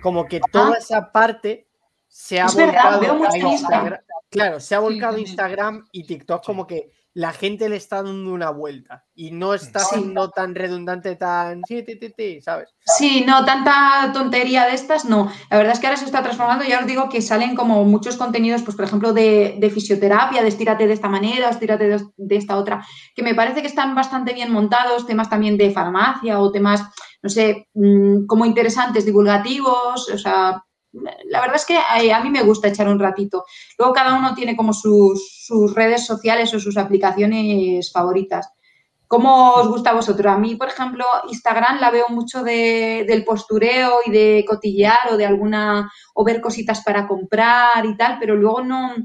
Como que toda ah. esa parte se ha volcado a Instagram. Claro, se ha volcado Instagram y TikTok como que la gente le está dando una vuelta y no está siendo tan redundante, tan sí, ti, ti, ¿sabes? Sí, no, tanta tontería de estas, no. La verdad es que ahora se está transformando, ya os digo que salen como muchos contenidos, pues por ejemplo, de, fisioterapia, de estírate de esta manera, estírate de, de, esta otra, que me parece que están bastante bien montados, temas también de farmacia o temas, no sé, mm, como interesantes, divulgativos, o sea, la verdad es que a, mí me gusta echar un ratito. Luego cada uno tiene como sus, redes sociales o sus aplicaciones favoritas. ¿Cómo os gusta a vosotros? A mí, por ejemplo, Instagram la veo mucho del postureo y de cotillear o de alguna, o ver cositas para comprar y tal, pero luego no,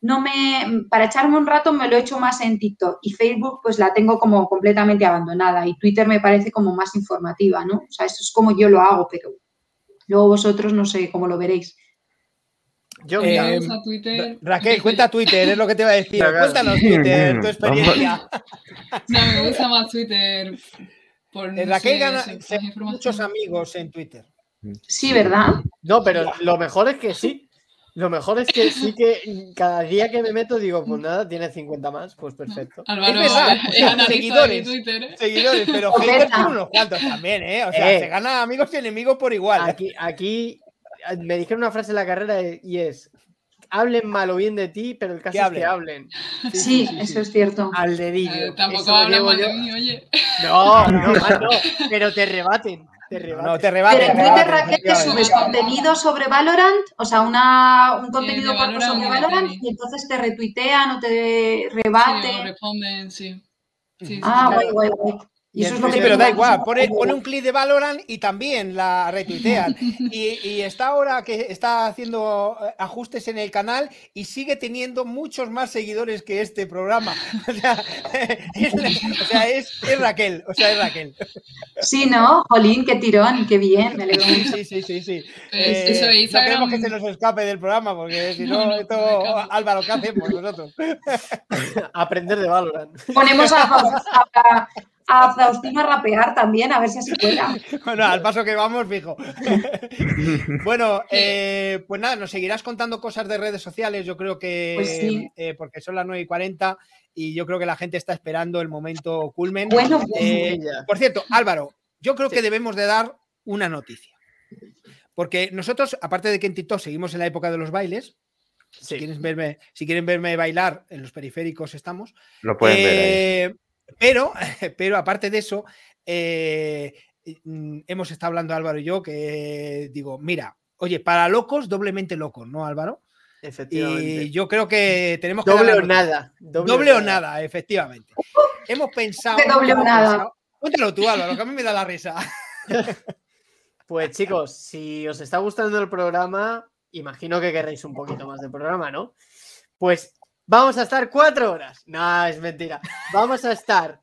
no me, para echarme un rato me lo he hecho más en TikTok y Facebook pues la tengo como completamente abandonada y Twitter me parece como más informativa, ¿no? O sea, eso es como yo lo hago, pero Luego vosotros no sé cómo lo veréis. Yo, eh, Twitter. Raquel, cuenta Twitter, es lo que te iba a decir. Cuéntanos Twitter, tu experiencia. [laughs] No, me gusta más Twitter. Por, eh, Raquel gana muchos amigos en Twitter. Sí, ¿verdad? No, pero lo mejor es que sí. Lo mejor es que sí que cada día que me meto digo, pues nada, tiene 50 más, pues perfecto. Álvaro, es verdad, seguidores, Twitter, ¿eh? seguidores, pero [laughs] haters tiene unos cuantos también, ¿eh? O sea, eh. se gana amigos y enemigos por igual. Aquí, aquí me dijeron una frase en la carrera y es, hablen mal o bien de ti, pero el caso es que hablen. Sí, eso es cierto. Al dedillo. Eh, tampoco hablan mal de mí, oye. No, [laughs] no, no, pero te rebaten. No, te rebate. Pero en Twitter, Raquel, subes contenido sobre Valorant, o sea, una, un contenido sobre Valorant, y entonces te retuitean o te rebaten. Sí, responden, sí. sí ah, guay, guay, guay sí, pero da igual, pone, un clic de Valorant y también la retuitean. [laughs] Y, está ahora que está haciendo eh, ajustes en el canal y sigue teniendo muchos más seguidores que este programa. [laughs] O sea, [laughs] es, Raquel, o sea, es Raquel. Sí, ¿no? Jolín, qué tirón, qué bien, me alegro Sí, sí, sí, sí. Eh, no queremos que se nos escape del programa, porque si no, esto, Álvaro, ¿qué hacemos nosotros? Aprender de Valorant. Ponemos a, a, a Faustina [laughs] rapear también, a ver si se puede. [laughs] Bueno, al paso que vamos, fijo. [laughs] bueno, eh, pues nada, nos seguirás contando cosas de redes sociales, yo creo que, pues eh, porque son las 9 y 40 y yo creo que la gente está esperando el momento culmen. Bueno, pues eh, por cierto, Álvaro, yo creo que debemos de dar una noticia. Porque nosotros, aparte de que en TikTok seguimos en la época de los bailes, si, quieren verme, si quieren verme bailar, en los periféricos estamos. Lo pueden ver. Pero, [laughs] pero aparte de eso, eh, mm, hemos estado hablando Álvaro y yo que digo, mira, oye, para locos, doblemente locos, ¿no, Álvaro? Efectivamente. Y yo creo que tenemos que. Doble o nada. Doble, o nada. efectivamente. hemos pensado. doble o nada. Cuéntalo tú, Álvaro, que a mí me da la risa. [laughs] Pues chicos, si os está gustando el programa, imagino que querréis un poquito más del programa, ¿no? Pues Vamos a estar cuatro horas. No, es mentira. Vamos a estar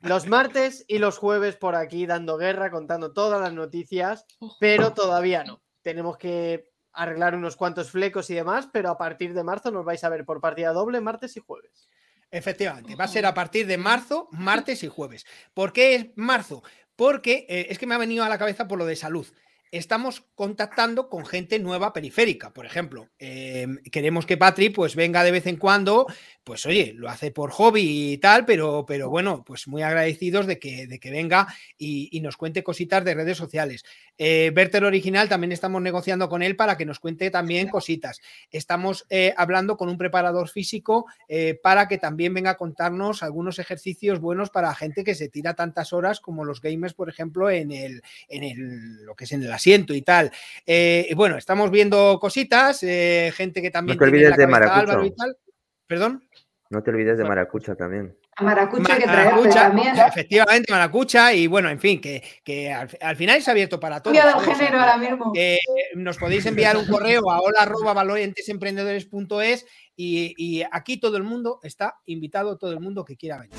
los martes y los jueves por aquí dando guerra, contando todas las noticias, pero todavía no. Tenemos que arreglar unos cuantos flecos y demás, pero a partir de marzo nos vais a ver por partida doble martes y jueves. Efectivamente, va a ser a partir de marzo, martes y jueves. ¿Por qué es marzo? Porque eh, es que me ha venido a la cabeza por lo de salud estamos contactando con gente nueva periférica. Por ejemplo, em, queremos que Patri pues venga de vez en cuando, pues oye, lo hace por hobby y tal, pero, pero bueno, pues muy agradecidos de que, de que venga y, nos cuente cositas de redes sociales. Eh, Berter Original también estamos negociando con él para que nos cuente también cositas. Estamos eh, hablando con un preparador físico eh, para que también venga a contarnos algunos ejercicios buenos para gente que se tira tantas horas como los gamers, por ejemplo, en el, en el lo que es en el asiento y tal. Eh, bueno, estamos viendo cositas, eh, gente que también. No te olvides de Maracucha. Y tal. ¿Perdón? No te olvides de Maracucha también. A Maracucha que Maracucha, también. Efectivamente, Maracucha, y bueno, en fin, que, que al, final es abierto para todos. género ahora mismo. nos podéis enviar un correo a hola.valorentesemprendedores.es y, y aquí todo el mundo está invitado, todo el mundo que quiera venir.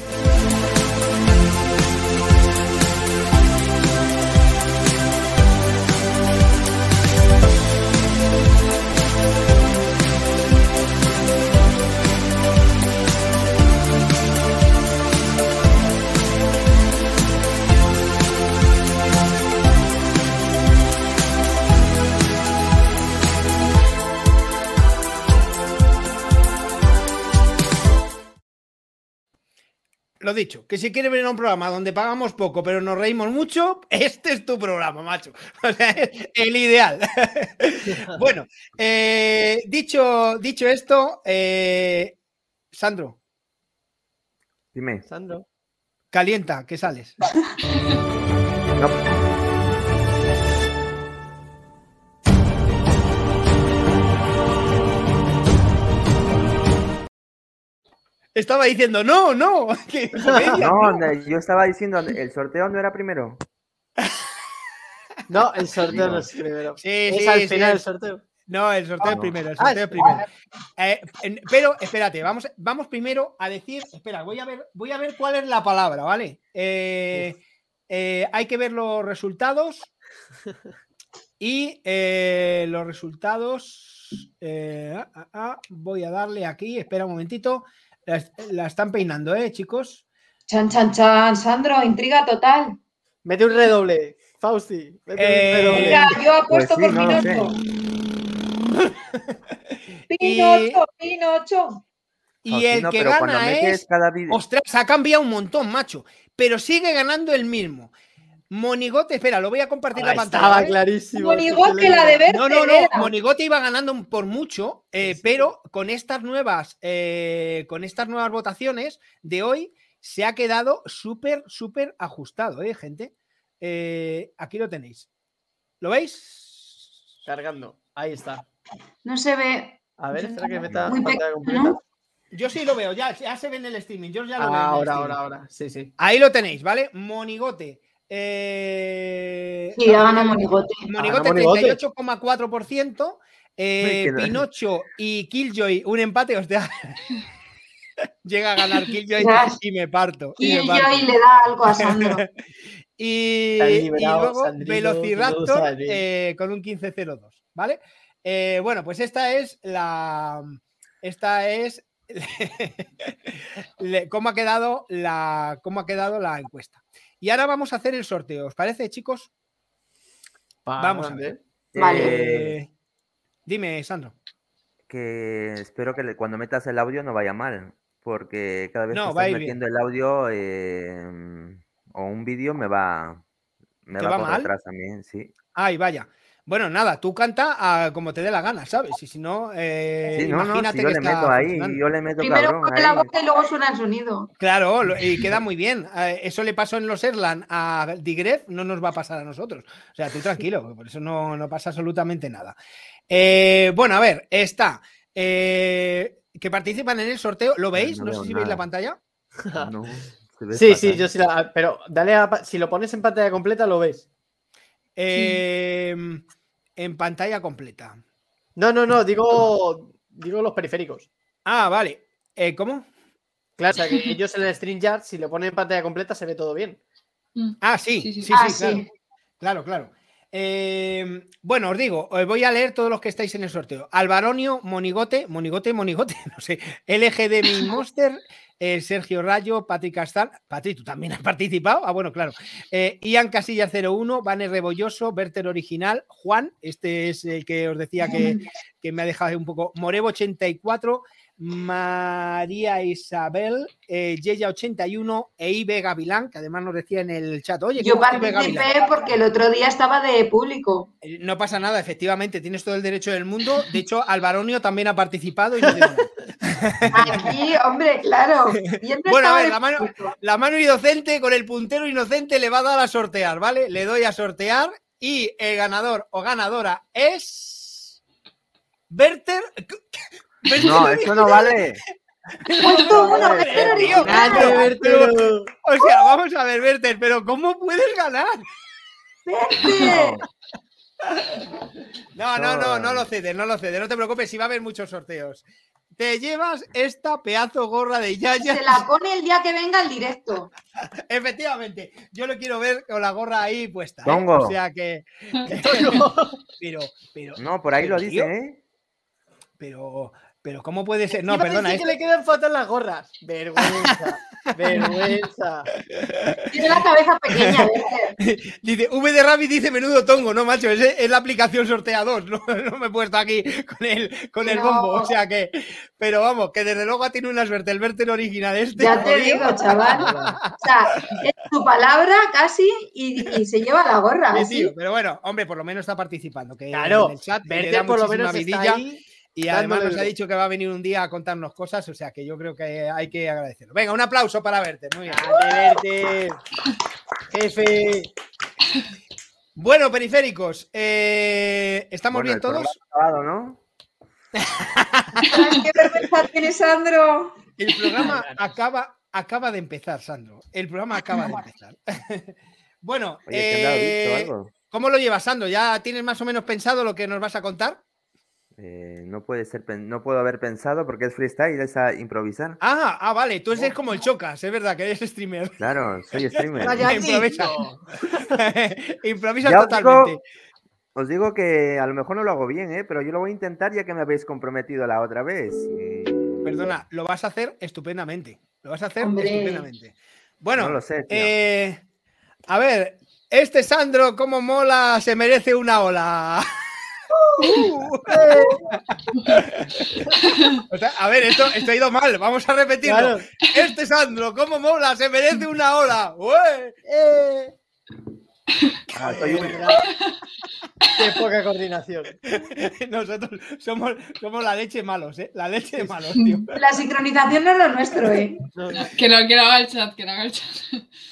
Lo dicho, que si quieres venir a un programa donde pagamos poco, pero nos reímos mucho, [laughs] este es tu programa, macho. [laughs] O sea, es el ideal. [laughs] bueno, eh, dicho, dicho esto, eh, Sandro, Dime. Sandro. calienta, que sales. No, Estaba diciendo, no, no. [laughs] que no, yo estaba diciendo, el sorteo no era primero. No, el sorteo no es primero. Sí, es sí, al sí, final el- el sorteo. No, el sorteo Ah, es primero, el Ah, sorteo es es- primero. Eh, en- pero espérate, vamos, vamos primero a decir, espera, voy a ver, voy a ver cuál es la palabra, ¿vale? Eh, eh, hay que ver los resultados [laughs] y eh, los resultados. eh, ah, ah, ah, voy a darle aquí, espera un momentito. La, est- la están peinando, ¿eh, chicos? Chan, chan, chan, Sandro, intriga total. Mete un redoble, Fausti. Mete Eh, un redoble. Mira, yo apuesto Pues por no sé. [laughs] Pinocho. Pinocho, Pinocho. Y el que gana es. cada. Ostras, ha cambiado un montón, macho. Pero sigue ganando el mismo. Monigote, espera, lo voy a compartir la Ah, pantalla. estaba ¿vale? clarísimo. Monigote, la de ver. No, no, no. Era. Monigote iba ganando por mucho, eh, Sí, sí. pero con estas nuevas, eh, con estas nuevas votaciones de hoy se ha quedado súper, súper ajustado, ¿eh, gente? Eh, aquí lo tenéis. ¿Lo veis? Cargando. Ahí está. No se ve. A ver, espera que meta Muy pantalla pequeño, completa. ¿no? Yo sí lo veo, ya, ya se ve en el streaming. Yo ya lo veo. en el Ah, ahora, streaming. ahora, ahora. Sí, sí. Ahí lo tenéis, ¿vale? Monigote. Eh, Sí, ha ganado Monigote. Monigote, Monigote. 38,4%. eh, Pinocho y Killjoy, un empate, hostia. [laughs] Llega a ganar Killjoy y me parto. Y, Y me yo parto. ahí le da algo a Sandro. [laughs] y, luego Sandrino, Velociraptor eh, con un 15-0-2, ¿vale? Eh, bueno, pues esta es la. Esta es. [laughs] le- cómo ha quedado la. cómo ha quedado la encuesta. Y ahora vamos a hacer el sorteo. ¿Os parece, chicos? Pa, Vamos a ver. Vale. Eh, dime, Sandro. que espero que cuando metas el audio no vaya mal, porque cada vez No, que va a estás bien. metiendo el audio eh, o un vídeo me va, me ¿Te va, va por mal? detrás también, sí. Ay, vaya. Bueno, nada, tú canta a como te dé la gana, ¿sabes? Y si no, eh, Sí, no, no, imagínate si yo que le está meto ahí, yo le meto Primero cabrón pone la boca y luego suena el sonido. Claro, y queda muy bien. Eh, Eso le pasó en los Erland a Digref, no nos va a pasar a nosotros. O sea, tú tranquilo, [laughs] por eso no, no pasa absolutamente nada. Eh, bueno, a ver, está. eh, que participan en el sorteo, ¿lo veis? no No, sé si veis la pantalla. [laughs] No, Sí, sí, yo sí la. Pero dale a. Si lo pones en pantalla completa, lo ves. Eh, En pantalla completa. No, no, no, digo. Digo los periféricos. Ah, vale. Eh, ¿Cómo? Claro, o sea que ellos en el StreamYard, si lo ponen en pantalla completa, se ve todo bien. Mm. Ah, sí, Sí, sí, sí. sí, Ah, claro. sí. Claro, claro. Eh, bueno, os digo, os voy a leer todos los que estáis en el sorteo. Alvaronio, Monigote, Monigote, Monigote, [laughs] no sé. LGD Mi Monster, eh, Sergio Rayo, Patrick Castal. Patri, tú también has participado. Ah, bueno, claro. Eh, Ian Casillas 01, Vaner Rebolloso, Berter Original, Juan, este es el que os decía que, [laughs] que me ha dejado un poco. Morevo 84, María Isabel, eh, Yeya81 e Ibe Gavilán, que además nos decía en el chat, oye, Yo participé porque el otro día estaba de público. Eh, No pasa nada, efectivamente, tienes todo el derecho del mundo. De hecho, Alvaronio también ha participado y no. Aquí, hombre, claro. [laughs] Bueno, a ver, la mano, la mano inocente con el puntero inocente le va a dar a sortear, ¿vale? Le doy a sortear y el ganador o ganadora es. Berter. No, [laughs] eso no vale. Tío, O sea, vamos a ver, Berter, pero ¿cómo puedes ganar? No, no, no, no lo cedes, no lo cedes, no te preocupes, si va a haber muchos sorteos. Te llevas esta pedazo gorra de Yaya. Se la pone el día que venga al directo. [laughs] Efectivamente, yo lo quiero ver con la gorra ahí puesta. ¿eh? O sea que. [laughs] Pero, pero, No, por ahí Pero, lo tío. dicen, ¿eh? pero, Pero ¿cómo puede ser? No, Iba a perdona. decir esto- que le quedan fatal las gorras. Vergüenza, [laughs] vergüenza. Tiene la cabeza pequeña. [laughs] Dice, V de Rabbit dice menudo tongo, no, macho, es, es la aplicación sortea 2, no, no me he puesto aquí con el, con el No. bombo, o sea que, pero vamos, que desde luego tiene una suerte el verte el original este. Ya te digo, chaval. [laughs] O sea, es su palabra casi y, y se lleva la gorra. Sí, así. tío, pero bueno, hombre, por lo menos está participando, que Claro, en el chat Verte por lo menos está ahí. Y además nos ha dicho que va a venir un día a contarnos cosas, o sea que yo creo que hay que agradecerlo. Venga, un aplauso para verte, muy bien. Grande, Verte. Jefe. Bueno, periféricos, eh, ¿estamos Bueno, bien todos? acabado, ¿no? ¡Qué vergüenza tiene Sandro! El programa acaba, acaba de empezar, Sandro. El programa acaba de empezar. [laughs] bueno, Oye, ¿te habrá eh? ¿cómo lo llevas, Sandro? ¿Ya tienes más o menos pensado lo que nos vas a contar? Eh, no puede ser, pen- no puedo haber pensado porque es freestyle, es a improvisar. Ah, ah, vale, tú eres como el Chocas, es verdad que eres streamer. Claro, soy [laughs] streamer. Improvisa. [laughs] Improvisa Ya os digo- totalmente. Os digo que a lo mejor no lo hago bien, ¿eh? pero yo lo voy a intentar ya que me habéis comprometido la otra vez. Perdona, lo vas a hacer estupendamente. Lo vas a hacer Hombre. estupendamente. Bueno, No lo sé, eh, a ver, este Sandro, cómo mola, se merece una ola. [laughs] O sea, a ver, esto, esto ha ido mal, vamos a repetirlo. Claro. Este Sandro, cómo mola, se merece una ola. Eh. Ah, Qué poca coordinación. Nosotros somos, somos la leche malos, ¿eh? La leche de malos, tío. [laughs] La sincronización no es lo nuestro, ¿eh? No, no. Que no, que no haga el chat, que no haga el chat.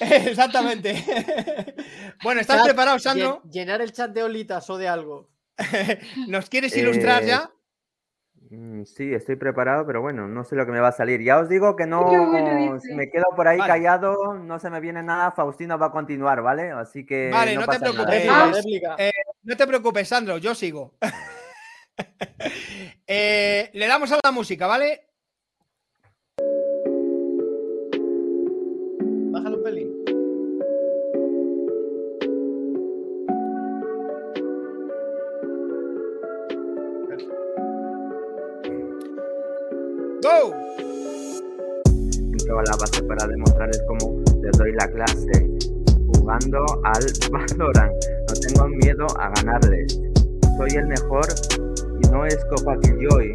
[laughs] Exactamente. [laughs] Bueno, ¿estás Chat, preparado, Sandro? llen- Llenar el chat de olitas o de algo. [laughs] ¿Nos quieres ilustrar Eh, ya? Mm, Sí, estoy preparado, pero bueno, no sé lo que me va a salir. Ya os digo que no, bueno si me quedo por ahí Vale. callado, no se me viene nada, Faustino va a continuar, ¿vale? Así que Vale, no te preocupes. Ah. Eh, No te preocupes, Sandro, yo sigo. [laughs] Eh, le damos a la música, ¿vale? Bájalo un pelín. ¡Go! Entro a la base para demostrarles cómo les doy la clase. Jugando al [laughs] Valorant, no tengo miedo a ganarles. Soy el mejor y no escojo a Killjoy.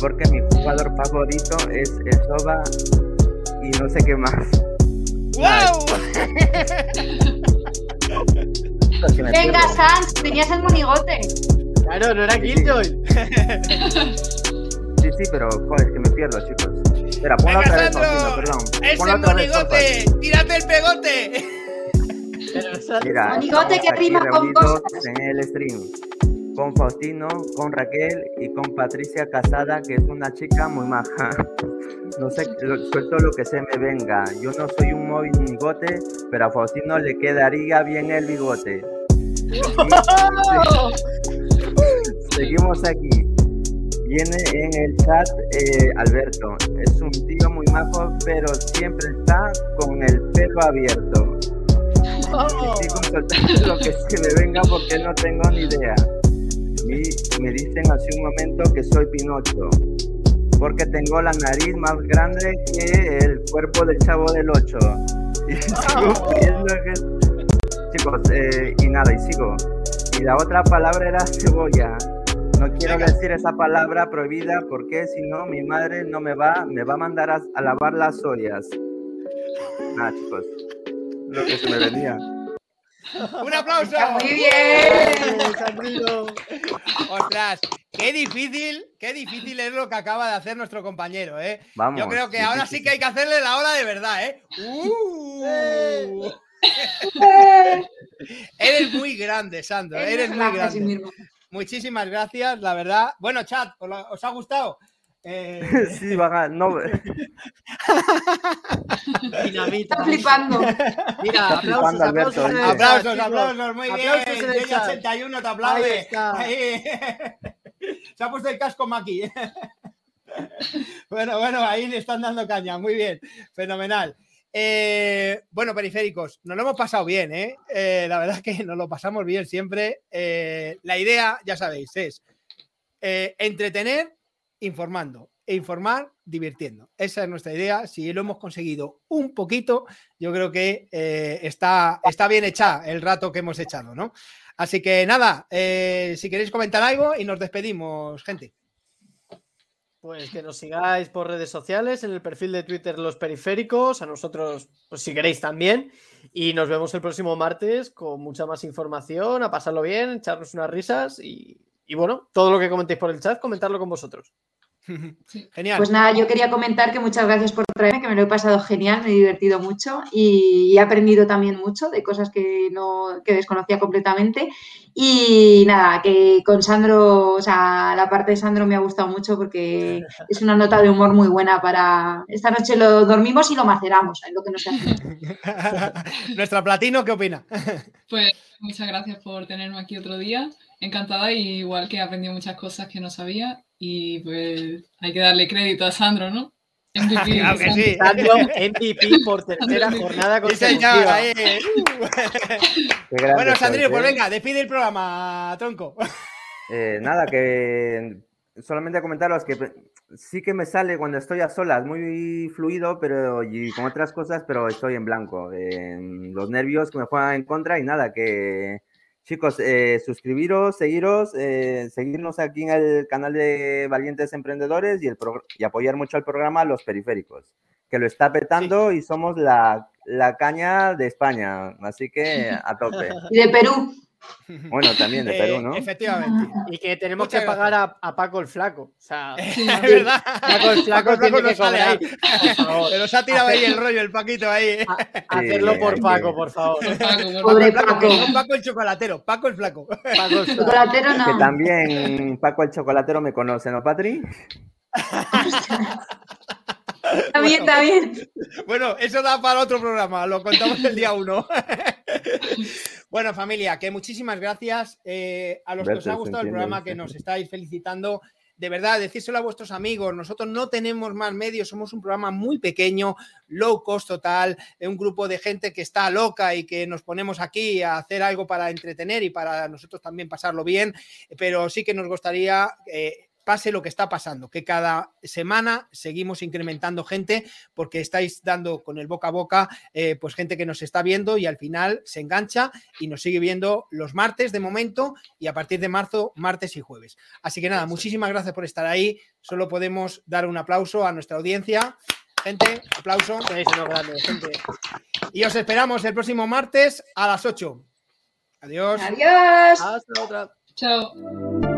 Porque mi jugador favorito es el Soba y no sé qué más. ¡Wow! Es [laughs] Venga. Sans, tenías el monigote. Claro, no era Sí, sí. Killjoy. [laughs] Sí, sí, pero joder, es que me pierdo, chicos. Espera, ponlo otra vez, Sandro, Faustino, perdón. ¡Es Ponlo el otra vez, monigote! ¡Tírate el pegote! Mira, Monigote que rima con cosas. en el stream con Faustino, con Raquel y con Patricia Casada, que es una chica muy maja. No sé, lo- suelto lo que se me venga. Yo no soy un móvil bigote, pero a Faustino le quedaría bien el bigote. [laughs] Seguimos aquí. Viene en el chat eh, Alberto. Es un tío muy majo, pero siempre está con el pelo abierto. Y sigo soltando lo que se me venga porque no tengo ni idea. Y me dicen hace un momento que soy Pinocho. Porque tengo la nariz más grande que el cuerpo del chavo del 8. Y sigo pidiendo que- Chicos, eh, y nada, y sigo. Y la otra palabra era cebolla. No quiero Venga. decir esa palabra prohibida porque si no mi madre no me va, me va a mandar a, a lavar las ollas. Nada, chicos. Lo que se me venía. ¡Un aplauso! Muy bien. Eh. ¡Ostras! ¡Qué difícil! ¡Qué difícil es lo que acaba de hacer nuestro compañero, eh! Vamos. Yo creo que ahora sí que hay que hacerle la ola de verdad, ¿eh? ¡Uh! [laughs] Eres muy grande, Sandro. Eres muy grande. Muchísimas gracias, la verdad. Bueno, chat, ¿os, ha gustado? Eh, [laughs] Sí, vaga, no. [laughs] Dinamita. Está flipando. Mira, aplausos, flipando, Alberto, aplausos. aplausos, aplausos, muy Aplausos bien. en el Yeya chat. 81 te aplaude. Ahí está. Ahí. [laughs] Se ha puesto el casco Maki. bueno, bueno, ahí le están dando caña. Muy bien, fenomenal. Eh, bueno, periféricos, nos lo hemos pasado bien, ¿eh? Eh, la verdad es [laughs] que nos lo pasamos bien siempre. Eh, la idea, ya sabéis, es entretener informando e informar divirtiendo. Esa es nuestra idea. Si lo hemos conseguido un poquito, yo creo que está, está bien hecha el rato que hemos echado, ¿no? Así que nada, si queréis comentar algo y nos despedimos, gente. Pues que nos sigáis por redes sociales, en el perfil de Twitter Los Periféricos, a nosotros, pues si queréis también. Y nos vemos el próximo martes con mucha más información, a pasarlo bien, echarnos unas risas y, y bueno, todo lo que comentéis por el chat, comentarlo con vosotros. [laughs] Genial. Pues nada, yo quería comentar que muchas gracias por traerme, que me lo he pasado genial, me he divertido mucho y he aprendido también mucho de cosas que no que desconocía completamente. Y nada, que con Sandro, o sea, la parte de Sandro me ha gustado mucho porque [laughs] es una nota de humor muy buena para esta noche lo dormimos y lo maceramos, es lo que nos hace. [laughs] Nuestra platino, ¿qué opina? Pues muchas gracias por tenerme aquí otro día. Encantada y igual que he aprendido muchas cosas que no sabía y pues hay que darle crédito a Sandro, ¿no? MVP. [laughs] Claro que sí. Sandro, MVP por tercera jornada Sí, señor, consecutiva. ahí. [laughs] Qué grande bueno, Sandrino, pues ¿eh? venga, despide el programa, tronco. [laughs] Eh, nada, que solamente comentaros que sí que me sale cuando estoy a solas, muy fluido, pero y con otras cosas, pero estoy en blanco. Eh, los nervios que me juegan en contra y nada, que chicos, eh, suscribiros, seguiros, eh, seguirnos aquí en el canal de Valientes Emprendedores y, el y apoyar mucho al programa Los Periféricos, que lo está petando y somos la, la caña de España, así que [laughs] a tope. Y de Perú. Bueno, también de Perú, Eh, ¿no? Efectivamente. Y que tenemos Muchas que pagar a, a Paco el Flaco. O sea, [laughs] Es [laughs] verdad. Paco el Flaco Paco el tiene no que sale ahí. Por favor. Pero se ha tirado ahí el rollo, el Paquito ahí. [laughs] Hacerlo Sí, por hay Paco, que- por favor. Por Paco, por Pobre Paco. Paco, Paco. no Paco el chocolatero, Paco el flaco. Paco el Flaco. Chocolatero Que no. también Paco el Chocolatero me conoce, ¿no, Patri? Está bien, está bien. Bueno, eso da para otro programa, lo contamos el día uno. [laughs] bueno, familia, que muchísimas gracias eh, a los que os ha gustado el programa, que nos estáis felicitando. De verdad, decírselo a vuestros amigos. Nosotros no tenemos más medios, somos un programa muy pequeño, low cost total, un grupo de gente que está loca y que nos ponemos aquí a hacer algo para entretener y para nosotros también pasarlo bien. Pero sí que nos gustaría eh, pase lo que está pasando, que cada semana seguimos incrementando gente porque estáis dando con el boca a boca, eh, pues gente que nos está viendo y al final se engancha y nos sigue viendo los martes de momento y a partir de marzo, martes y jueves. Así que nada, muchísimas gracias por estar ahí. Solo podemos dar un aplauso a nuestra audiencia. Gente, aplauso. Y os esperamos el próximo martes a las 8. Adiós. Adiós. Hasta la otra. Chao.